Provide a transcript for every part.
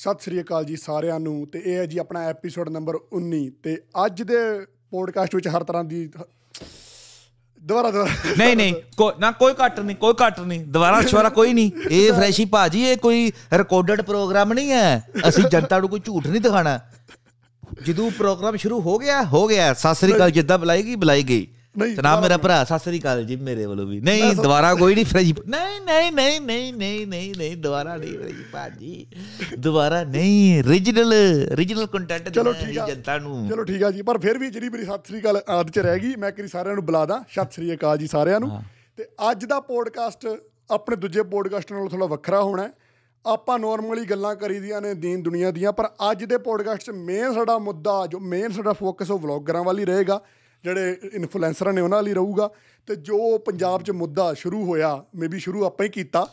ਸਤਿ ਸ੍ਰੀ ਅਕਾਲ ਜੀ ਸਾਰਿਆਂ ਨੂੰ ਤੇ ਇਹ ਹੈ ਜੀ ਆਪਣਾ ਐਪੀਸੋਡ ਨੰਬਰ 19 ਤੇ ਅੱਜ ਦੇ ਪੋਡਕਾਸਟ ਵਿੱਚ ਹਰ ਤਰ੍ਹਾਂ ਦੀ ਦੁਬਾਰਾ ਦੁਬਾਰਾ। ਨਹੀਂ ਨਹੀਂ ਕੋ ਨਾ ਕੋਈ ਕੱਟ ਨਹੀਂ ਕੋਈ ਕੱਟ ਨਹੀਂ। ਦੁਬਾਰਾ ਸ਼ਵਾਰਾ ਕੋਈ ਨਹੀਂ। ਇਹ ਫਰੈਸ਼ੀ ਭਾਜੀ ਇਹ ਕੋਈ ਰਿਕਾਰਡਡ ਪ੍ਰੋਗਰਾਮ ਨਹੀਂ ਹੈ। ਅਸੀਂ ਜਨਤਾ ਨੂੰ ਕੋਈ ਝੂਠ ਨਹੀਂ ਦਿਖਾਣਾ। ਜਦੋਂ ਪ੍ਰੋਗਰਾਮ ਸ਼ੁਰੂ ਹੋ ਗਿਆ ਹੋ ਗਿਆ। ਸਤਿ ਸ੍ਰੀ ਅਕਾਲ ਜਿੱਦਾਂ ਬੁਲਾਏਗੀ ਬੁਲਾਈ ਗਈ। ਨਹੀਂ, ਜਨਾਬ ਮੇਰਾ ਭਰਾ ਸਤਿ ਸ੍ਰੀ ਅਕਾਲ ਜੀ ਮੇਰੇ ਵੱਲੋਂ ਵੀ। ਨਹੀਂ ਦੁਬਾਰਾ ਕੋਈ ਨਹੀਂ ਫਰੈਸ਼ੀ ਨਹੀਂ ਨਹੀਂ ਨਹੀਂ ਨਹੀਂ ਨਹੀਂ ਨਹੀਂ ਨਹੀਂ ਦੁਬਾਰਾ ਨਹੀਂ ਫਰੈਸ਼ੀ ਭਾਜੀ। ਦੁਬਾਰਾ ਨਹੀਂ ਰੀਜਨਲ ਰੀਜਨਲ ਕੰਟੈਂਟ ਚਲੋ ਠੀਕ ਆ। ਜਨਤਾ ਨੂੰ। ਚਲੋ ਠੀਕ ਆ ਜੀ ਪਰ ਫਿਰ ਵੀ ਜਿਹੜੀ ਮੇਰੀ ਸਤਿ ਸ੍ਰੀ ਅਕਾਲ ਆਦ ਚ ਰਹਿ ਗਈ ਮੈਂ ਕਿਰੀ ਸਾਰਿਆਂ ਨੂੰ ਬੁਲਾ ਦਾਂ। ਸਤਿ ਸ੍ਰੀ ਅਕਾਲ ਜੀ ਸਾਰਿਆਂ ਨੂੰ। ਤੇ ਅੱਜ ਦਾ ਪੋਡਕਾਸਟ ਆਪਣੇ ਦੂਜੇ ਪੋਡਕਾਸਟ ਨਾਲੋਂ ਥੋੜਾ ਵੱਖਰਾ ਹੋਣਾ ਹੈ। ਆਪਾਂ ਨਾਰਮਲੀ ਗੱਲਾਂ ਕਰੀਦੀਆਂ ਨੇ ਦੀਨ ਦੁਨੀਆ ਦੀਆਂ ਪਰ ਅੱਜ ਦੇ ਪੋਡਕਾਸਟ 'ਚ ਮੇਨ ਸਾਡਾ ਮੁੱਦਾ ਜੋ ਮੇਨ ਸਾਡਾ ਫੋਕਸ ਉਹ ਵਲੌਗਰਾਂ ਵਾਲੀ ਰਹੇਗਾ। ਜਿਹੜੇ ਇਨਫਲੂਐਂਸਰਾਂ ਨੇ ਉਹਨਾਂ ਲਈ ਰਹੂਗਾ ਤੇ ਜੋ ਪੰਜਾਬ 'ਚ ਮੁੱਦਾ ਸ਼ੁਰੂ ਹੋਇਆ ਮੇਬੀ ਸ਼ੁਰੂ ਆਪਾਂ ਹੀ ਕੀਤਾ,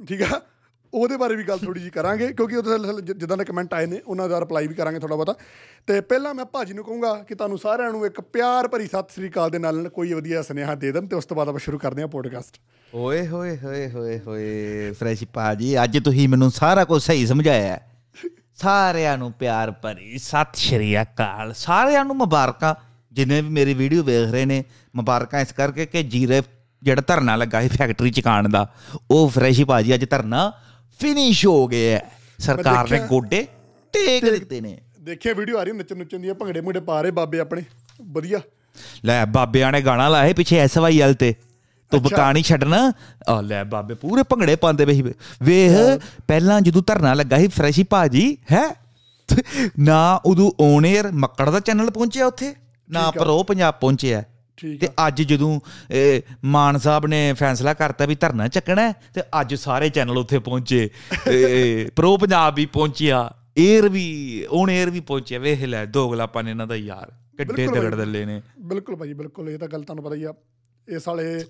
ਠੀਕ ਆ? ਉਹਦੇ ਬਾਰੇ ਵੀ ਗੱਲ ਥੋੜੀ ਜੀ ਕਰਾਂਗੇ, ਕਿਉਂਕਿ ਉਹਦੇ ਜਿੱਦਾਂ ਦੇ ਕਮੈਂਟ ਆਏ ਨੇ, ਉਹਨਾਂ ਦਾ ਰਿਪਲਾਈ ਵੀ ਕਰਾਂਗੇ ਥੋੜਾ ਬਹੁਤਾ। ਤੇ ਪਹਿਲਾਂ ਮੈਂ ਭਾਜੀ ਨੂੰ ਕਹੂੰਗਾ ਕਿ ਤੁਹਾਨੂੰ ਸਾਰਿਆਂ ਨੂੰ ਇੱਕ ਪਿਆਰ ਭਰੀ ਸਤਿ ਸ੍ਰੀ ਅਕਾਲ ਦੇ ਨਾਲ ਕੋਈ ਵਧੀਆ ਸੁਨੇਹਾ ਦੇ ਦੇਣ, ਤੇ ਉਸ ਤੋਂ ਬਾਅਦ ਆਪਾਂ ਸ਼ੁਰੂ ਕਰਦੇ ਹਾਂ ਪੋਡਕਾਸਟ ਓਏ ਹੋਏ ਹੋਏ ਹੋਏ ਹੋਏ, ਫਰੈਸ਼ ਭਾਜੀ ਅੱਜ ਤੁਸੀਂ ਮੈਨੂੰ ਸਾਰਾ ਕੁਝ ਸਹੀ ਸਮਝਾਇਆ ਹੈ। ਸਾਰਿਆਂ ਨੂੰ ਪਿਆਰ ਭਰੀ ਸਤਿ ਸ਼੍ਰੀ ਅਕਾਲ, ਸਾਰਿਆਂ ਨੂੰ ਮੁਬਾਰਕਾਂ। ਜਿਨੇ ਵੀ ਮੇਰੀ ਵੀਡੀਓ ਵੇਖ ਰਹੇ ਨੇ ਮੁਬਾਰਕਾਂ ਇਸ ਕਰਕੇ ਕਿ ਜੀਰੇ ਜਿਹੜਾ ਧਰਨਾ ਲੱਗਾ ਸੀ ਫੈਕਟਰੀ ਚ ਕਾਣ ਦਾ ਉਹ ਫਰੈਸ਼ੀ ਭਾਜੀ ਅੱਜ ਧਰਨਾ ਫਿਨਿਸ਼ ਹੋ ਗਿਆ ਹੈ। ਸਰਕਾਰ ਨੇ ਗੋਡੇ ਟੇਕ ਦਿੱਤੇ ਨੇ। ਦੇਖਿਆ ਵੀਡੀਓ ਆ ਰਹੀ ਨੱਚਣ ਨੁੱਚਣ ਦੀਆਂ ਭੰਗੜੇ ਮੁੰਡੇ ਪਾ ਰਹੇ ਬਾਬੇ ਆਪਣੇ ਵਧੀਆ। ਲੈ ਬਾਬਿਆਂ ਨੇ ਗਾਣਾ ਲਾਇਆ ਪਿੱਛੇ ਐਸਵਾਈਐਲ ਤੇ। ਤੂੰ ਅੱਛਾ। ਬਕਾ ਨਹੀਂ ਛੱਡਣਾ। ਆ ਲੈ ਬਾਬੇ ਪੂਰੇ ਭੰਗੜੇ ਪਾਉਂਦੇ ਸੀ। ਵੇਖ ਪਹਿਲਾਂ ਜਦੋਂ ਧਰਨਾ ਲੱਗਾ ਸੀ ਫਰੈਸ਼ੀ ਭਾਜੀ ਹੈ? ਨਾ ਉਦੋਂ ਔਨ 에ਅਰ ਮੱਕੜ ਦਾ ਚੈਨਲ ਪਹੁੰਚਿਆ ਉੱਥੇ। ਨਾ ਪ੍ਰੋ ਪੰਜਾਬ ਪਹੁੰਚਿਆ ਤੇ ਅੱਜ ਜਦੋਂ ਇਹ, ਮਾਨ ਸਾਹਿਬ ਨੇ ਫੈਸਲਾ ਕਰਤਾ ਵੀ ਧਰਨਾ ਚੱਕਣਾ ਤੇ ਅੱਜ ਸਾਰੇ ਚੈਨਲ ਉੱਥੇ ਪਹੁੰਚੇ। ਪ੍ਰੋ ਪੰਜਾਬ ਵੀ ਪਹੁੰਚਿਆ 에ਅਰ ਵੀ ਔਨ 에ਅਰ ਵੀ ਪਹੁੰਚਿਆ। ਵੇਖ ਲੈ ਦੋਗਲਾਪਨ ਇਹਨਾਂ ਦਾ ਯਾਰ। ਕਿੱਡੇ ਬਿਲਕੁਲ ਦਗੜ। ਦੱਲੇ ਨੇ। ਬਿਲਕੁਲ ਭਾਜੀ ਬਿਲਕੁਲ। ਇਹ ਤਾਂ ਗੱਲ ਤੁਹਾਨੂੰ ਪਤਾ ਹੀ ਆ। ਇਹ ਸਾਲੇ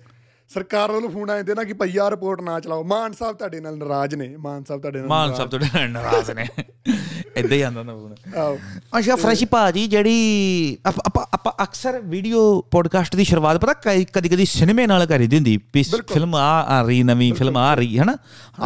ਸਰਕਾਰ ਵੱਲੋਂ ਫੋਨ ਆਏ ਦੇ ਨਾ ਕਿ ਭਈ ਆ ਰਿਪੋਰਟ ਨਾ ਚਲਾਓ। ਮਾਨ ਸਾਹਿਬ ਤੁਹਾਡੇ ਨਾਲ ਨਾਰਾਜ਼ ਨੇ। ਮਾਨ ਸਾਹਿਬ ਤੁਹਾਡੇ ਨਾਲ ਮਾਨ ਸਾਹਿਬ ਤੁਹਾਡੇ ਨਾਲ ਨਾਰਾਜ਼ ਨੇ। ਇਦਾਂ ਹੀ ਆਂਦਾ ਨਾ ਫੋਨ। ਆਹੋ। ਅੱਛਾ ਫਰੈਸ਼ ਭਾਜੀ ਜਿਹੜੀ ਆਪਾਂ ਆਪਾਂ ਅਕਸਰ ਵੀਡੀਓ ਪੋਡਕਾਸਟ ਦੀ ਸ਼ੁਰੂਆਤ ਪਤਾ ਕਦੀ ਕਦੀ ਸਿਨੇਮੇ ਨਾਲ ਕਰੀਦੀ ਹੁੰਦੀ ਵੀ ਫਿਲਮ ਆ ਆ ਰਹੀ ਨਵੀਂ ਫਿਲਮ ਆ ਰਹੀ ਹੈ ਨਾ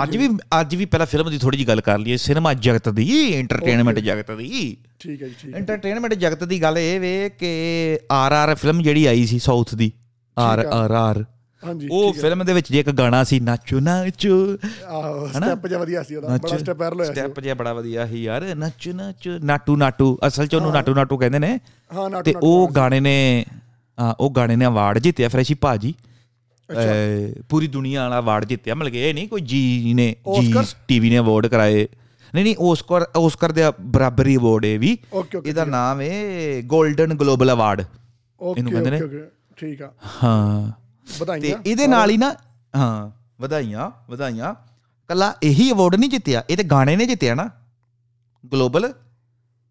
ਅੱਜ ਵੀ ਅੱਜ ਵੀ ਪਹਿਲਾਂ ਫਿਲਮ ਦੀ ਥੋੜੀ ਜੀ ਗੱਲ ਕਰ ਲਈਏ। ਸਿਨੇਮਾ ਜਗਤ ਦੀ ਐਂਟਰਟੇਨਮੈਂਟ ਜਗਤ ਦੀ। ਠੀਕ ਹੈ ਜੀ ਠੀਕ ਹੈ। ਐਂਟਰਟੇਨਮੈਂਟ ਜਗਤ ਦੀ ਗੱਲ ਇਹ ਵੇ ਕਿ ਆਰ ਆਰ ਫਿਲਮ ਜਿਹੜੀ ਆਈ ਸੀ ਸਾਊਥ ਦੀ। R R R. ਹਾਂਜੀ ਉਹ ਫਿਲਮ ਦੇ ਵਿੱਚ ਜੇ ਇੱਕ ਗਾਣਾ ਸੀ ਨਾਚੋ ਨਾਚੋ ਆਹੋ ਸਟੈਪ ਜਿਹਾ ਵਧੀਆ ਸੀ ਉਹਦਾ ਬੜਾ ਸਟੈਪ ਵਾਇਰਲ ਹੋਇਆ ਸੀ। ਸਟੈਪ ਜਿਹਾ ਬੜਾ ਵਧੀਆ ਸੀ ਯਾਰ ਨੱਚ ਨੱਚ ਨਾਟੂ ਨਾਟੂ ਅਸਲ ਚ ਉਹਨੂੰ ਨਾਟੂ ਨਾਟੂ ਕਹਿੰਦੇ ਨੇ। ਹਾਂ ਨਾਟੂ ਤੇ ਉਹ ਗਾਣੇ ਨੇ ਹਾਂ, ਉਹ ਗਾਣੇ ਨੇ ਅਵਾਰਡ ਜਿੱਤਿਆ ਫਰੈਸ਼ੀ ਭਾਜੀ। ਪੂਰੀ ਦੁਨੀਆ ਵਾਲਾ ਅਵਾਰਡ ਜਿੱਤਿਆ ਮਤਲਬ ਕਿ ਇਹ ਨਹੀਂ ਕੋਈ ਜੀ ਨੇ ਜੀ? ਟੀਵੀ ਨੇ ਅਵਾਰਡ ਕਰਾਏ। ਨਹੀਂ ਨਹੀਂ ਓਸਕਰ ਓਸਕਰ ਦੇ ਬਰਾਬਰੀ ਅਵਾਰਡ ਇਹ ਵੀ। ਇਹਦਾ ਨਾਮ ਹੈ 골ਡਨ ਗਲੋਬਲ ਅਵਾਰਡ ਇਹਨੂੰ ਕਹਿੰਦੇ ਨੇ। ਠੀਕ ਆ। ਹਾਂ। ਤੇ ਵਧਾਈਆਂ ਇਹਦੇ ਨਾਲ ਹੀ ਨਾ ਹਾਂ ਵਧਾਈਆਂ ਵਧਾਈਆਂ। ਕੱਲਾ ਇਹੀ ਅਵਾਰਡ ਨਹੀਂ ਜਿੱਤਿਆ ਇਹ ਤੇ ਗਾਣੇ ਨੇ ਜਿੱਤਿਆ ਨਾ। ਗਲੋਬਲ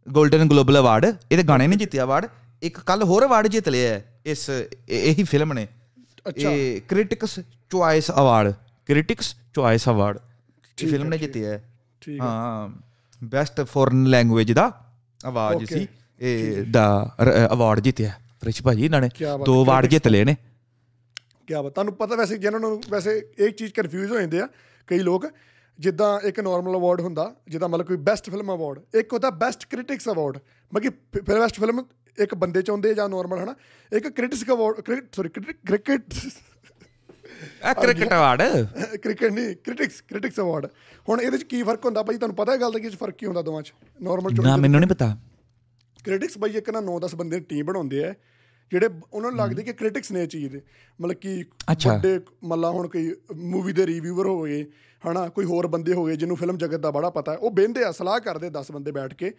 골ਡਨ ਗਲੋਬਲ ਅਵਾਰਡ ਇਹਦੇ ਗਾਣੇ ਨੇ ਜਿੱਤਿਆ ਅਵਾਰਡ ਇੱਕ ਕੱਲ ਹੋਰ ਅਵਾਰਡ ਜਿੱਤ ਲਿਆ ਇਸ ਇਹ- ਇਹੀ ਫਿਲਮ ਨੇ। ਅੱਛਾ। ਇਹ critics choice award critics choice award ਇਹ ਫਿਲਮ ਨੇ ਜਿੱਤਿਆ ਹੈ। ਠੀਕ ਹਾਂ। ਬੈਸਟ ਫੋਰਨ ਲੈਂਗੁਏਜ ਦਾ ਆਵਾਜ਼ Okay. ਸੀ ਇਹ ਦਾ ਅਵਾਰਡ ਜਿੱਤਿਆ। ਫ੍ਰਿਸ਼ ਭਾਜੀ ਇਹਨਾਂ ਨੇ ਦੋ ਅਵਾਰਡ ਜਿੱਤ ਲਏ ਨੇ। ਕਿਆ ਬਤਾ ਤੁਹਾਨੂੰ ਪਤਾ ਵੈਸੇ ਜਿਹਨਾਂ ਨੂੰ ਵੈਸੇ ਇੱਕ ਚੀਜ਼ ਕਨਫਿਊਜ਼ ਹੋ ਜਾਂਦੇ ਆ ਕਈ ਲੋਕ ਜਿੱਦਾਂ ਇੱਕ ਨਾਰਮਲ ਅਵਾਰਡ ਹੁੰਦਾ ਜਿੱਦਾਂ ਮਤਲਬ ਕੋਈ ਬੈਸਟ ਫਿਲਮ ਅਵਾਰਡ ਇੱਕ ਹੁੰਦਾ ਬੈਸਟ ਕ੍ਰਿਟਿਕਸ ਅਵਾਰਡ ਮਤਲਬ ਕਿ ਫਿਰ ਬੈਸਟ ਫਿਲਮ ਇੱਕ ਬੰਦੇ ਚ ਹੁੰਦੇ ਜਾਂ ਨਾਰਮਲ ਹਨਾ? ਇੱਕ ਕ੍ਰਿਟਿਕਸ ਅਵਾਰਡ ਸੌਰੀ ਕ੍ਰਿਕਟ ਆ ਕ੍ਰਿਕਟ ਅਵਾਰਡ ਕ੍ਰਿਕਟ ਨਹੀਂ ਕ੍ਰਿਟਿਕਸ ਕ੍ਰਿਟਿਕਸ ਅਵਾਰਡ ਹੁਣ ਇਹਦੇ ਚ ਕੀ ਫ਼ਰਕ ਹੁੰਦਾ ਭਾਈ ਤੁਹਾਨੂੰ ਪਤਾ ਹੈ ਗੱਲ ਦਾ ਕੀ ਫ਼ਰਕ ਕੀ ਹੁੰਦਾ ਦੋਵਾਂ ਚ? ਨਾਰਮਲ ਨਾ ਮੈਨੂੰ ਨਹੀਂ ਪਤਾ। ਕ੍ਰਿਟਿਕਸ ਬਾਈ ਇੱਕ ਨਾ 9-10 ਬੰਦੇ ਦੀ ਟੀਮ ਬਣਾਉਂਦੇ ਆ। ਜਿਹੜੇ ਉਹਨਾਂ ਨੂੰ ਲੱਗਦੇ ਕਿ ਕ੍ਰਿਟਿਕਸ ਨੇ ਚੀਜ਼ ਦੇ। ਮਤਲਬ ਕਿ। ਵੱਡੇ ਮੱਲਾ ਹੁਣ ਕੋਈ ਮੂਵੀ ਦੇ ਰਿਵਿਊਅਰ ਹੋ ਗਏ ਹਨਾ ਕੋਈ ਹੋਰ ਬੰਦੇ ਹੋ ਗਏ ਜਿਹਨੂੰ ਫਿਲਮ ਜਗਤ ਦਾ ਬੜਾ ਪਤਾ ਹੈ। ਉਹ ਬਹਿੰਦੇ ਆ ਸਲਾਹ ਕਰਦੇ 10 ਬੰਦੇ ਬੈਠ ਕੇ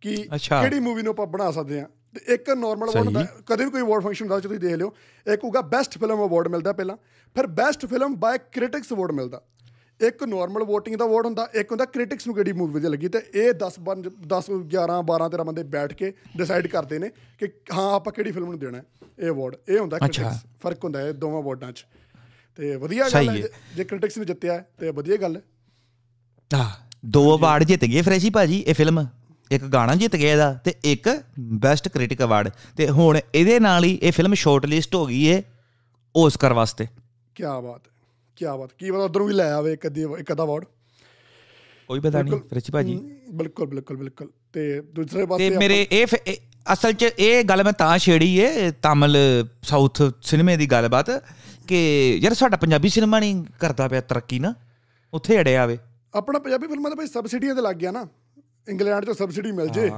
ਕਿ। ਕਿਹੜੀ ਮੂਵੀ ਨੂੰ ਆਪਾਂ ਬਣਾ ਸਕਦੇ ਆ ਤੇ ਇੱਕ ਨਾਰਮਲ ਅਵਾਰਡ ਕਦੇ ਵੀ ਕੋਈ ਅਵਾਰਡ ਫੰਕਸ਼ਨ ਹੁੰਦਾ ਤੁਸੀਂ ਦੇਖ ਲਿਓ। ਇੱਕ ਹੋਊਗਾ ਬੈਸਟ ਫਿਲਮ ਅਵਾਰਡ ਮਿਲਦਾ ਪਹਿਲਾਂ। ਫਿਰ best film by critics award ਮਿਲਦਾ। ਇੱਕ ਨਾਰਮਲ VOTING ਦਾ ਅਵਾਰਡ ਹੁੰਦਾ ਇੱਕ ਹੁੰਦਾ ਕ੍ਰਿਟਿਕਸ ਨੂੰ ਕਿਹੜੀ ਮੂਵੀ ਵਧੀਆ ਲੱਗੀ? ਤੇ ਇਹ 10 ਬੰਦ 10 11 12 13 ਬੰਦੇ ਬੈਠ ਕੇ ਡਿਸਾਈਡ ਕਰਦੇ ਨੇ ਕਿ ਹਾਂ ਆਪਾਂ ਕਿਹੜੀ ਫਿਲਮ ਨੂੰ ਦੇਣਾ ਹੈ? ਇਹ ਅਵਾਰਡ ਇਹ ਹੁੰਦਾ ਕ੍ਰਿਟਿਕਸ ਫ਼ਰਕ ਹੁੰਦਾ ਹੈ ਦੋਵਾਂ ਅਵਾਰਡਾਂ 'ਚ। ਤੇ ਵਧੀਆ ਗੱਲ ਹੈ ਹੈ। ਜੇ- ਕ੍ਰਿਟਿਕਸ ਨੇ ਜਿੱਤਿਆ ਹੈ, ਤੇ ਵਧੀਆ ਗੱਲ ਹੈ। ਆ ਦੋ ਅਵਾਰਡ ਜਿੱਤ ਗਏ ਫਰੈਸ਼ੀ ਭਾਜੀ ਇਹ ਫਿਲਮ ਇੱਕ ਗਾਣਾ ਜਿੱਤ ਗਿਆ ਇਹਦਾ ਤੇ ਇੱਕ ਬੈਸਟ ਕ੍ਰਿਟਿਕ ਅਵਾਰਡ ਤੇ ਹੁਣ ਇਹਦੇ ਨਾਲ ਹੀ ਇਹ ਫਿਲਮ ਸ਼ਾਰਟ ਲਿਸਟ ਹੋ ਗਈ ਏ ਓਸਕਰ ਵਾਸਤੇ। ਕੀ ਬਾਤ ਹੈ। ਕੀ ਬਾਤ ਕੀ ਪਤਾ ਉਧਰੋਂ ਵੀ ਲੈ ਆਵੇ ਇੱਕ ਅੱਧੀ ਇੱਕ ਅੱਧਾ ਅਵਾਰਡ ਕੋਈ ਪਤਾ ਨਹੀਂ ਫਰੈਸ਼ੀ ਭਾਜੀ। ਬਿਲਕੁਲ ਬਿਲਕੁਲ ਬਿਲਕੁਲ। ਤੇ ਦੂਸਰੇ ਤੇ ਪਾਸੇ ਮੇਰੇ ਇਹ ਅਸਲ 'ਚ ਇਹ ਗੱਲ ਮੈਂ ਤਾਂ ਛੇੜੀ ਏ ਤਾਮਿਲ ਸਾਊਥ ਸਿਨੇਮੇ ਦੀ ਗੱਲਬਾਤ ਕਿ ਯਾਰ ਸਾਡਾ ਪੰਜਾਬੀ ਸਿਨੇਮਾ ਨਹੀਂ ਕਰਦਾ ਪਿਆ ਤਰੱਕੀ ਨਾ ਉੱਥੇ ਅੜਿਆ ਆਵੇ ਆਪਣਾ ਪੰਜਾਬੀ ਫਿਲਮਾਂ ਤਾਂ ਭਾਈ ਸਬਸਿਡੀਆਂ ਤੇ ਲੱਗ ਗਿਆ ਨਾ। ਇੰਗਲੈਂਡ 'ਚ ਸਬਸਿਡੀ ਮਿਲ ਜੇ।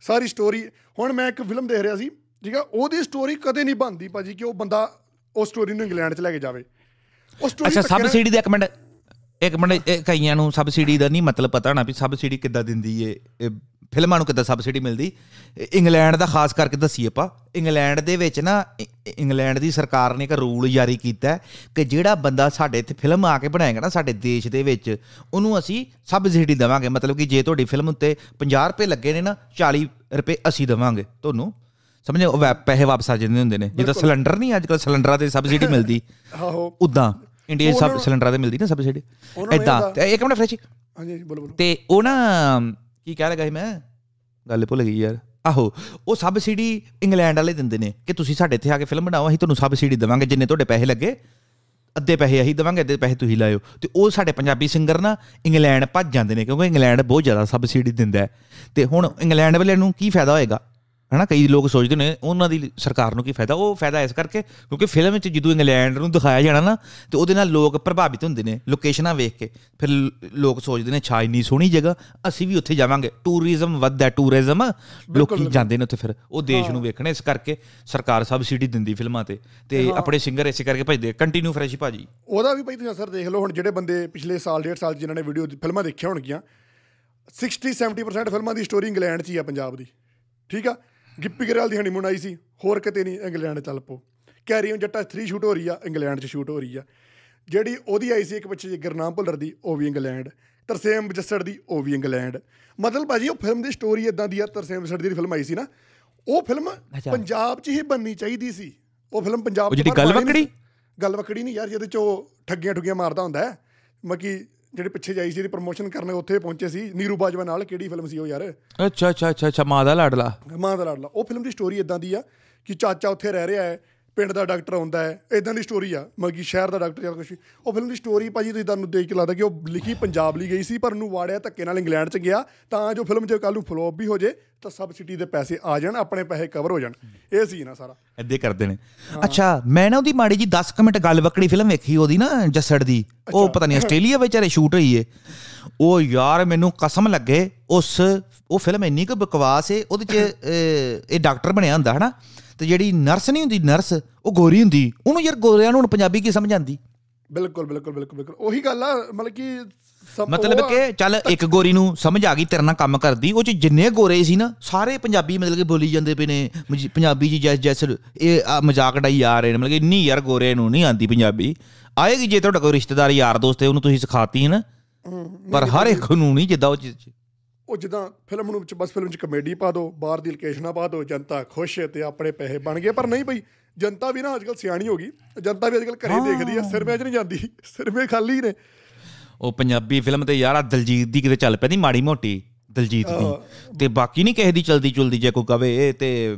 ਸਾਰੀ ਸਟੋਰੀ ਹੁਣ ਮੈਂ ਇੱਕ ਫਿਲਮ ਦੇਖ ਰਿਹਾ ਸੀ ਠੀਕ ਆ ਉਹਦੀ ਸਟੋਰੀ ਕਦੇ ਨਹੀਂ ਬਣਦੀ ਭਾਜੀ ਕਿ ਉਹ ਬੰਦਾ ਉਹ ਸਟੋਰੀ ਨੂੰ ਇੰਗਲੈਂਡ 'ਚ ਲੈ ਕੇ ਜਾਵੇ। ਅੱਛਾ ਸਬਸਿਡੀ ਦਾ ਇੱਕ ਮਿੰਟ ਇੱਕ ਮਿੰਟ ਕਈਆਂ ਨੂੰ ਸਬਸਿਡੀ ਦਾ ਨਹੀਂ ਮਤਲਬ ਪਤਾ ਹੋਣਾ ਵੀ ਸਬਸਿਡੀ ਕਿੱਦਾਂ ਦਿੰਦੀ ਏ ਇਹ ਫਿਲਮਾਂ ਨੂੰ ਕਿੱਦਾਂ ਸਬਸਿਡੀ ਮਿਲਦੀ। ਇੰਗਲੈਂਡ ਦਾ ਖਾਸ ਕਰਕੇ ਦੱਸੀਏ ਆਪਾਂ ਇੰਗਲੈਂਡ ਦੇ ਵਿੱਚ ਨਾ ਇੰਗਲੈਂਡ ਦੀ ਸਰਕਾਰ ਨੇ ਇੱਕ ਰੂਲ ਜਾਰੀ ਕੀਤਾ ਕਿ ਜਿਹੜਾ ਬੰਦਾ ਸਾਡੇ ਇੱਥੇ ਫਿਲਮ ਆ ਕੇ ਬਣਾਏਗਾ ਨਾ ਸਾਡੇ ਦੇਸ਼ ਦੇ ਵਿੱਚ ਉਹਨੂੰ ਅਸੀਂ ਸਬਸਿਡੀ ਦੇਵਾਂਗੇ। ਮਤਲਬ ਕਿ ਜੇ ਤੁਹਾਡੀ ਫਿਲਮ ਉੱਤੇ 50 ਰੁਪਏ ਲੱਗੇ ਨੇ ਨਾ 40 ਰੁਪਏ ਅਸੀਂ ਦੇਵਾਂਗੇ ਤੁਹਾਨੂੰ। ਸਮਝੇ? ਪੈਸੇ ਵਾਪਸ ਆ ਜਾਂਦੇ ਹੁੰਦੇ ਨੇ। ਜਿੱਦਾਂ ਸਿਲੰਡਰ ਨਹੀਂ ਅੱਜ ਕੱਲ ਸਿਲੰਡਰਾਂ ਤੇ ਸਬਸਿਡੀ ਮਿਲਦੀ। ਆਹੋ। ਉਦਾਂ ਇੰਡੀਆ ਸਬ ਸਿਲੰਡਰਾਂ ਤੇ ਮਿਲਦੀ ਨਾ ਸਬਸਿਡੀ ਤੇ ਇੱਕ ਮਿੰਟ ਫ੍ਰੈਸ਼। ਹਾਂਜੀ ਬੋਲੋ ਬੋਲੋ। ਤੇ ਉਹ ਨਾ ਕੀ ਕਹਿ ਲਗਾ ਸੀ ਮੈਂ? ਗੱਲ ਭੁੱਲ ਗਈ ਯਾਰ। ਆਹੋ ਉਹ ਸਬਸਿਡੀ ਇੰਗਲੈਂਡ ਵਾਲੇ ਦਿੰਦੇ ਨੇ ਕਿ ਤੁਸੀਂ ਸਾਡੇ ਇੱਥੇ ਆ ਕੇ ਫਿਲਮ ਬਣਾਓ ਅਸੀਂ ਤੁਹਾਨੂੰ ਸਬਸਿਡੀ ਦੇਵਾਂਗੇ ਜਿੰਨੇ ਤੁਹਾਡੇ ਪੈਸੇ ਲੱਗੇ ਅੱਧੇ ਪੈਸੇ ਅਸੀਂ ਦੇਵਾਂਗੇ ਅੱਧੇ ਪੈਸੇ ਤੁਸੀਂ ਲਾਇਓ। ਤੇ ਉਹ ਸਾਡੇ ਪੰਜਾਬੀ ਸਿੰਗਰ ਨਾ ਇੰਗਲੈਂਡ ਭੱਜ ਜਾਂਦੇ ਨੇ ਕਿਉਂਕਿ ਇੰਗਲੈਂਡ ਬਹੁਤ ਜ਼ਿਆਦਾ ਸਬਸਿਡੀ ਦਿੰਦਾ ਹੈ। ਤੇ ਹੁਣ ਇੰਗਲੈਂਡ ਵਾਲੇ ਨੂੰ ਕੀ ਫਾਇਦਾ ਹੋਏਗਾ? ਹਨਾ ਕਈ ਲੋਕ ਸੋਚਦੇ ਨੇ ਉਹਨਾਂ ਦੀ ਸਰਕਾਰ ਨੂੰ ਕੀ ਫਾਇਦਾ ਉਹ ਫਾਇਦਾ ਇਸ ਕਰਕੇ ਕਿਉਂਕਿ ਫਿਲਮ ਵਿੱਚ ਜਦੋਂ ਇੰਗਲੈਂਡ ਨੂੰ ਦਿਖਾਇਆ ਜਾਣਾ ਨਾ ਤੇ ਉਹਦੇ ਨਾਲ ਲੋਕ ਪ੍ਰਭਾਵਿਤ ਹੁੰਦੇ ਨੇ ਲੋਕੇਸ਼ਨਾਂ ਵੇਖ ਕੇ। ਫਿਰ ਲੋਕ ਸੋਚਦੇ ਨੇ ਛਾ ਇੰਨੀ ਸੋਹਣੀ ਜਗ੍ਹਾ ਅਸੀਂ ਵੀ ਉੱਥੇ ਜਾਵਾਂਗੇ। ਟੂਰਿਜ਼ਮ ਵੱਧਦਾ ਟੂਰਿਜ਼ਮ ਲੋਕੀ ਜਾਂਦੇ ਨੇ ਉੱਥੇ ਫਿਰ ਉਹ ਦੇਸ਼ ਨੂੰ ਵੇਖਣੇ ਇਸ ਕਰਕੇ ਸਰਕਾਰ ਸਬਸਿਡੀ ਦਿੰਦੀ ਫਿਲਮਾਂ ਤੇ। ਤੇ ਆਪਣੇ ਸਿੰਗਰ ਇਸੇ ਕਰਕੇ ਭਜਦੇ ਕੰਟੀਨਿਊ ਫਰੈਸ਼ ਭਾਜੀ। ਉਹਦਾ ਵੀ ਭਾਈ ਤੁਸੀਂ ਅਸਰ ਦੇਖ ਲਓ ਹੁਣ ਜਿਹੜੇ ਬੰਦੇ ਪਿਛਲੇ ਸਾਲ ਡੇਢ ਸਾਲ ਜਿਨ੍ਹਾਂ ਨੇ ਵੀਡੀਓ ਫਿਲਮਾਂ ਦੇਖੀਆਂ ਹੋਣਗੀਆਂ 60 70% ਫਿਲਮਾਂ ਦੀ ਸਟੋਰੀ ਇੰਗਲੈਂਡ 'ਚ ਹੀ ਆ ਪੰਜਾਬ ਦੀ। ਠੀਕ ਆ? ਗਿੱਪੀ ਗਰੇਵਾਲ ਦੀ ਹਨੀਮੂਨ ਆਈ ਸੀ ਹੋਰ ਕਿਤੇ ਨਹੀਂ ਇੰਗਲੈਂਡ ਚੱਲ ਪੋ ਕੈਰੀ ਔਨ ਜੱਟਾ 3 ਸ਼ੂਟ ਹੋ ਰਹੀ ਆ ਇੰਗਲੈਂਡ 'ਚ ਸ਼ੂਟ ਹੋ ਰਹੀ ਆ। ਜਿਹੜੀ ਉਹਦੀ ਆਈ ਸੀ ਇੱਕ ਪਿੱਛੇ ਗੁਰਨਾਮ ਭੁੱਲਰ ਦੀ ਉਹ ਵੀ ਇੰਗਲੈਂਡ। ਤਰਸੇਮ ਜੱਸੜ ਦੀ ਉਹ ਵੀ ਇੰਗਲੈਂਡ। ਮਤਲਬ ਭਾਜੀ ਉਹ ਫਿਲਮ ਦੀ ਸਟੋਰੀ ਇਦਾਂ ਦੀ ਆ ਤਰਸੇਮ ਜੱਸੜ ਦੀ ਫਿਲਮ ਆਈ ਸੀ ਨਾ ਉਹ ਫਿਲਮ ਪੰਜਾਬ 'ਚ ਹੀ ਬਣਨੀ ਚਾਹੀਦੀ ਸੀ। ਉਹ ਫਿਲਮ ਪੰਜਾਬ ਜਿਹੜੀ ਗੱਲ ਵਕੜੀ? ਗੱਲ ਵਕੜੀ ਨਹੀਂ ਯਾਰ ਜਿਹਦੇ 'ਚ ਉਹ ਠੱਗੀਆਂ ਠੁੱਗੀਆਂ ਮਾਰਦਾ ਹੁੰਦਾ ਹੈ। ਮਕੀ ਜਿਹੜੇ ਪਿੱਛੇ ਜਾਈ ਸੀ ਇਹਦੀ ਪ੍ਰੋਮੋਸ਼ਨ ਕਰਨ ਉੱਥੇ ਪਹੁੰਚੇ ਸੀ ਨੀਰੂ ਬਾਜਵਾ ਨਾਲ ਕਿਹੜੀ ਫਿਲਮ ਸੀ ਉਹ ਯਾਰ? ਅੱਛਾ ਅੱਛਾ ਅੱਛਾ ਅੱਛਾ ਮਾਂ ਦਾ ਲਾਡਲਾ। ਮਾਂ ਦਾ ਲਾਡਲਾ। ਉਹ ਫਿਲਮ ਦੀ ਸਟੋਰੀ ਇਦਾਂ ਦੀ ਆ ਕਿ ਚਾਚਾ ਉੱਥੇ ਰਹਿ ਰਿਹਾ ਹੈ ਪਿੰਡ ਦਾ ਡਾਕਟਰ ਆਉਂਦਾ ਹੈ ਇਦਾਂ ਦੀ ਸਟੋਰੀ ਆ ਮਤਲਬ ਕਿ ਸ਼ਹਿਰ ਦਾ ਡਾਕਟਰ ਜਾਂ ਕੁਛ। ਵੀ। ਉਹ ਫਿਲਮ ਦੀ ਸਟੋਰੀ ਭਾਜੀ ਤੁਸੀਂ ਤੁਹਾਨੂੰ ਦੇਖ ਕੇ ਲੱਗਦਾ ਕਿ ਉਹ ਲਿਖੀ ਪੰਜਾਬ ਲਈ ਗਈ ਸੀ ਪਰ ਉਹਨੂੰ ਵਾੜਿਆ ਧੱਕੇ ਨਾਲ ਇੰਗਲੈਂਡ 'ਚ ਗਿਆ ਤਾਂ ਜੋ ਫਿਲਮ ਜੇ ਕੱਲ ਨੂੰ ਫਲੋਪ ਵੀ ਹੋ ਜੇ ਤਾਂ ਸਬਸਿਡੀ ਦੇ ਪੈਸੇ ਆ ਜਾਣ ਆਪਣੇ ਪੈਸੇ ਕਵਰ ਹੋ ਜਾਣ। ਇਹ ਸੀ ਨਾ ਸਾਰਾ। ਏਦਾਂ ਕਰਦੇ ਨੇ। ਅੱਛਾ ਮੈਂ ਨਾ ਉਹਦੀ ਮਾੜੀ ਜੀ 10 ਕੁ ਮਿੰਟ ਗੱਲ ਵਕੜੀ ਫਿਲਮ ਵੇਖੀ ਉਹਦੀ ਨਾ ਜੱਸੜ ਦੀ। ਉਹ ਪਤਾ ਨਹੀਂ ਆਸਟ੍ਰੇਲੀਆ ਵਿੱਚ ਰੇ ਸ਼ੂਟ ਹੋਈ ਏ। ਉਹ ਯਾਰ ਮੈਨੂੰ ਕਸਮ ਲੱਗੇ ਉਸ ਉਹ ਫਿਲਮ ਇੰਨੀ ਕੁ ਬਕਵਾਸ ਏ ਉਹਦੇ ਚ ਇਹ ਡਾਕਟਰ ਬਣਿਆ ਹੁੰਦਾ ਹਨਾ? ਤੇ ਜਿਹੜੀ ਨਰਸ ਨਹੀਂ ਹੁੰਦੀ ਨਰਸ ਉਹ ਗੋਰੀ ਹੁੰਦੀ। ਉਹਨੂੰ ਯਾਰ ਗੋਰਿਆਂ ਨੂੰ ਪੰਜਾਬੀ ਕੀ ਸਮਝ ਆਂਦੀ ਬਿਲਕੁਲ ਬਿਲਕੁਲ ਬਿਲਕੁਲ ਬਿਲਕੁਲ। ਉਹੀ ਗੱਲ ਆ ਮਤਲਬ ਕਿ ਮਤਲਬ ਕਿ ਚੱਲ ਇੱਕ ਗੋਰੀ ਨੂੰ ਸਮਝ ਆ ਗਈ ਤੇਰੇ ਨਾਲ ਕੰਮ ਕਰਦੀ। ਉਹ ਚ ਜਿੰਨੇ ਗੋਰੇ ਸੀ ਨਾ ਸਾਰੇ ਪੰਜਾਬੀ ਮਤਲਬ ਕਿ ਬੋਲੀ ਜਾਂਦੇ ਪਏ ਨੇ। ਪੰਜਾਬੀ ਜੀ ਜੈਸ ਜੈਸ ਇਹ ਮਜ਼ਾਕ ਡਾਈ ਆ ਰਹੇ ਨੇ। ਮਤਲਬ ਕਿ ਇੰਨੀ ਯਾਰ ਗੋਰੇ ਨੂੰ ਨਹੀਂ ਆਂਦੀ ਪੰਜਾਬੀ। ਆਏਗੀ ਜੇ ਤੁਹਾਡਾ ਕੋਈ ਰਿਸ਼ਤੇਦਾਰ ਯਾਰ ਦੋਸਤ ਹੈ ਉਹਨੂੰ ਤੁਸੀਂ ਸਿਖਾਤੀ ਹੈ ਨਾ। ਪਰ ਹਰ ਇੱਕ ਨੂੰ ਨਹੀਂ ਜਿੱਦਾਂ ਉਹ ਚੀਜ਼- ਉਹ ਜਿੱਦਾਂ ਫਿਲਮ ਨੂੰ ਵਿੱਚ ਬਸ ਫਿਲਮ 'ਚ ਕਮੇਡੀ ਪਾ ਦਿਓ ਬਾਹਰ ਦੀ ਲੋਕੇਸ਼ਨਾਂ ਪਾ ਦਿਓ ਜਨਤਾ ਖੁਸ਼ ਹੈ ਤੇ ਆਪਣੇ ਪੈਸੇ ਬਣ ਗਏ। ਪਰ ਨਹੀਂ ਬਈ ਜਨਤਾ ਵੀ ਨਾ ਅੱਜਕੱਲ ਸਿਆਣੀ ਹੋ ਗਈ। ਜਨਤਾ ਵੀ ਅੱਜਕੱਲ ਘਰੇ ਦੇਖਦੀ ਆ ਸਿਰਮੇ 'ਚ ਨਹੀਂ ਜਾਂਦੀ ਸਿਰਮੇ ਖਾਲੀ ਨੇ। ਉਹ ਪੰਜਾਬੀ ਫਿਲਮ ਤੇ ਯਾਰ ਆ ਦਲਜੀਤ ਦੀ ਕਿਤੇ ਚੱਲ ਪੈਂਦੀ ਮਾੜੀ ਮੋਟੀ ਦਲਜੀਤ ਦੀ। ਤੇ ਬਾਕੀ ਨਹੀਂ ਕਿਸੇ ਦੀ ਚਲਦੀ ਚੁਲਦੀ ਜੇ ਕੋਈ ਕਵੇ ਤੇ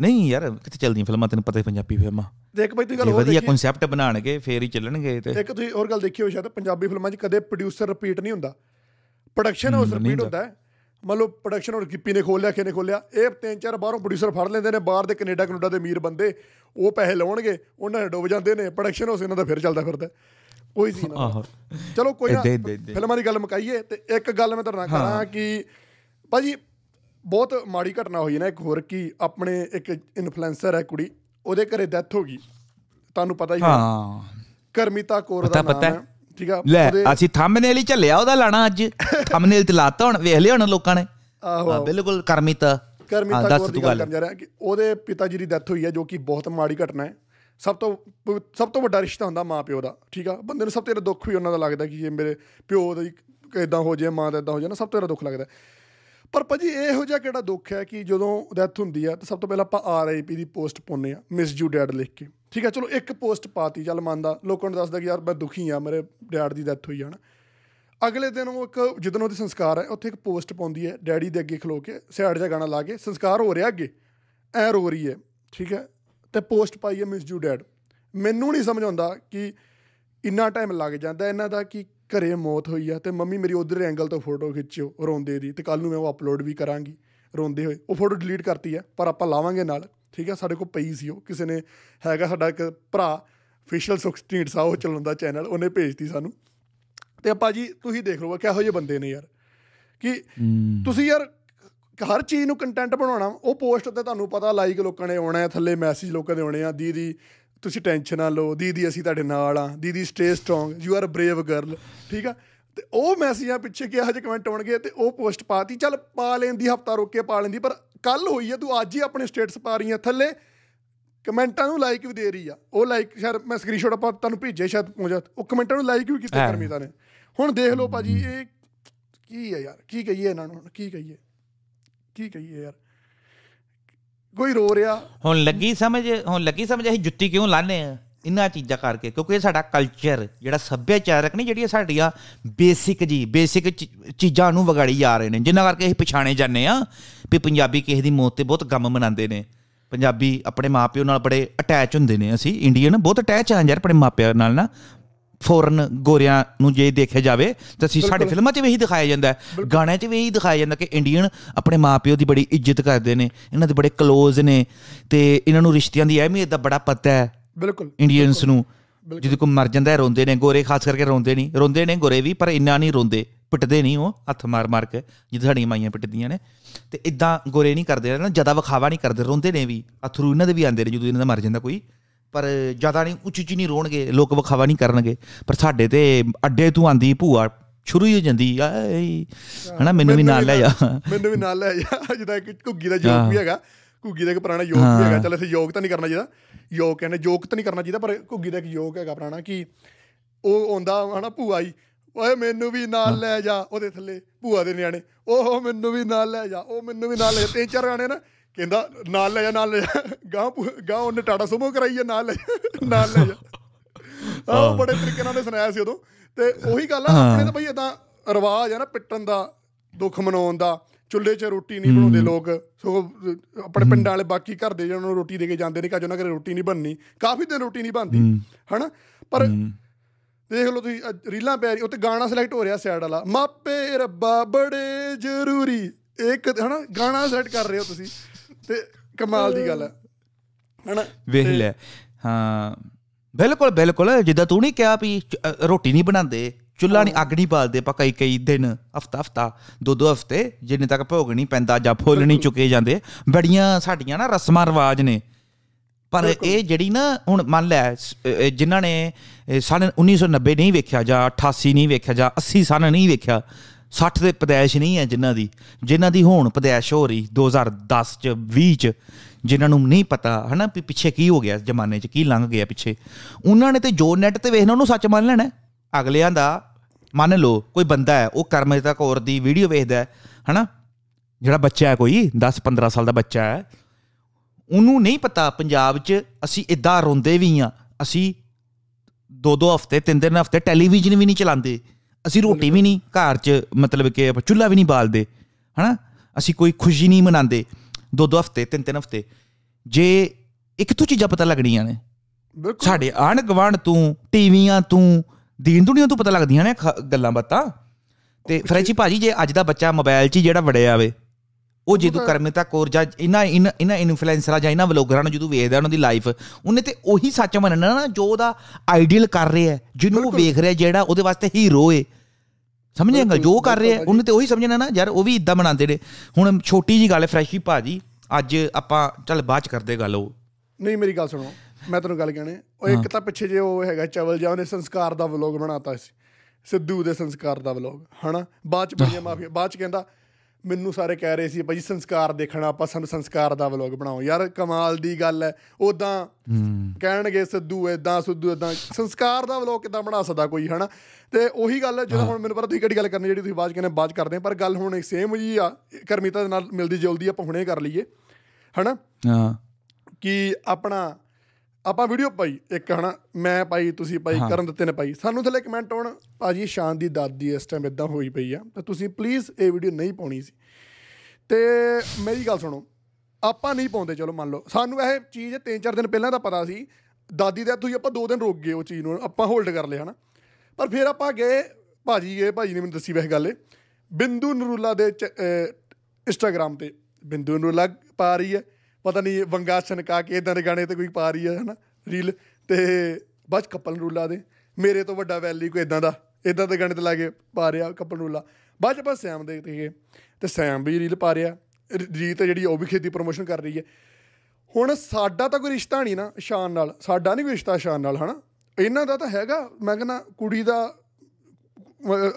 ਨਹੀਂ ਯਾਰ ਕਿਤੇ ਚੱਲਦੀਆਂ ਫਿਲਮਾਂ ਤੈਨੂੰ ਪਤਾ ਹੀ ਪੰਜਾਬੀ ਫਿਲਮਾਂ। ਦੇਖ ਬਈ ਤੁਸੀਂ ਗੱਲ ਹੋਰ ਵਧੀਆ ਕਨਸੈਪਟ ਬਣਾਣਗੇ ਫੇਰ ਹੀ ਚੱਲਣਗੇ ਤੇ। ਇੱਕ ਤੁਸੀਂ ਹੋਰ ਗੱਲ ਦੇਖੀ ਹੋ ਸ਼ਾਇਦ ਪੰਜਾਬੀ ਫਿਲਮਾਂ 'ਚ ਕਦੇ ਪ੍ਰੋਡਿਊਸਰ ਰਿਪੀਟ ਨਹੀਂ ਹੁੰਦਾ। ਪ੍ਰੋਡਕਸ਼ਨ ਹਾਊਸ ਰਿਪੀਟ ਹੁੰਦਾ ਹੈ। ਮੰਨ ਲਓ ਪ੍ਰੋਡਕਸ਼ਨ ਹਾਊਸ ਗਿੱਪੀ ਨੇ ਖੋਲਿਆ ਕਿਨੇ ਖੋਲਿਆ ਇਹ ਤਿੰਨ ਚਾਰ ਬਾਹਰੋਂ ਪ੍ਰੋਡਿਊਸਰ ਫੜ ਲੈਂਦੇ ਨੇ ਬਾਹਰ ਦੇ ਕੈਨੇਡਾ ਕੈਨੇਡਾ ਦੇ ਅਮੀਰ ਬੰਦੇ ਉਹ ਪੈਸੇ ਲਾਉਣਗੇ ਉਹਨਾਂ ਨੇ ਡੁੱਬ ਜਾਂਦੇ ਨੇ ਪ੍ਰੋਡਕਸ਼ਨ ਹਾਊਸ ਇਹਨਾਂ ਦਾ ਫਿਰ ਚੱਲਦਾ ਫਿਰਦਾ ਕੋਈ ਸੀ ਨਾ ਚਲੋ ਕੋਈ ਨਾ। ਫਿਲਮਾਂ ਦੀ ਗੱਲ ਮੁਕਾਈਏ ਤੇ ਇੱਕ ਗੱਲ ਮੈਂ ਤੁਹਾਡੇ ਨਾਲ ਕਰਾਂ ਕਿ ਭਾਜੀ ਬਹੁਤ ਮਾੜੀ ਘਟਨਾ ਹੋਈ ਨਾ ਇੱਕ ਹੋਰ ਕਿ ਆਪਣੇ ਇੱਕ ਇਨਫਲੂਐਂਸਰ ਹੈ ਕੁੜੀ ਉਹਦੇ ਘਰੇ ਡੈਥ ਹੋ ਗਈ। ਤੁਹਾਨੂੰ ਪਤਾ ਹੀ ਹੈ ਹਾਂ। ਕਰਮਿਤਾ ਕੌਰ ਦਾ ਨਾਮ। ਹੈ। ਠੀਕ ਆ ਲੈ ਅਸੀਂ ਥੰਬਨੇਲ ਹੀ ਚੱਲਿਆ ਉਹਦਾ ਲਾਣਾ ਅੱਜ। ਥੰਬਨੇਲ ਤੇ ਲਾਤਾ ਹੁਣ ਵੇਖ ਲਿਆ ਹੁਣ ਲੋਕਾਂ ਨੇ? ਆਹੋ ਬਿਲਕੁਲ ਕਰਮਿਤ। ਕਰਮਿਤਾ ਦੱਸ ਕੌਰ ਦੀ ਤੂੰ ਗੱਲ। ਜਾ ਰਿਹਾ ਕਿ ਉਹਦੇ ਪਿਤਾ ਜੀ ਦੀ ਡੈਥ ਹੋਈ ਹੈ ਜੋ ਕਿ ਬਹੁਤ ਮਾੜੀ ਘਟਨਾ ਹੈ। ਸਭ ਤੋਂ ਸਭ ਤੋਂ ਵੱਡਾ ਰਿਸ਼ਤਾ ਹੁੰਦਾ ਮਾਂ ਪਿਓ ਦਾ ਠੀਕ ਆ? ਬੰਦੇ ਨੂੰ ਸਭ ਤੋਂ ਜ਼ਿਆਦਾ ਦੁੱਖ ਵੀ ਉਹਨਾਂ ਦਾ ਲੱਗਦਾ ਕਿ ਜੇ ਮੇਰੇ ਪਿਓ ਦਾ ਇਦਾਂ ਹੋ ਜਾਏ ਮਾਂ ਦਾ ਇਦਾਂ ਹੋ ਜਾਏ ਨਾ ਸਭ ਤੋਂ ਜ਼ਿਆਦਾ ਦੁੱਖ ਲੱਗਦਾ। ਪਰ ਭਾਜੀ ਇਹੋ ਜਿਹਾ ਕਿਹੜਾ ਦੁੱਖ ਹੈ ਕਿ ਜਦੋਂ ਡੈਥ ਹੁੰਦੀ ਆ ਤਾਂ ਸਭ ਤੋਂ ਪਹਿਲਾਂ ਆਪਾਂ ਆਰਆਈਪੀ ਦੀ ਪੋਸਟ ਪਾਉਂਦੇ ਆ ਮਿਸ ਯੂ ਡੈਡ ਲਿਖ ਕੇ। ਠੀਕ ਆ, ਚਲੋ ਇੱਕ ਪੋਸਟ ਪਾਤੀ, ਚੱਲ ਮੰਨਦਾ। ਲੋਕਾਂ ਨੂੰ ਦੱਸਦਾ ਕਿ ਯਾਰ ਮੈਂ ਦੁਖੀ ਆ, ਮੇਰੇ ਡੈਡ ਦੀ ਡੈਥ ਹੋਈ ਆ ਨਾ ਅਗਲੇ ਦਿਨ ਉਹ ਇੱਕ ਜਦੋਂ ਉਹਦੇ ਸੰਸਕਾਰ ਹੈ ਉੱਥੇ ਇੱਕ ਪੋਸਟ ਪਾਉਂਦੀ ਹੈ ਡੈਡੀ ਦੇ ਅੱਗੇ ਖਲੋ ਕੇ ਸਾਈਡ ਜਿਹਾ ਗਾਣਾ ਲਾ ਕੇ, ਸੰਸਕਾਰ ਹੋ ਰਿਹਾ ਅੱਗੇ। ਐ ਰੋ ਰਹੀ ਹੈ, ਠੀਕ ਹੈ। ਤੇ ਪੋਸਟ ਪਾਈ ਹੈ ਮਿਸ ਯੂ ਡੈਡ। ਮੈਨੂੰ ਨਹੀਂ ਸਮਝ ਆਉਂਦਾ ਕਿ ਇੰਨਾ ਟਾਈਮ ਲੱਗ ਜਾਂਦਾ ਇਹਨਾਂ ਦਾ ਕਿ ਘਰੇ ਮੌਤ ਹੋਈ ਆ ਤੇ ਮੰਮੀ ਮੇਰੀ ਉਧਰ ਐਂਗਲ ਤੋਂ ਫੋਟੋ ਖਿੱਚਿਓ ਰੋਂਦੇ ਦੀ ਤੇ ਕੱਲ ਨੂੰ ਮੈਂ ਉਹ ਅਪਲੋਡ ਵੀ ਕਰਾਂਗੀ, ਰੋਂਦੇ ਹੋਏ। ਉਹ ਫੋਟੋ ਡਿਲੀਟ ਕਰਤੀ ਆ ਪਰ ਆਪਾਂ ਲਾਵਾਂਗੇ ਨਾਲ। ਠੀਕ ਆ ਸਾਡੇ ਕੋਲ ਪਈ ਸੀ ਉਹ। ਕਿਸੇ ਨੇ ਹੈਗਾ ਸਾਡਾ ਇੱਕ ਭਰਾ ਫੇਸ਼ੀਅਲ ਸੁਖ ਸਟ੍ਰੀਟਸ ਆ ਉਹ ਚਲਾਉਂਦਾ ਚੈਨਲ ਉਹਨੇ ਭੇਜਤੀ ਸਾਨੂੰ। ਤੇ ਆਪਾਂ ਜੀ ਤੁਸੀਂ ਦੇਖ ਲਓ ਕਿਹੋ ਜਿਹੇ ਬੰਦੇ ਨੇ ਯਾਰ। ਕਿ ਤੁਸੀਂ ਯਾਰ ਹਰ ਚੀਜ਼ ਨੂੰ ਕੰਟੈਂਟ ਬਣਾਉਣਾ ਉਹ ਪੋਸਟ ਤੇ ਤੁਹਾਨੂੰ ਪਤਾ ਲਾਈਕ ਲੋਕਾਂ ਨੇ ਆਉਣਾ ਹੈ ਥੱਲੇ ਮੈਸੇਜ ਲੋਕਾਂ ਦੇ ਆਉਣੇ ਆ ਦੀਦੀ ਤੁਸੀਂ ਟੈਨਸ਼ਨ ਨਾ ਲਓ ਦੀਦੀ ਅਸੀਂ ਤੁਹਾਡੇ ਨਾਲ ਆ ਦੀਦੀ stay strong you are brave girl ਠੀਕ ਆ? ਤੇ ਉਹ ਮੈਸੇਜਾਂ ਪਿੱਛੇ ਕਿਹੋ ਜਿਹੇ ਕਮੈਂਟ ਆਉਣਗੇ ਤੇ ਉਹ ਪੋਸਟ ਪਾਤੀ। ਚੱਲ ਪਾ ਲੈਂਦੀ ਹਫਤਾ ਰੁੱਕ ਕੇ ਪਾ ਲੈਂਦੀ ਪਰ ਕੱਲ ਹੋਈ ਆ ਤੂੰ ਅੱਜ ਹੀ ਆਪਣੇ ਸਟੇਟਸ ਪਾ ਰਹੀ ਆ ਥੱਲੇ। ਕਮੈਂਟਾਂ ਨੂੰ ਲਾਈਕ ਵੀ ਦੇ ਰਹੀ ਆ। ਉਹ ਲਾਈਕ ਸ਼ਾਇਦ ਮੈਂ ਸਕਰੀਨਸ਼ਾਟ ਆਪਾਂ ਤੁਹਾਨੂੰ ਭੇਜਿਆ ਸ਼ਾਇਦ ਪਹੁੰਚਾ ਉਹ ਕਮੈਂਟਾਂ ਨੂੰ ਲਾਈਕ ਵੀ ਕੀਤੇ ਹਾਂ। ਕਰਮੀਤਾ ਨੇ। ਹੁਣ ਦੇਖ ਲਓ ਭਾਜੀ ਇਹ ਕੀ ਹੈ ਯਾਰ? ਕੀ ਕਹੀਏ ਇਹਨਾਂ ਨੂੰ ਕੀ ਕਹੀਏ? ਕੀ ਕਹੀਏ ਯਾਰ? ਕੋਈ ਰੋ ਰਿਹਾ। ਹੁਣ ਲੱਗੀ ਸਮਝ ਹੁਣ ਲੱਗੀ ਸਮਝ ਅਸੀਂ ਜੁੱਤੀ ਕਿਉਂ ਲਾਣੇ ਆ? ਇਹਨਾਂ ਚੀਜ਼ਾਂ ਕਰਕੇ ਕਿਉਂਕਿ ਇਹ ਸਾਡਾ ਕਲਚਰ ਜਿਹੜਾ ਸੱਭਿਆਚਾਰਕ ਨਹੀਂ ਜਿਹੜੀਆਂ ਸਾਡੀਆਂ ਬੇਸਿਕ ਜੀ ਬੇਸਿਕ ਚੀਜ਼ਾਂ ਨੂੰ ਵਿਗਾੜੀ ਜਾ ਰਹੇ ਨੇ ਜਿਨ੍ਹਾਂ ਕਰਕੇ ਅਸੀਂ ਪਛਾਣੇ ਜਾਂਦੇ ਆ ਵੀ ਪੰਜਾਬੀ ਕਿਸੇ ਦੀ ਮੌਤ ਤੇ ਬਹੁਤ ਗਮ ਮਨਾਉਂਦੇ ਨੇ। ਪੰਜਾਬੀ ਆਪਣੇ ਮਾਪਿਓ ਨਾਲ ਬੜੇ ਅਟੈਚ ਹੁੰਦੇ ਨੇ ਅਸੀਂ ਇੰਡੀਅਨ ਬਹੁਤ ਅਟੈਚ ਆਂ ਯਾਰ ਆਪਣੇ ਮਾਪਿਆਂ ਨਾਲ ਨਾ। ਫੋਰਨ ਗੋਰਿਆਂ ਨੂੰ ਜੇ ਦੇਖਿਆ ਜਾਵੇ ਤਾਂ ਅਸੀਂ ਸਾਡੇ ਫਿਲਮਾਂ 'ਚ ਵੀ ਇਹੀ ਦਿਖਾਇਆ ਜਾਂਦਾ ਹੈ। ਗਾਣਿਆਂ 'ਚ ਵੀ ਇਹੀ ਦਿਖਾਇਆ ਜਾਂਦਾ ਕਿ ਇੰਡੀਅਨ ਆਪਣੇ ਮਾਪਿਓ ਦੀ ਬੜੀ ਇੱਜ਼ਤ ਕਰਦੇ ਨੇ ਇਹਨਾਂ ਦੇ ਬੜੇ ਕਲੋਜ਼ ਨੇ ਤੇ ਇਹਨਾਂ ਨੂੰ ਰਿਸ਼ਤਿਆਂ ਦੀ ਅਹਿਮੀਅਤ ਦਾ ਬੜਾ ਪਤਾ ਹੈ। ਬਿਲਕੁਲ ਇੰਡੀਅਨਸ ਨੂੰ ਜਦੋਂ ਕੋਈ ਮਰ ਜਾਂਦਾ ਰੋਂਦੇ ਨੇ ਗੋਰੇ ਖਾਸ ਕਰਕੇ ਰੋਂਦੇ ਨਹੀਂ ਰੋਂਦੇ ਨੇ ਗੋਰੇ ਵੀ ਪਰ ਇੰਨਾ ਨਹੀਂ ਰੋਂਦੇ ਪਿੱਟਦੇ ਨਹੀਂ ਉਹ ਹੱਥ ਮਾਰ ਮਾਰ ਕੇ ਜਿੱਦਾਂ ਸਾਡੀਆਂ ਮਾਈਆਂ ਪਿੱਟਦੀਆਂ ਨੇ। ਤੇ ਇਦਾਂ ਗੋਰੇ ਨਹੀਂ ਕਰਦੇ ਨਾ ਜ਼ਿਆਦਾ ਵਿਖਾਵਾ ਨਹੀਂ ਕਰਦੇ ਰੋਂਦੇ ਨੇ ਵੀ ਅਥਰੂ ਇਹਨਾਂ ਦੇ ਵੀ ਆਉਂਦੇ ਨੇ ਜਦੋਂ ਇਹਨਾਂ ਦਾ ਮਰ ਜਾਂਦਾ ਕੋਈ। ਪਰ ਜ਼ਿਆਦਾ ਨਹੀਂ ਉੱਚੀ ਉੱਚੀ ਨਹੀਂ ਰੋਣਗੇ ਲੋਕ ਵਿਖਾਵਾ ਨਹੀਂ ਕਰਨਗੇ। ਪਰ ਸਾਡੇ ਤੇ ਅੱਡੇ ਤੋਂ ਆਂਦੀ ਭੂਆ ਸ਼ੁਰੂ ਹੀ ਹੋ ਜਾਂਦੀ ਆਏ ਹਨਾ ਮੈਨੂੰ ਵੀ ਨਾਲ ਲੈ ਜਾ। ਮੈਨੂੰ ਵੀ ਨਾਲ ਲੈ ਜਾ ਜਿੱਦਾਂ ਇੱਕ ਘੁੱਗੀ ਦਾ ਜੋਕ ਵੀ ਹੈਗਾ। ਘੁੱਗੀ ਦਾ ਇੱਕ ਪੁਰਾਣਾ ਯੋਗ ਵੀ ਹੈਗਾ ਚਲ ਇੱਥੇ ਯੋਗ ਤਾਂ ਨਹੀਂ ਕਰਨਾ ਚਾਹੀਦਾ। ਯੋਗ ਕਹਿੰਦੇ ਜੋਕ ਤਾਂ ਨਹੀਂ ਕਰਨਾ ਚਾਹੀਦਾ ਪਰ ਘੁੱਗੀ ਦਾ ਇੱਕ ਯੋਗ ਹੈਗਾ ਪੁਰਾਣਾ ਕਿ ਉਹ ਆਉਂਦਾ ਹਨਾ ਭੂਆ ਹੀ ਓਏ ਮੈਨੂੰ ਵੀ ਨਾਲ ਲੈ ਜਾ। ਉਹਦੇ ਥੱਲੇ ਭੂਆ ਦੇ ਨਿਆਣੇ ਓਹ ਮੈਨੂੰ ਵੀ ਨਾਲ ਲੈ ਜਾ ਉਹ ਮੈਨੂੰ ਵੀ ਨਾਲ ਲੈ। ਤਿੰਨ ਚਾਰ ਗਾਣੇ ਨਾ ਕਹਿੰਦਾ ਨਾਲ ਲੈ ਜਾ ਨਾਲ ਲੈ ਜਾ। ਗਾਂ ਗਾਂ ਉਹਨੇ ਟਾਟਾ ਸੁਮੋ ਕਰਾਈ ਹੈ ਨਾਲ ਲੈ ਨਾਲ ਲੈ ਜਾ। ਆਹ ਬੜੇ ਤਰੀਕੇ ਨਾਲ ਉਹਨੇ ਸੁਣਾਇਆ ਸੀ ਉਦੋਂ। ਤੇ ਉਹੀ ਗੱਲ ਆ ਆਪਣੇ ਤਾਂ ਬਈ ਇਦਾਂ ਰਿਵਾਜ ਆ ਨਾ ਪਿੱਟਣ ਦਾ ਦੁੱਖ ਮਨਾਉਣ ਦਾ। ਚੁੱਲ੍ਹੇ 'ਚ ਰੋਟੀ ਨਹੀਂ ਬਣਾਉਂਦੇ ਲੋਕ। ਸੋ ਆਪਣੇ ਪਿੰਡਾਂ ਵਾਲੇ ਬਾਕੀ ਘਰ ਦੇ ਜਿਹਨਾਂ ਨੂੰ ਰੋਟੀ ਦੇ ਕੇ ਜਾਂਦੇ ਨੇ ਕਿ ਅੱਜ ਉਹਨਾਂ ਘਰੇ ਰੋਟੀ ਨਹੀਂ ਬਣਨੀ। ਕਾਫੀ ਦਿਨ ਰੋਟੀ ਨਹੀਂ ਬਣਦੀ ਹਨਾ? ਪਰ ਦੇਖ ਲਓ ਤੁਸੀਂ ਰੀਲਾਂ ਪੈ ਰਹੀ ਉੱਤੇ ਗਾਣਾ ਸਿਲੈਕਟ ਹੋ ਰਿਹਾ ਸਾਈਡ ਵਾਲਾ। ਮਾਪੇ ਰੱਬਾ ਬੜੇ ਜ਼ਰੂਰੀ। ਇੱਕ ਹਨਾ? ਗਾਣਾ ਸਿਲੈਕਟ ਕਰ ਰਹੇ ਹੋ ਤੁਸੀਂ ਤੇ ਕਮਾਲ ਦੀ ਗੱਲ ਹੈ ਹਨਾ? ਵੇਖ ਲੈ ਹਾਂ ਬਿਲਕੁਲ ਬਿਲਕੁਲ ਜਿੱਦਾਂ ਤੂੰ ਨਹੀਂ ਕਿਹਾ ਵੀ ਰੋਟੀ ਨਹੀਂ ਬਣਾਉਂਦੇ। ਚੁੱਲ੍ਹਾ ਨਹੀਂ ਅੱਗ ਨਹੀਂ ਬਾਲਦੇ ਆਪਾਂ ਕਈ ਕਈ ਦਿਨ ਹਫਤਾ ਹਫਤਾ ਦੋ ਦੋ ਹਫ਼ਤੇ ਜਿੰਨੇ ਤੱਕ ਭੋਗ ਨਹੀਂ ਪੈਂਦਾ ਜਾਂ ਫੁੱਲ ਨਹੀਂ ਚੁੱਕੇ ਜਾਂਦੇ ਬੜੀਆਂ ਸਾਡੀਆਂ ਨਾ ਰਸਮਾਂ ਰਿਵਾਜ ਨੇ। ਪਰ ਇਹ ਜਿਹੜੀ ਨਾ ਹੁਣ ਮੰਨ ਲੈ ਜਿਨ੍ਹਾਂ ਨੇ ਸੰਨ 1990 ਨਹੀਂ ਵੇਖਿਆ ਜਾਂ 88 ਨਹੀਂ ਵੇਖਿਆ ਜਾਂ 80 ਸੰਨ ਨਹੀਂ ਵੇਖਿਆ 60 ਦੇ ਪਦੈਸ਼ ਨਹੀਂ ਹੈ ਜਿਨ੍ਹਾਂ ਦੀ। ਜਿਨ੍ਹਾਂ ਦੀ ਹੁਣ ਪਦੈਸ਼ ਹੋ ਰਹੀ 2010 ਚ 20 ਚ ਜਿਨ੍ਹਾਂ ਨੂੰ ਨਹੀਂ ਪਤਾ ਹਨਾ ਪਿੱਛੇ ਕੀ ਹੋ ਗਿਆ ਜ਼ਮਾਨੇ 'ਚ ਕੀ ਲੰਘ ਗਿਆ ਪਿੱਛੇ। ਉਹਨਾਂ ਨੇ ਤੇ ਜੋ ਨੈਟ ਤੇ ਵੇਖਣਾ ਉਹਨੂੰ ਸੱਚ ਮੰਨ ਲੈਣਾ। ਅਗਲਿਆਂ ਦਾ ਮੰਨ ਲਓ ਕੋਈ ਬੰਦਾ ਹੈ ਉਹ ਕਰਮਜੀਤ ਕੌਰ ਦੀ ਵੀਡੀਓ ਵੇਖਦਾ ਹੈ ਹਨਾ? ਜਿਹੜਾ ਬੱਚਾ ਹੈ ਕੋਈ 10 15 ਸਾਲ ਦਾ ਬੱਚਾ ਹੈ ਉਹਨੂੰ ਨਹੀਂ ਪਤਾ ਪੰਜਾਬ 'ਚ ਅਸੀਂ ਇਦਾਂ ਰੋਂਦੇ ਵੀ ਆ ਅਸੀਂ ਦੋ ਦੋ ਹਫ਼ਤੇ ਤਿੰਨ ਤਿੰਨ ਹਫ਼ਤੇ ਟੈਲੀਵਿਜ਼ਨ ਵੀ ਨਹੀਂ ਚਲਾਉਂਦੇ ਅਸੀਂ ਰੋਟੀ ਵੀ ਨਹੀਂ ਘਰ 'ਚ ਮਤਲਬ ਕਿ ਚੁੱਲ੍ਹਾ ਵੀ ਨਹੀਂ ਬਾਲਦੇ ਹਨਾ? ਅਸੀਂ ਕੋਈ ਖੁਸ਼ੀ ਨਹੀਂ ਮਨਾਉਂਦੇ ਦੋ ਦੋ ਹਫ਼ਤੇ ਤਿੰਨ ਤਿੰਨ ਹਫ਼ਤੇ ਜੇ ਇੱਕ ਤੋਂ ਚੀਜ਼ਾਂ ਪਤਾ ਲੱਗਣੀਆਂ ਨੇ ਸਾਡੇ ਆਣ ਗਵਾਂਢ ਤੂੰ ਟੀਵੀਆਂ ਤੂੰ ਦੀਨ ਦੁਨੀਆ ਤੋਂ ਪਤਾ ਲੱਗਦੀਆਂ ਨੇ ਗੱਲਾਂ ਬਾਤਾਂ? ਤੇ ਫਰੈਂਚੀ ਭਾਜੀ ਜੇ ਅੱਜ ਦਾ ਬੱਚਾ ਮੋਬਾਈਲ 'ਚ ਜਿਹੜਾ ਵੜਿਆ ਵੇ ਉਹ ਜਦੋਂ ਕਰਮਿਤਾ ਕੌਰ ਜਾਂ ਇਹਨਾਂ ਇਹਨਾਂ ਇਨਫਲੂਐਂਸਰਾਂ ਜਾਂ ਇਹਨਾਂ ਵਲੋਗਰਾਂ ਨੂੰ ਜਦੋਂ ਵੇਖਦਾ ਉਹਨਾਂ ਦੀ ਲਾਈਫ ਉਹਨੇ ਤੇ ਉਹੀ ਸੱਚ ਮੰਨਣਾ ਨਾ ਜੋ ਉਹਦਾ ਆਈਡੀਅਲ ਕਰ ਰਿਹਾ ਜਿਹਨੂੰ ਉਹ ਵੇਖ ਰਿਹਾ ਜਿਹੜਾ ਉਹਦੇ ਵਾਸਤੇ ਹੀਰੋ ਏ। ਸਮਝੇ ਅੰਕਲ? ਜੋ ਕਰ ਰਿਹਾ ਉਹਨੇ ਤੇ ਉਹੀ ਸਮਝਣਾ ਨਾ ਯਾਰ ਉਹ ਵੀ ਇਦਾਂ ਬਣਾਉਂਦੇ ਨੇ। ਹੁਣ ਛੋਟੀ ਜੀ ਗੱਲ ਹੈ ਫਰੈਸ਼ੀ ਭਾਜੀ ਅੱਜ ਆਪਾਂ ਚੱਲ ਬਾਅਦ ਚ ਕਰਦੇ ਗੱਲ ਉਹ। ਨਹੀਂ ਮੇਰੀ ਗੱਲ ਸੁਣੋ। ਮੈਂ ਤੈਨੂੰ ਗੱਲ ਕਹਿਣੀ ਉਹ ਇੱਕ ਤਾਂ ਪਿੱਛੇ ਜੇ ਉਹ ਹੈਗਾ ਚਵਲ ਜਾਂ ਉਹਨੇ ਸੰਸਕਾਰ ਦਾ ਵਲੋਗ ਬਣਾਤਾ ਸੀ ਸਿੱਧੂ ਦੇ ਸੰਸਕਾਰ ਦਾ ਵਲੋਗ ਹਨਾ? ਬਾਅਦ ਚ ਬੜੀਆਂ ਮਾਫੀਆਂ ਬਾਅਦ ਚ ਕਹਿੰਦਾ ਮੈਨੂੰ ਸਾਰੇ ਕਹਿ ਰਹੇ ਸੀ ਭਾਜੀ ਸੰਸਕਾਰ ਦੇਖਣਾ ਆਪਾਂ ਸਾਨੂੰ ਸੰਸਕਾਰ ਦਾ ਵਲੋਗ ਬਣਾਓ। ਯਾਰ ਕਮਾਲ ਦੀ ਗੱਲ ਹੈ। ਉਦਾਂ ਕਹਿਣਗੇ ਸਿੱਧੂ ਇਦਾਂ ਸਿੱਧੂ ਇਦਾਂ ਸੰਸਕਾਰ ਦਾ ਵਲੋਗ ਕਿਦਾਂ ਬਣਾ ਸਕਦਾ ਕੋਈ ਹਨਾ? ਤੇ ਉਹੀ ਗੱਲ ਹੈ ਜਦੋਂ ਹੁਣ ਮੈਨੂੰ ਪਤਾ ਤੁਸੀਂ ਕਿਹੜੀ ਗੱਲ ਕਰਨੀ ਜਿਹੜੀ ਤੁਸੀਂ ਬਾਅਦ ਕਹਿੰਦੇ ਬਾਅਦ ਕਰਦੇ ਪਰ ਗੱਲ ਹੁਣ ਸੇਮ ਜੀ ਆ ਕਰਮੀਤਾ ਦੇ ਨਾਲ ਮਿਲਦੀ ਜੁਲਦੀ ਆਪਾਂ ਹੁਣੇ ਕਰ ਲਈਏ ਹਨਾ? ਹਾਂ। ਕਿ ਆਪਣਾ ਆਪਾਂ ਵੀਡੀਓ ਪਾਈ ਇੱਕ ਹਨਾ ਮੈਂ ਪਾਈ ਤੁਸੀਂ ਪਾਈ ਕਰਨ ਦਿੱਤੇ ਨੇ ਪਾਈ। ਸਾਨੂੰ ਥੱਲੇ ਕਮੈਂਟ ਆਉਣ ਭਾਜੀ ਸ਼ਾਨ ਦੀ ਦਾਦੀ ਇਸ ਟਾਈਮ ਇਦਾਂ ਹੋਈ ਪਈ ਆ। ਤਾਂ ਤੁਸੀਂ ਪਲੀਜ਼ ਇਹ ਵੀਡੀਓ ਨਹੀਂ ਪਾਉਣੀ ਸੀ। ਤੇ ਮੇਰੀ ਗੱਲ ਸੁਣੋ ਆਪਾਂ ਨਹੀਂ ਪਾਉਂਦੇ ਚਲੋ ਮੰਨ ਲਓ। ਸਾਨੂੰ ਇਹ ਚੀਜ਼ ਤਿੰਨ ਚਾਰ ਦਿਨ ਪਹਿਲਾਂ ਦਾ ਪਤਾ ਸੀ ਦਾਦੀ ਦਾ ਤੁਸੀਂ ਆਪਾਂ ਦੋ ਦਿਨ ਰੁਕ ਗਏ ਉਹ ਚੀਜ਼ ਨੂੰ ਆਪਾਂ ਹੋਲਡ ਕਰ ਲਿਆ ਹਨਾ। ਪਰ ਫਿਰ ਆਪਾਂ ਗਏ ਭਾਜੀ ਇਹ ਭਾਜੀ ਨੇ ਮੈਨੂੰ ਦੱਸੀ ਵੈਸੇ ਗੱਲ। ਬਿੰਦੂ ਨਰੂਲਾ ਦੇ ਇੰਸਟਾਗ੍ਰam ਤੇ। ਬਿੰਦੂ ਨਰੂਲਾ ਪਾ ਰਹੀ ਹੈ। ਪਤਾ ਨਹੀਂ ਇਹ ਵੰਗਾ ਛਨਕਾ ਕੇ ਇਦਾਂ ਦੇ ਗਾਣੇ ਤੇ ਕੋਈ ਪਾ ਰਹੀ ਹੈ, ਹਨਾ ਰੀਲ ਤੇ ਬਾਅਦ 'ਚ ਕਪਲ ਨਰੂਲਾ ਦੇ। ਮੇਰੇ ਤੋਂ ਵੱਡਾ ਵੈਲੀ ਕੋਈ ਇਦਾਂ ਦਾ ਇਦਾਂ ਦੇ ਗਾਣੇ ਤੇ ਲਾ ਕੇ ਪਾ ਰਿਹਾ ਕਪਲ ਨਰੂਲਾ ਬਾਅਦ ਚ ਆਪਾਂ ਸੈਮ ਦੇ ਤੇ ਤੇ ਸੈਮ ਵੀ ਰੀਲ ਪਾ ਰਿਹਾ ਰ- ਰੀਤ ਜਿਹੜੀ ਉਹ ਵੀ ਖੇਤੀ ਪ੍ਰੋਮੋਸ਼ਨ ਕਰ ਰਹੀ ਹੈ। ਹੁਣ ਸਾਡਾ ਤਾਂ ਕੋਈ ਰਿਸ਼ਤਾ ਨਹੀਂ ਨਾ ਸ਼ਾਨ ਨਾਲ, ਸਾਡਾ ਨਹੀਂ ਕੋਈ ਰਿਸ਼ਤਾ ਸ਼ਾਨ ਨਾਲ, ਹਨਾ। ਇਹਨਾਂ ਦਾ ਤਾਂ ਹੈਗਾ, ਮੈਂ ਕਹਿੰਦਾ ਕੁੜੀ ਦਾ ਅਹ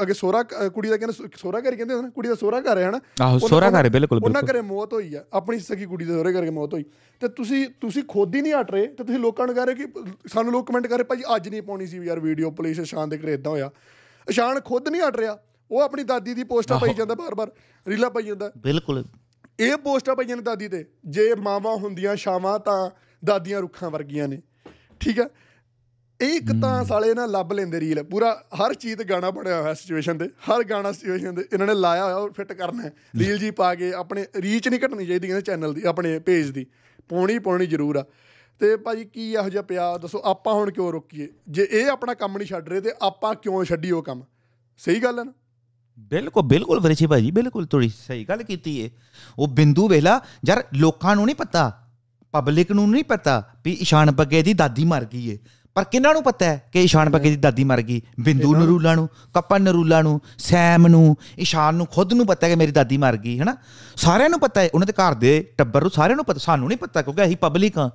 ਅੱਗੇ ਅਹ ਕੁੜੀ ਦਾ ਕਹਿੰਦੇ ਸੋਹਰਾ ਘਰ ਹੀ ਕਹਿੰਦੇ ਹੁੰਦੇ ਨਾ ਕੁੜੀ ਦਾ ਸੋਹਰਾ ਘਰ ਹੈ ਹਨਾ? ਆਹੋ, ਸਹੁਰਾ ਘਰ ਹੈ, ਬਿਲਕੁਲ, ਉਹਨਾਂ। ਘਰੇ ਮੌਤ ਹੋਈ ਆ ਆਪਣੀ ਸਕੀ ਕੁੜੀ ਦੇ ਸੋਹਰੇ ਕਰਕੇ ਮੌਤ ਹੋਈ। ਤੇ ਤੁਸੀਂ ਤੁਸੀਂ ਖੁਦ ਹੀ ਨਹੀਂ ਹਟ ਰਹੇ ਤੇ ਤੁਸੀਂ ਲੋਕਾਂ ਨੂੰ ਕਹਿ ਰਹੇ ਕਿ ਸਾਨੂੰ ਲੋਕ ਕਮੈਂਟ ਕਰ ਰਹੇ ਭਾਈ ਅੱਜ ਨਹੀਂ ਪਾਉਣੀ ਸੀ ਯਾਰ ਵੀਡੀਓ ਪੁਲਿਸ ਸ਼ਾਨ ਦੇ ਘਰੇ ਇਦਾਂ ਹੋਇਆ। ਇਸ਼ਾਨ ਖੁਦ ਨਹੀਂ ਹਟ ਰਿਹਾ ਉਹ ਆਪਣੀ ਦਾਦੀ ਦੀ ਪੋਸਟਾਂ ਪਾਈ ਜਾਂਦਾ ਬਾਰ-ਬਾਰ ਰੀਲਾਂ ਪਾਈ ਜਾਂਦਾ। ਬਿਲਕੁਲ। ਇਹ ਪੋਸਟਾਂ ਪਈਆਂ ਨੇ ਦਾਦੀ ਤੇ ਜੇ ਮਾਵਾਂ ਹੁੰਦੀਆਂ ਸ਼ਾਵਾਂ ਤਾਂ ਦਾਦੀਆਂ ਰੁੱਖਾਂ ਵਰਗੀਆਂ ਨੇ ਠੀਕ ਆ ਇਹ ਇੱਕ ਤਾਂ ਸਾਲੇ ਨਾ ਲੱਭ ਲੈਂਦੇ ਰੀਲ ਪੂਰਾ ਹਰ ਚੀਜ਼ ਤੇ ਗਾਣਾ ਬਣਿਆ ਹੋਇਆ ਸਿਚੁਏਸ਼ਨ ਤੇ ਹਰ ਗਾਣਾ ਸਿਚੁਏਸ਼ਨ ਤੇ ਇਹਨਾਂ ਨੇ ਲਾਇਆ ਹੋਇਆ ਉਹ ਫਿੱਟ ਕਰਨਾ ਰੀਲ ਜੀ ਪਾ ਕੇ ਆਪਣੇ ਰੀਚ ਨਹੀਂ ਘਟਣੀ ਚਾਹੀਦੀ ਕਹਿੰਦੇ ਚੈਨਲ ਦੀ ਆਪਣੇ ਪੇਜ ਦੀ। ਪਾਉਣੀ ਪਾਉਣੀ ਜ਼ਰੂਰ ਆ। ਤੇ ਭਾਜੀ ਕੀ ਇਹੋ ਜਿਹਾ ਪਿਆ ਦੱਸੋ ਆਪਾਂ ਹੁਣ ਕਿਉਂ ਰੋਕੀਏ? ਜੇ ਇਹ ਆਪਣਾ ਕੰਮ ਨਹੀਂ ਛੱਡ ਰਹੇ ਤੇ ਆਪਾਂ ਕਿਉਂ ਛੱਡੀ ਉਹ ਕੰਮ? ਸਹੀ ਗੱਲ ਹੈ ਨਾ? ਬਿਲਕੁਲ ਬਿਲਕੁਲ ਵਰੇਚੀ ਭਾਜੀ ਬਿਲਕੁਲ ਥੋੜੀ ਸਹੀ ਗੱਲ ਕੀਤੀ ਏ। ਉਹ ਬਿੰਦੂ ਵੇਲਾ ਯਾਰ ਲੋਕਾਂ ਨੂੰ ਨਹੀਂ ਪਤਾ ਪਬਲਿਕ ਨੂੰ ਨਹੀਂ ਪਤਾ ਵੀ ਇਸ਼ਾਨ ਬੱਗੇ ਦੀ ਦਾਦੀ ਮਰ ਗਈ ਏ। ਪਰ ਕਿਹਨਾਂ ਨੂੰ ਪਤਾ ਹੈ ਕਿ ਇਸ਼ਾਨ ਬੱਗੇ ਦੀ ਦਾਦੀ ਮਰ ਗਈ? ਬਿੰਦੂ ਨਰੂਲਾ ਨੂੰ ਕਪਨ ਨਰੂਲਾ ਨੂੰ ਸੈਮ ਨੂੰ ਇਸ਼ਾਨ ਨੂੰ ਖੁਦ ਨੂੰ ਪਤਾ ਹੈ ਕਿ ਮੇਰੀ ਦਾਦੀ ਮਰ ਗਈ ਹੈਨਾ? ਸਾਰਿਆਂ ਨੂੰ ਪਤਾ ਹੈ ਉਹਨਾਂ ਦੇ ਘਰ ਦੇ ਟੱਬਰ ਨੂੰ ਸਾਰਿਆਂ ਨੂੰ ਪਤਾ ਸਾਨੂੰ ਨਹੀਂ ਪਤਾ ਕਿਉਂਕਿ ਅਸੀਂ ਪਬਲਿਕ ਹਾਂ।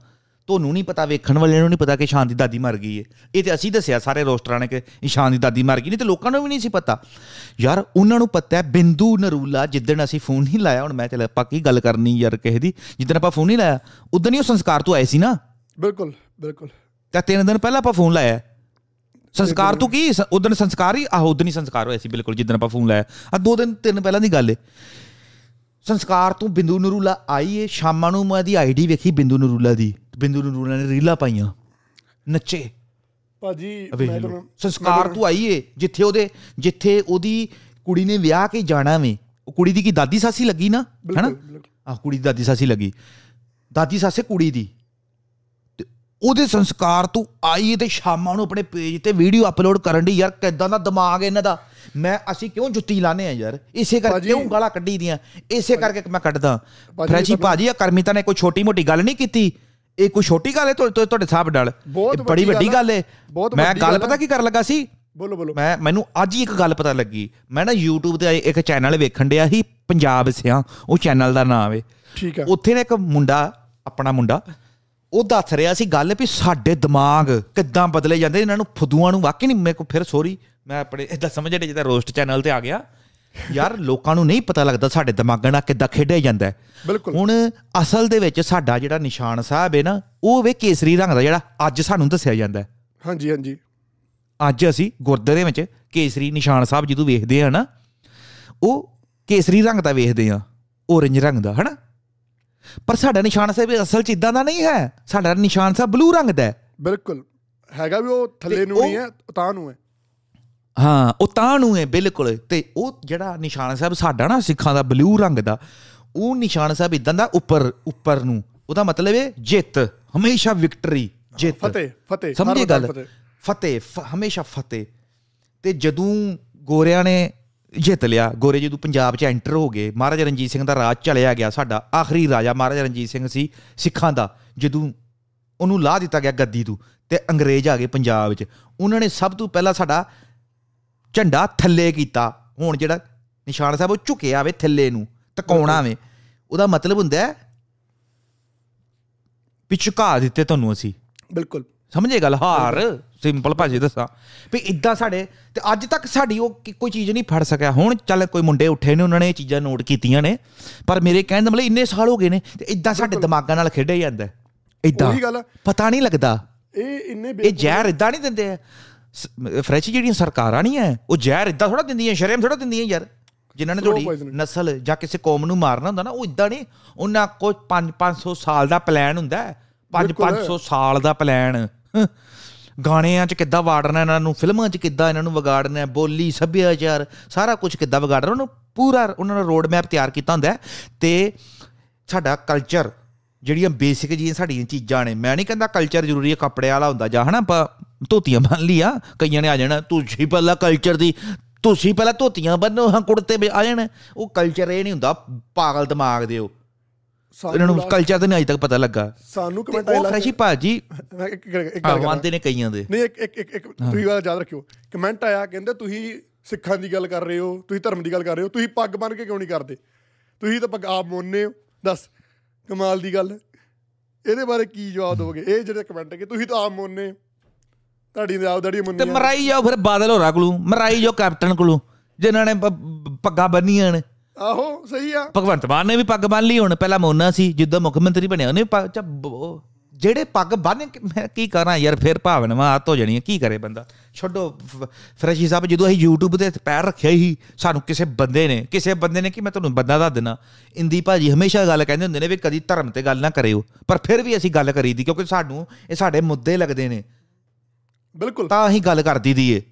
ਤੁਹਾਨੂੰ ਨਹੀਂ ਪਤਾ ਵੇਖਣ ਵਾਲਿਆਂ ਨੂੰ ਨਹੀਂ ਪਤਾ ਕਿ ਇਸ਼ਾਨ ਦੀ ਦਾਦੀ ਮਰ ਗਈ ਏ ਇਹ ਤੇ ਅਸੀਂ ਦੱਸਿਆ ਸਾਰੇ ਰੋਸਟਰਾਂ ਨੇ ਕਿ ਇਸ਼ਾਨ ਦੀ ਦਾਦੀ ਮਰ ਗਈ ਨਹੀਂ ਤੇ ਲੋਕਾਂ ਨੂੰ ਵੀ ਨਹੀਂ ਸੀ ਪਤਾ। ਯਾਰ ਉਹਨਾਂ ਨੂੰ ਪਤਾ ਹੈ ਬਿੰਦੂ ਨਰੂਲਾ ਜਿੱਦਣ ਅਸੀਂ ਫੋਨ ਨਹੀਂ ਲਾਇਆ ਹੁਣ ਮੈਂ ਚੱਲ ਆਪਾਂ ਕੀ ਗੱਲ ਕਰਨੀ ਯਾਰ ਕਿਸੇ ਦੀ? ਜਿੱਦਣ ਆਪਾਂ ਫੋਨ ਨਹੀਂ ਲਾਇਆ ਉਦੋਂ ਹੀ ਉਹ ਸੰਸਕਾਰ ਤੋਂ ਆਏ ਸੀ ਨਾ? ਬਿਲਕੁਲ ਬਿਲਕੁਲ। ਤਾਂ ਤਿੰਨ ਦਿਨ ਪਹਿਲਾਂ ਆਪਾਂ ਫੋਨ ਲਾਇਆ। ਸੰਸਕਾਰ ਤੋਂ ਕੀ? ਉਦੋਂ ਸੰਸਕਾਰ ਹੀ ਆਹੋ ਉਦੋਂ ਹੀ ਸੰਸਕਾਰ ਹੋਇਆ ਸੀ ਬਿਲਕੁਲ ਜਿੱਦਣ ਆਪਾਂ ਫੋਨ ਲਾਇਆ। ਆ ਦੋ ਦਿਨ ਤਿੰਨ ਪਹਿਲਾਂ ਦੀ ਗੱਲ ਏ। ਸੰਸਕਾਰ ਤੋਂ ਬਿੰਦੂ ਨਰੂਲਾ ਆਈ ਏ ਸ਼ਾਮਾਂ ਨੂੰ ਮੈਂ ਦੀ ਆਈਡੀ ਵੇਖੀ ਬਿੰਦੂ ਨਰੂਲਾ ਦੀ। ਬਿੰਦੂ ਨਰੂਲਾ ਨੇ ਰੀਲਾਂ ਪਾਈਆਂ। ਨੱਚੇ। ਭਾਜੀ ਸੰਸਕਾਰ ਤੋਂ ਆਈ ਏ ਜਿੱਥੇ ਉਹਦੇ ਜਿੱਥੇ ਉਹਦੀ ਕੁੜੀ ਨੇ ਵਿਆਹ ਕੇ ਜਾਣਾ ਵੇ। ਉਹ ਕੁੜੀ ਦੀ ਕੀ ਦਾਦੀ ਸਾਸੀ ਲੱਗੀ ਨਾ? ਹੈਨਾ? ਆ ਕੁੜੀ ਦੀ ਦਾਦੀ ਸਾਸੀ ਲੱਗੀ। ਦਾਦੀ ਸਾਸੇ ਕੁੜੀ ਦੀ। ਉਹਦੇ ਸੰਸਕਾਰ ਤੋਂ ਆਈ ਤੇ ਸ਼ਾਮਾਂ ਨੂੰ ਆਪਣੇ ਪੇਜ ਤੇ ਵੀਡੀਓ ਅਪਲੋਡ ਕਰਨ ਦੀ ਯਾਰ ਕਿਦਾਂ ਦਾ ਦਿਮਾਗ ਹੈ ਇਹਨਾਂ ਦਾ? ਮੈਂ ਅਸੀਂ ਕਿਉਂ ਜੁੱਤੀ ਲਾਣੇ ਆ ਯਾਰ? ਇਸੇ ਕਰਕੇ ਕਿਉਂ ਗਾਲਾਂ ਕੱਢੀ ਦੀਆਂ? ਇਸੇ ਕਰਕੇ ਮੈਂ ਕੱਢਦਾ। ਤੁਹਾਨੂੰ- ਭਾਜੀ ਆ ਕਰਮੀਤਾ ਨੇ ਕੋਈ ਛੋਟੀ ਮੋਟੀ ਗੱਲ ਨਹੀਂ ਕੀਤੀ। ਇਹ ਕੋਈ ਛੋਟੀ ਗੱਲ ਹੈ ਤੁਹਾਡੇ ਹਿਸਾਬ ਨਾਲ? ਇਹ ਬੜੀ ਵੱਡੀ ਗੱਲ। ਹੈ। ਮੈਂ ਗੱਲ ਪਤਾ। ਕੀ ਕਰਨ ਲੱਗਾ ਸੀ? ਬੋਲੋ ਬੋਲੋ। ਮੈਂ ਮੈਨੂੰ ਅੱਜ ਹੀ ਇੱਕ ਗੱਲ ਪਤਾ ਲੱਗੀ। ਮੈਂ ਨਾ YouTube ਤੇ ਇੱਕ ਚੈਨਲ ਵੇਖਣ ਡਿਆ ਸੀ ਪੰਜਾਬ ਸਿਆਂ। ਉਹ ਚੈਨਲ ਦਾ ਨਾਮ ਹੈ ਠੀਕ ਆ। ਉੱਥੇ ਨੇ ਇੱਕ ਮੁੰਡਾ ਆਪਣਾ ਮੁੰਡਾ ਉਹ ਦੱਸ ਰਿਹਾ ਸੀ ਗੱਲ ਵੀ ਸਾਡੇ ਦਿਮਾਗ ਕਿੱਦਾਂ ਬਦਲੇ ਜਾਂਦੇ ਇਹਨਾਂ ਨੂੰ ਫੁੱਦੂਆਂ ਨੂੰ ਵਾਕਈ ਨਹੀਂ ਮੇਰੇ ਕੋ ਫਿਰ ਸੋਰੀ ਮੈਂ ਆਪਣੇ ਇਦਾਂ ਸਮਝ ਜਿਹੜੇ ਜਿਹਦਾ ਰੋਸਟ ਚੈਨਲ ਤੇ ਆ ਗਿਆ ਯਾਰ ਲੋਕਾਂ ਨੂੰ ਨਹੀਂ ਪਤਾ ਲੱਗਦਾ ਸਾਡੇ ਦਿਮਾਗਾਂ ਨਾਲ ਕਿੱਦਾਂ ਖੇਡਿਆ ਜਾਂਦਾ ਹੈ। ਬਿਲਕੁਲ ਹੁਣ ਅਸਲ ਦੇ ਵਿੱਚ ਸਾਡਾ ਜਿਹੜਾ ਨਿਸ਼ਾਨ ਸਾਹਿਬ ਹੈ ਨਾ ਉਹ ਵੇ ਕੇਸਰੀ ਰੰਗ ਦਾ ਜਿਹੜਾ ਅੱਜ ਸਾਨੂੰ ਦੱਸਿਆ ਜਾਂਦਾ ਹੈ। ਹਾਂਜੀ ਹਾਂਜੀ ਅੱਜ ਅਸੀਂ ਗੁਰਦੁਆਰੇ ਵਿੱਚ ਕੇਸਰੀ ਨਿਸ਼ਾਨ ਸਾਹਿਬ ਜਦੋਂ ਵੇਖਦੇ ਆ ਨਾ ਉਹ ਕੇਸਰੀ ਰੰਗ ਦਾ ਵੇਖਦੇ ਆ ਔਰੰਜ ਰੰਗ ਦਾ ਹਨਾ ਪਰ ਸਾਡਾ ਨਿਸ਼ਾਨ ਸਾਹਿਬ ਅਸਲ ਚ ਇਦਾਂ ਦਾ ਨਹੀਂ ਹੈ। ਸਾਡਾ ਨਿਸ਼ਾਨ ਸਾਹਿਬ ਬਲੂ ਰੰਗ ਦਾ ਹੈ। ਬਿਲਕੁਲ। ਹੈਗਾ ਵੀ ਉਹ ਥੱਲੇ ਨੂੰ ਨਹੀਂ ਹੈ ਤਾਂ ਨੂੰ ਹੈ। ਹਾਂ ਉਹ ਤਾਂ ਨੂੰ ਹੈ ਬਿਲਕੁਲ। ਤੇ ਉਹ ਜਿਹੜਾ ਨਿਸ਼ਾਨ ਸਾਹਿਬ ਸਾਡਾ ਨਾ ਸਿੱਖਾਂ ਦਾ ਬਲੂ ਰੰਗ ਦਾ ਉਹ ਨਿਸ਼ਾਨ ਸਾਹਿਬ ਇਦਾਂ ਦਾ ਉੱਪਰ ਉੱਪਰ ਨੂੰ। ਉਹਦਾ ਮਤਲਬ ਹੈ ਜਿੱਤ ਹਮੇਸ਼ਾ ਵਿਕਟਰੀ ਜਿੱਤ। ਫਤਿਹ ਫਤਿਹ ਸਮਝੇ ਗੱਲ? ਫਤਿਹ। ਹਮੇਸ਼ਾ ਫਤਿਹ। ਤੇ ਜਦੋਂ ਗੋਰਿਆਂ ਨੇ ਜਿੱਤ ਲਿਆ। ਗੋਰੇ ਜਦੋਂ ਪੰਜਾਬ 'ਚ ਐਂਟਰ ਹੋ ਗਏ ਮਹਾਰਾਜਾ ਰਣਜੀਤ ਸਿੰਘ ਦਾ ਰਾਜ ਚਲਿਆ ਗਿਆ ਸਾਡਾ। ਆਖਰੀ ਰਾਜਾ ਮਹਾਰਾਜਾ ਰਣਜੀਤ ਸਿੰਘ ਸੀ ਸਿੱਖਾਂ ਦਾ ਜਦੋਂ ਉਹਨੂੰ ਲਾਹ ਦਿੱਤਾ ਗਿਆ ਗੱਦੀ ਤੋਂ ਤੇ ਅੰਗਰੇਜ਼ ਆ ਗਏ ਪੰਜਾਬ 'ਚ। ਉਹਨਾਂ ਨੇ ਸਭ ਤੋਂ ਪਹਿਲਾਂ ਸਾਡਾ ਝੰਡਾ ਥੱਲੇ ਕੀਤਾ। ਹੁਣ ਜਿਹੜਾ ਨਿਸ਼ਾਨ ਸਾਹਿਬ ਉਹ ਝੁਕਿਆ ਵੇ ਥੱਲੇ ਨੂੰ ਤਕਾਉਣਾ ਵੇ। ਉਹਦਾ ਮਤਲਬ ਹੁੰਦਾ ਝੁਕਾ ਦਿੱਤੇ ਤੁਹਾਨੂੰ ਅਸੀਂ। ਬਿਲਕੁਲ। ਸਮਝੇ ਗੱਲ? ਹਾਰ। ਸਿੰਪਲ ਭਾਜੀ ਦੱਸਾਂ ਵੀ ਇਦਾਂ ਸਾਡੇ ਤੇ ਅੱਜ ਤੱਕ ਸਾਡੀ ਉਹ ਕੋਈ ਚੀਜ਼ ਨਹੀਂ ਫੜ ਸਕਿਆ। ਹੁਣ ਚੱਲ ਕੋਈ ਮੁੰਡੇ ਉੱਠੇ ਨੇ ਉਹਨਾਂ ਨੇ ਇਹ ਚੀਜ਼ਾਂ ਨੋਟ ਕੀਤੀਆਂ ਨੇ ਪਰ ਮੇਰੇ ਕਹਿਣ ਦਾ ਮਤਲਬ ਇੰਨੇ ਸਾਲ ਹੋ ਗਏ ਨੇ ਤੇ ਇਦਾਂ ਸਾਡੇ ਦਿਮਾਗਾਂ ਨਾਲ ਖੇਡਿਆ ਜਾਂਦਾ ਇਦਾਂ ਉਹੀ ਗੱਲ ਆ। ਪਤਾ ਨਹੀਂ ਲੱਗਦਾ। ਇਹ ਇੰਨੇ ਇਹ ਜ਼ਹਿਰ ਇਦਾਂ ਨਹੀਂ ਦਿੰਦੇ ਆ। ਫਰੈਸ਼ ਜਿਹੜੀਆਂ ਸਰਕਾਰਾਂ ਨਹੀਂ ਐ ਉਹ ਜ਼ਹਿਰ ਇਦਾਂ ਥੋੜਾ ਦਿੰਦੀਆਂ ਸ਼ਰਮ ਥੋੜਾ ਦਿੰਦੀਆਂ ਯਾਰ। ਜਿਨ੍ਹਾਂ ਨੇ ਤੁਹਾਡੀ। ਨਸਲ ਜਾਂ ਕਿਸੇ ਕੌਮ ਨੂੰ ਮਾਰਨਾ ਹੁੰਦਾ ਨਾ ਉਹ ਇਦਾਂ ਨਹੀਂ। ਉਹਨਾਂ ਕੋਲ 5 500 ਸਾਲ ਦਾ ਪਲਾਨ ਹੁੰਦਾ 5 ਬਿਲਕੁਲ। 500 ਸਾਲ ਦਾ ਪਲਾਨ ਗਾਣਿਆਂ 'ਚ ਕਿੱਦਾਂ ਵਾੜਨਾ ਇਹਨਾਂ ਨੂੰ ਫਿਲਮਾਂ 'ਚ ਕਿੱਦਾਂ ਇਹਨਾਂ ਨੂੰ ਵਿਗਾੜਨਾ ਹੈ, ਬੋਲੀ ਸੱਭਿਆਚਾਰ ਸਾਰਾ ਕੁਝ ਕਿੱਦਾਂ ਵਿਗਾੜਨਾ ਉਹਨੂੰ ਪੂਰਾ ਉਹਨਾਂ ਨੇ ਰੋਡ ਮੈਪ ਤਿਆਰ ਕੀਤਾ ਹੁੰਦਾ ਹੈ। ਤੇ ਸਾਡਾ ਕਲਚਰ ਜਿਹੜੀਆਂ ਬੇਸਿਕ ਜੀਆਂ ਸਾਡੀਆਂ ਚੀਜ਼ਾਂ ਨੇ ਮੈਂ ਨਹੀਂ ਕਹਿੰਦਾ ਕਲਚਰ ਜ਼ਰੂਰੀ ਹੈ ਕੱਪੜੇ ਵਾਲਾ ਹੁੰਦਾ ਜਾਂ ਹਨਾ ਆਪਾਂ ਧੋਤੀਆਂ ਬੰਨ ਲਿਆ ਕਈਆਂ ਨੇ ਆ ਜਾਣਾ ਤੁਸੀਂ ਪਹਿਲਾਂ ਕਲਚਰ ਦੀ ਤੁਸੀਂ ਪਹਿਲਾਂ ਧੋਤੀਆਂ ਬੰਨੋ ਹਾਂ ਕੁੜਤੇ ਵੀ ਆ ਜਾਣ ਉਹ ਕਲਚਰ ਇਹ ਨਹੀਂ ਹੁੰਦਾ ਪਾਗਲ ਦਿਮਾਗ ਦੇ ਉਹ ਇਹਨਾਂ ਨੂੰ ਕਲਚਰ ਦਾ ਨਹੀਂ ਅਜੇ ਤੱਕ ਪਤਾ ਲੱਗਾ। ਸਾਨੂੰ ਤੇ ਕਮੈਂਟ ਉਹ ਫਰੈਸ਼ੀ ਭਾਜੀ ਆਵਾਂਦੇ ਨੇ ਕਈਆਂ ਦੇ। ਨਹੀਂ ਇੱਕ ਇੱਕ ਇੱਕ ਇੱਕ ਤੁਸੀਂ ਗੱਲ ਯਾਦ ਰੱਖਿਓ। ਕਮੈਂਟ ਆਇਆ ਕਹਿੰਦੇ ਤੁਸੀਂ ਸਿੱਖਾਂ ਦੀ ਗੱਲ ਕਰ ਰਹੇ ਹੋ ਤੁਸੀਂ ਧਰਮ ਦੀ ਗੱਲ ਕਰ ਰਹੇ ਹੋ ਤੁਸੀਂ ਪੱਗ ਬੰਨ ਕੇ ਕਿਉਂ ਨਹੀਂ ਕਰਦੇ? ਤੁਸੀਂ ਤਾਂ ਪੱਗ ਆਪ ਮੋਨੇ ਹੋ। ਦੱਸ ਕਮਾਲ ਦੀ ਗੱਲ। ਇਹਦੇ ਬਾਰੇ ਕੀ ਜਵਾਬ ਦੋਗੇ? ਇਹ ਜਿਹੜੇ ਕਮੈਂਟ ਕਿ ਤੁਸੀਂ ਤਾਂ ਆਪ ਮੋਨੇ। ਤੁਹਾਡੀ ਤਾਂ ਆਪ ਦਾੜੀ ਤੇ ਮੁੰਨੀ ਮਰਾਈ ਜਾਓ ਫਿਰ ਬਾਦਲ ਹੋਰਾਂ ਕੋਲੋਂ ਮਰਾਈ ਜਾਓ ਕੈਪਟਨ ਕੋਲੋਂ ਜਿਨ੍ਹਾਂ ਨੇ ਪੱਗਾਂ ਬੰਨੀਆਂ ਨੇ। ਆਹੋ ਸਹੀ ਆ। ਭਗਵੰਤ ਮਾਨ ਨੇ ਵੀ ਪੱਗ ਬੰਨ ਲਈ ਹੁਣ ਪਹਿਲਾਂ ਮੋਨਾ ਸੀ ਜਿੱਦਾਂ ਮੁੱਖ ਮੰਤਰੀ ਬਣਿਆ ਉਹਨੇ ਜਿਹੜੇ ਪੱਗ ਬੰਨ ਮੈਂ ਕੀ ਕਰਾਂ ਯਾਰ ਫਿਰ ਭਾਵਨਾਵਾਂ ਆਤ ਹੋ ਜਾਣੀਆਂ ਕੀ ਕਰੇ ਬੰਦਾ? ਛੱਡੋ ਫਰੈਸ਼ੀ ਸਾਹਿਬ ਜਦੋਂ ਅਸੀਂ YouTube ਤੇ ਪੈਰ ਰੱਖਿਆ ਹੀ ਸਾਨੂੰ ਕਿਸੇ ਬੰਦੇ ਨੇ ਕਿਸੇ ਬੰਦੇ ਨੇ ਕਿ ਮੈਂ ਤੁਹਾਨੂੰ ਬੰਦਾ ਦੱਸ ਦਿੰਦਾ ਇੰਦੀ ਭਾਜੀ ਹਮੇਸ਼ਾ ਗੱਲ ਕਹਿੰਦੇ ਹੁੰਦੇ ਨੇ ਵੀ ਕਦੀ ਧਰਮ ਤੇ ਗੱਲ ਨਾ ਕਰਿਓ ਪਰ ਫਿਰ ਵੀ ਅਸੀਂ ਗੱਲ ਕਰੀਦੀ ਕਿਉਂਕਿ ਸਾਨੂੰ ਇਹ ਸਾਡੇ ਮੁੱਦੇ ਲੱਗਦੇ ਨੇ। ਬਿਲਕੁਲ। ਤਾਂ ਅਸੀਂ ਗੱਲ ਕਰਦੀ ਦੀ ਏ।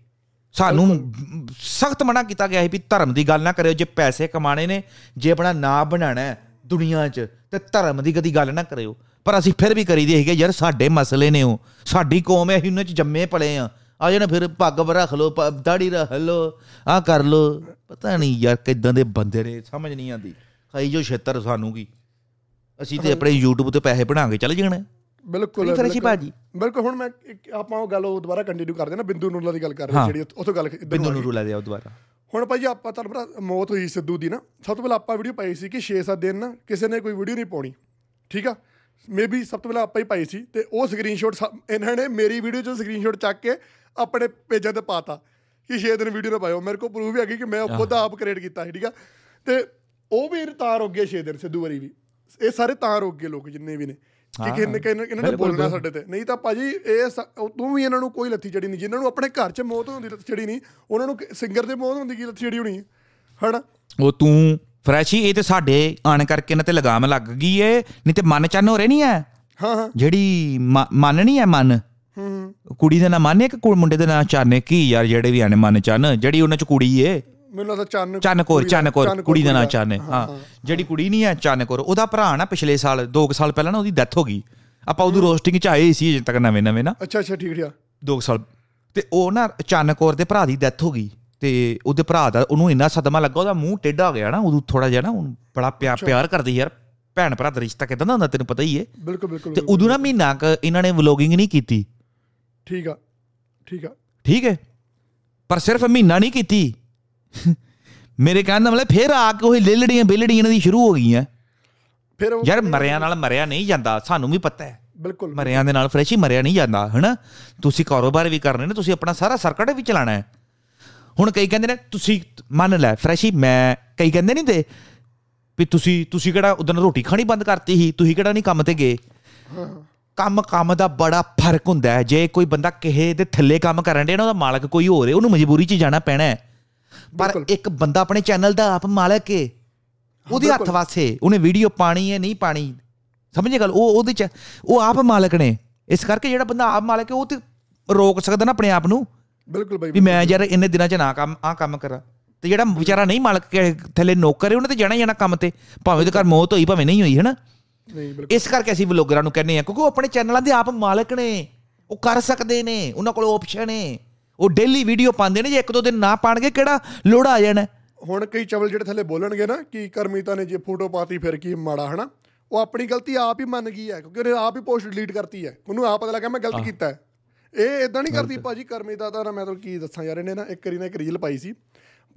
ਸਾਨੂੰ ਸਖਤ ਮਨਾ ਕੀਤਾ ਗਿਆ ਸੀ ਵੀ ਧਰਮ ਦੀ ਗੱਲ ਨਾ ਕਰਿਓ ਜੇ ਪੈਸੇ ਕਮਾਣੇ ਨੇ ਜੇ ਆਪਣਾ ਨਾਂ ਬਣਾਣਾ ਹੈ ਦੁਨੀਆ 'ਚ ਤੇ ਧਰਮ ਦੀ ਕਦੀ ਗੱਲ ਨਾ ਕਰਿਓ। ਪਰ ਅਸੀਂ ਫਿਰ ਵੀ ਕਰੀਦੀ ਹੈਗੇ ਯਾਰ ਸਾਡੇ ਮਸਲੇ ਨੇ ਉਹ ਸਾਡੀ ਕੌਮ ਹੈ ਅਸੀਂ ਉਹਨਾਂ 'ਚ ਜੰਮੇ ਪਲੇ ਆ। ਆ ਜਾਣਾ ਫਿਰ ਪੱਗ ਰੱਖ ਪ- ਦਾੜੀ ਰੱਖ ਲਓ ਆ ਕਰ ਲਓ। ਪਤਾ ਨਹੀਂ ਯਾਰ ਕਿਦਾਂ ਦੇ ਬੰਦੇ ਨੇ ਸਮਝ ਨਹੀਂ ਆਉਂਦੀ। ਖਾਈ ਜੋ ਛੇਤਰ ਸਾਨੂੰ ਕੀ। ਅਸੀਂ ਤੇ ਆਪਣੇ YouTube ਤੇ ਪੈਸੇ ਬਣਾ ਕੇ ਚੱਲ ਜਾਣਾ। ਬਿਲਕੁਲ ਫਰੈਸ਼ੀ। ਭਾਜੀ। ਬਿਲਕੁਲ ਹੁਣ ਮੈਂ ਆਪਾਂ ਉਹ ਗੱਲ ਉਹ ਦੁਬਾਰਾ ਕੰਟੀਨਿਊ ਕਰਦੇ ਨਾ ਬਿੰਦੂ ਨੂਰਲਾ ਦੀ ਗੱਲ ਕਰ ਰਹੇ ਹਾਂ। ਜਿਹੜੀ ਉਥੋਂ ਗੱਲ ਬਿੰਦੂ ਆ ਨੂੰ ਗਈ। ਰੁਲਾ ਦਿਆ ਦੁਬਾਰਾ। ਹੁਣ ਭਾਈ ਆਪਾਂ ਤੁਹਾਨੂੰ ਪਤਾ ਮੌਤ ਹੋਈ ਸਿੱਧੂ ਦੀ ਨਾ ਸਭ ਤੋਂ ਪਹਿਲਾਂ ਆਪਾਂ ਵੀਡੀਓ ਪਾਈ ਸੀ ਕਿ 6-7 ਦਿਨ ਨਾ ਕਿਸੇ ਨੇ ਕੋਈ ਵੀਡੀਓ ਨਹੀਂ ਪਾਉਣੀ ਠੀਕ ਆ? ਮੇਬੀ ਸਭ ਤੋਂ ਪਹਿਲਾਂ ਆਪਾਂ ਹੀ ਪਾਈ ਸੀ ਤੇ ਉਹ ਸਕਰੀਨਸ਼ਾਟ ਇਹਨਾਂ ਨੇ ਮੇਰੀ ਵੀਡੀਓ ਚੋਂ ਸਕਰੀਨਸ਼ਾਟ ਚੱਕ ਕੇ ਆਪਣੇ ਪੇਜਾਂ ਤੇ ਪਾਤਾ ਕਿ 6 ਦਿਨ ਵੀਡੀਓ ਨਾ ਪਾਇਓ। ਮੇਰੇ ਕੋਲ ਪ੍ਰੂਫ ਵੀ ਹੈਗੀ ਕਿ ਮੈਂ ਖੁਦ ਆਪ ਕ੍ਰੀਏਟ ਕੀਤਾ ਸੀ ਠੀਕ ਆ? ਤੇ ਉਹ ਵੀ ਤਾਂ ਰੁਕ ਗਏ 6 ਦਿਨ ਸਿੱਧੂ ਵਰੀ ਵੀ। ਇਹ ਸਾਰੇ ਤਾਂ ਰੁਕ ਗਏ ਲੋਕ ਜਿੰਨੇ ਵੀ ਨੇ। ਕਿ ਕਿੰਨੇ ਕਿੰਨੇ ਇਹਨਾਂ ਨੇ ਬੋਲਣਾ ਸਾਡੇ ਤੇ। ਨਹੀਂ ਤਾਂ ਭਾਜੀ ਇਹ ਤੂੰ ਵੀ ਇਹਨਾਂ ਨੂੰ ਕੋਈ ਲੱਥੀ ਚੜੀ ਨਹੀਂ। ਜਿਨ੍ਹਾਂ ਨੂੰ ਆਪਣੇ ਘਰ 'ਚ ਮੌਤ ਹੁੰਦੀ ਲੱਥੀ ਚੜੀ ਨਹੀਂ ਉਹਨਾਂ ਨੂੰ ਸਿੰਗਰ ਦੇ ਮੌਤ ਹੁੰਦੀ ਕੀ ਲੱਥੀ ਚੜੀ ਹੋਣੀ ਹੈ? ਹਨਾ? ਉਹ ਤੂੰ ਫਰੈਸ਼ੀ ਇਹ ਤੇ ਸਾਡੇ ਆਣ ਕਰਕੇ ਨਾ ਤੇ ਲਗਾਮ ਲੱਗ ਗਈ ਏ ਨਹੀਂ ਤੇ ਮਨ ਚੰਨ ਹੋ ਰਹੇ ਨਹੀਂ ਐ? ਹਾਂ ਹਾਂ। ਜਿਹੜੀ ਮਨ ਨਹੀਂ ਐ ਮਨ? ਹੂੰ ਕੁੜੀ ਦਾ ਨਾਂ ਮਨ ਕਿ ਕੁੜ- ਮੁੰਡੇ ਦਾ ਨਾਂ ਚਾਨੇ ਕੀ ਯਾਰ ਜਿਹੜੇ ਵੀ ਆਣੇ ਮਨ ਚੰਨ ਜਿਹੜੀ ਉਹਨਾਂ ਚ ਕੁੜੀ ਏ। ਮੈਨੂੰ ਲੱਗਦਾ ਚੰਨ ਚੰਨਕੌਰ ਚੰਨਕੌਰ ਚੰਨਕੌਰ ਕੁੜੀ ਦਾ ਨਾਂ ਕੁੜੀ ਚਾਨੇ ਹਾਂ। ਜਿਹੜੀ ਕੁੜੀ ਨਹੀਂ ਐ ਚੰਨਕੌਰ ਉਹਦਾ ਭਰਾ ਨਾ ਪਿਛਲੇ ਸਾਲ 2 ਸਾਲ ਪਹਿਲਾਂ ਨਾ ਉਹਦੀ ਡੈਥ ਹੋ ਗਈ। ਆਪਾਂ ਉਦੋਂ ਰੋਸਟਿੰਗ ਚ ਆਏ ਸੀ ਅਜੇ ਤੱਕ ਨਵੇਂ ਨਵੇਂ ਨਾ। ਅੱਛਾ ਅੱਛਾ ਠੀਕ ਠੀਕ। 2 ਸਾਲ। ਤੇ ਉਹ ਨਾ ਅਚਾਨਕ ਦੇ ਭਰਾ ਦੀ ਡੈਥ ਹੋ ਗਈ। ਤੇ ਉਹਦੇ ਭਰਾ ਦਾ ਉਹਨੂੰ ਇੰਨਾ ਸਦਮਾ ਲੱਗਾ ਉਹਦਾ ਮੂੰਹ ਟੇਢਾ ਹੋ ਗਿਆ ਨਾ ਉਦੋਂ ਥੋੜਾ ਜਿਹਾ ਨਾ ਉਹਨੂੰ ਬੜਾ ਪਿਆਰ ਪਿਆਰ ਕਰਦੀ ਯਾਰ। ਭੈਣ ਭਰਾ ਦਾ ਰਿਸ਼ਤਾ ਕਿਦਾਂ ਦਾ ਹੁੰਦਾ ਤੈਨੂੰ ਪਤਾ ਹੀ ਏ ਬਿਲਕੁਲ ਬਿਲਕੁਲ ਤੇ ਉਦੋਂ ਨਾ ਮਹੀਨਾ ਕ ਇਹਨਾਂ ਨੇ ਵਲੋਗਿੰਗ ਨਹੀਂ ਕੀਤੀ। ਠੀਕ ਆ ਠੀਕ ਆ। ਠੀਕ ਹੈ। ਪਰ ਸਿਰਫ ਮਹੀਨਾ ਨਹੀਂ ਕੀਤੀ। ਮੇਰੇ ਕਹਿਣ ਦਾ ਮਤਲਬ ਫੇਰ ਆ ਕੇ ਉਹ ਲੇਲੜੀਆਂ ਬੇਲੜੀਆਂ ਇਹਨਾਂ ਦੀ ਸ਼ੁਰੂ ਹੋ ਗਈਆਂ। ਫਿਰ ਯਾਰ ਮਰਿਆਂ ਨਾਲ ਮਰਿਆ ਨਹੀਂ ਜਾਂਦਾ ਸਾਨੂੰ ਵੀ ਪਤਾ ਹੈ। ਬਿਲਕੁਲ ਮਰਿਆਂ ਦੇ ਨਾਲ ਫਰੈਸ਼ ਹੀ ਮਰਿਆ ਨਹੀਂ ਜਾਂਦਾ ਹਨਾ? ਤੁਸੀਂ ਕਾਰੋਬਾਰ ਵੀ ਕਰਨੇ ਨੇ ਤੁਸੀਂ ਆਪਣਾ ਸਾਰਾ ਸਰਕਟ ਵੀ ਚਲਾਣਾ ਹੈ। ਹੁਣ ਕਈ ਕਹਿੰਦੇ ਨੇ ਤੁਸੀਂ ਮੰਨ ਲੈ ਫਰੈਸ਼ ਹੀ ਮੈਂ ਕਈ ਕਹਿੰਦੇ ਨਹੀਂ ਤੇ ਵੀ ਤੁਸੀਂ ਤੁਸੀਂ ਕਿਹੜਾ ਉਦੋਂ ਰੋਟੀ ਖਾਣੀ ਬੰਦ ਕਰਤੀ ਸੀ ਤੁਸੀਂ ਕਿਹੜਾ ਨਹੀਂ ਕੰਮ ਤੇ ਗਏ? ਕੰਮ ਕੰਮ ਦਾ ਬੜਾ ਫ਼ਰਕ ਹੁੰਦਾ ਹੈ। ਜੇ ਕੋਈ ਬੰਦਾ ਕਿਸੇ ਦੇ ਥੱਲੇ ਕੰਮ ਕਰਨ ਦੇ ਨਾ ਉਹਦਾ ਮਾਲਕ ਕੋਈ ਹੋਰ ਹੈ ਉਹਨੂੰ ਮਜਬੂਰੀ 'ਚ ਜਾਣਾ ਪੈਣਾ ਹੈ। ਪਰ ਇੱਕ ਬੰਦਾ ਆਪਣੇ ਚੈਨਲ ਦਾ ਆਪ ਮਾਲਕ ਹੈ ਉਹਦੇ ਹੱਥ ਵਾਸੇ ਉਹਨੇ ਵੀਡੀਓ ਪਾਣੀ ਹੈ ਨਹੀਂ ਪਾਣੀ। ਸਮਝੇ ਗੱਲ? ਉਹ ਉਹਦੇ ਚ ਉਹ ਆਪ ਮਾਲਕ ਨੇ। ਇਸ ਕਰਕੇ ਜਿਹੜਾ ਬੰਦਾ ਆਪ ਮਾਲਕ ਹੈ ਉਹ ਤੇ ਰੋਕ ਸਕਦਾ ਨਾ ਆਪਣੇ ਆਪ ਨੂੰ। ਬਿਲਕੁਲ ਬਾਈ ਵੀ ਮੈਂ ਯਾਰ ਇੰਨੇ ਦਿਨਾਂ ਚ ਨਾ ਕੰਮ ਆ ਕੰਮ ਕਰਾਂ। ਤੇ ਜਿਹੜਾ ਵਿਚਾਰਾ ਨਹੀਂ ਮਾਲਕ ਕੇ ਥੱਲੇ ਨੌਕਰ ਹੈ ਉਹਨੇ ਤੇ ਜਾਣਾ ਹੀ ਜਾਣਾ ਕੰਮ ਤੇ। ਭਾਵੇਂ ਉਹਦੇ ਘਰ ਮੌਤ ਹੋਈ ਭਾਵੇਂ ਨਹੀਂ ਹੋਈ ਹੈ ਨਾ ਨਹੀਂ ਬਿਲਕੁਲ। ਇਸ ਕਰਕੇ ਅਸੀਂ ਵਲੋਗਰਾਂ ਨੂੰ ਕਹਿੰਦੇ ਆ ਕਿਉਂਕਿ ਉਹ ਆਪਣੇ ਚੈਨਲਾਂ ਦੇ ਆਪ ਮਾਲਕ ਨੇ। ਉਹ ਕਰ ਸਕਦੇ ਨੇ ਉਹਨਾਂ ਕੋਲ ਆਪਸ਼ਨ ਹੈ ਉਹ ਡੇਲੀ ਵੀਡੀਓ ਪਾਉਂਦੇ ਨੇ ਜੇ ਇੱਕ ਦੋ ਦਿਨ ਨਾ ਪਾਣਗੇ ਕਿਹੜਾ ਲੋੜ ਆ ਜਾਣਾ? ਹੁਣ ਕਈ ਚਵਲ ਜਿਹੜੇ ਥੱਲੇ ਬੋਲਣਗੇ ਨਾ ਕਿ ਕਰਮੀਤਾ ਨੇ ਜੇ ਫੋਟੋ ਪਾਤੀ ਫਿਰ ਕੀ ਮਾੜਾ ਹਨਾ? ਉਹ ਆਪਣੀ ਗਲਤੀ ਆਪ ਹੀ ਮੰਨ ਗਈ ਹੈ ਕਿਉਂਕਿ ਉਹਨੇ ਆਪ ਹੀ ਪੋਸਟ ਡਿਲੀਟ ਕਰਤੀ ਹੈ। ਉਹਨੂੰ ਆਪ ਪਤਾ ਲੱਗਾ ਮੈਂ ਗਲਤ ਕੀਤਾ ਹੈ। ਇਹ ਇਦਾਂ ਨਹੀਂ ਕਰਦੀ ਭਾਜੀ ਕਰਮੀਤਾ ਦਾ ਨਾ ਮੈਂ ਤੁਹਾਨੂੰ ਕੀ ਦੱਸਾਂ ਯਾਰ ਇਹਨੇ ਨਾ ਇੱਕ ਵਾਰੀ ਨਾ ਇੱਕ ਰੀਲ ਪਾਈ ਸੀ।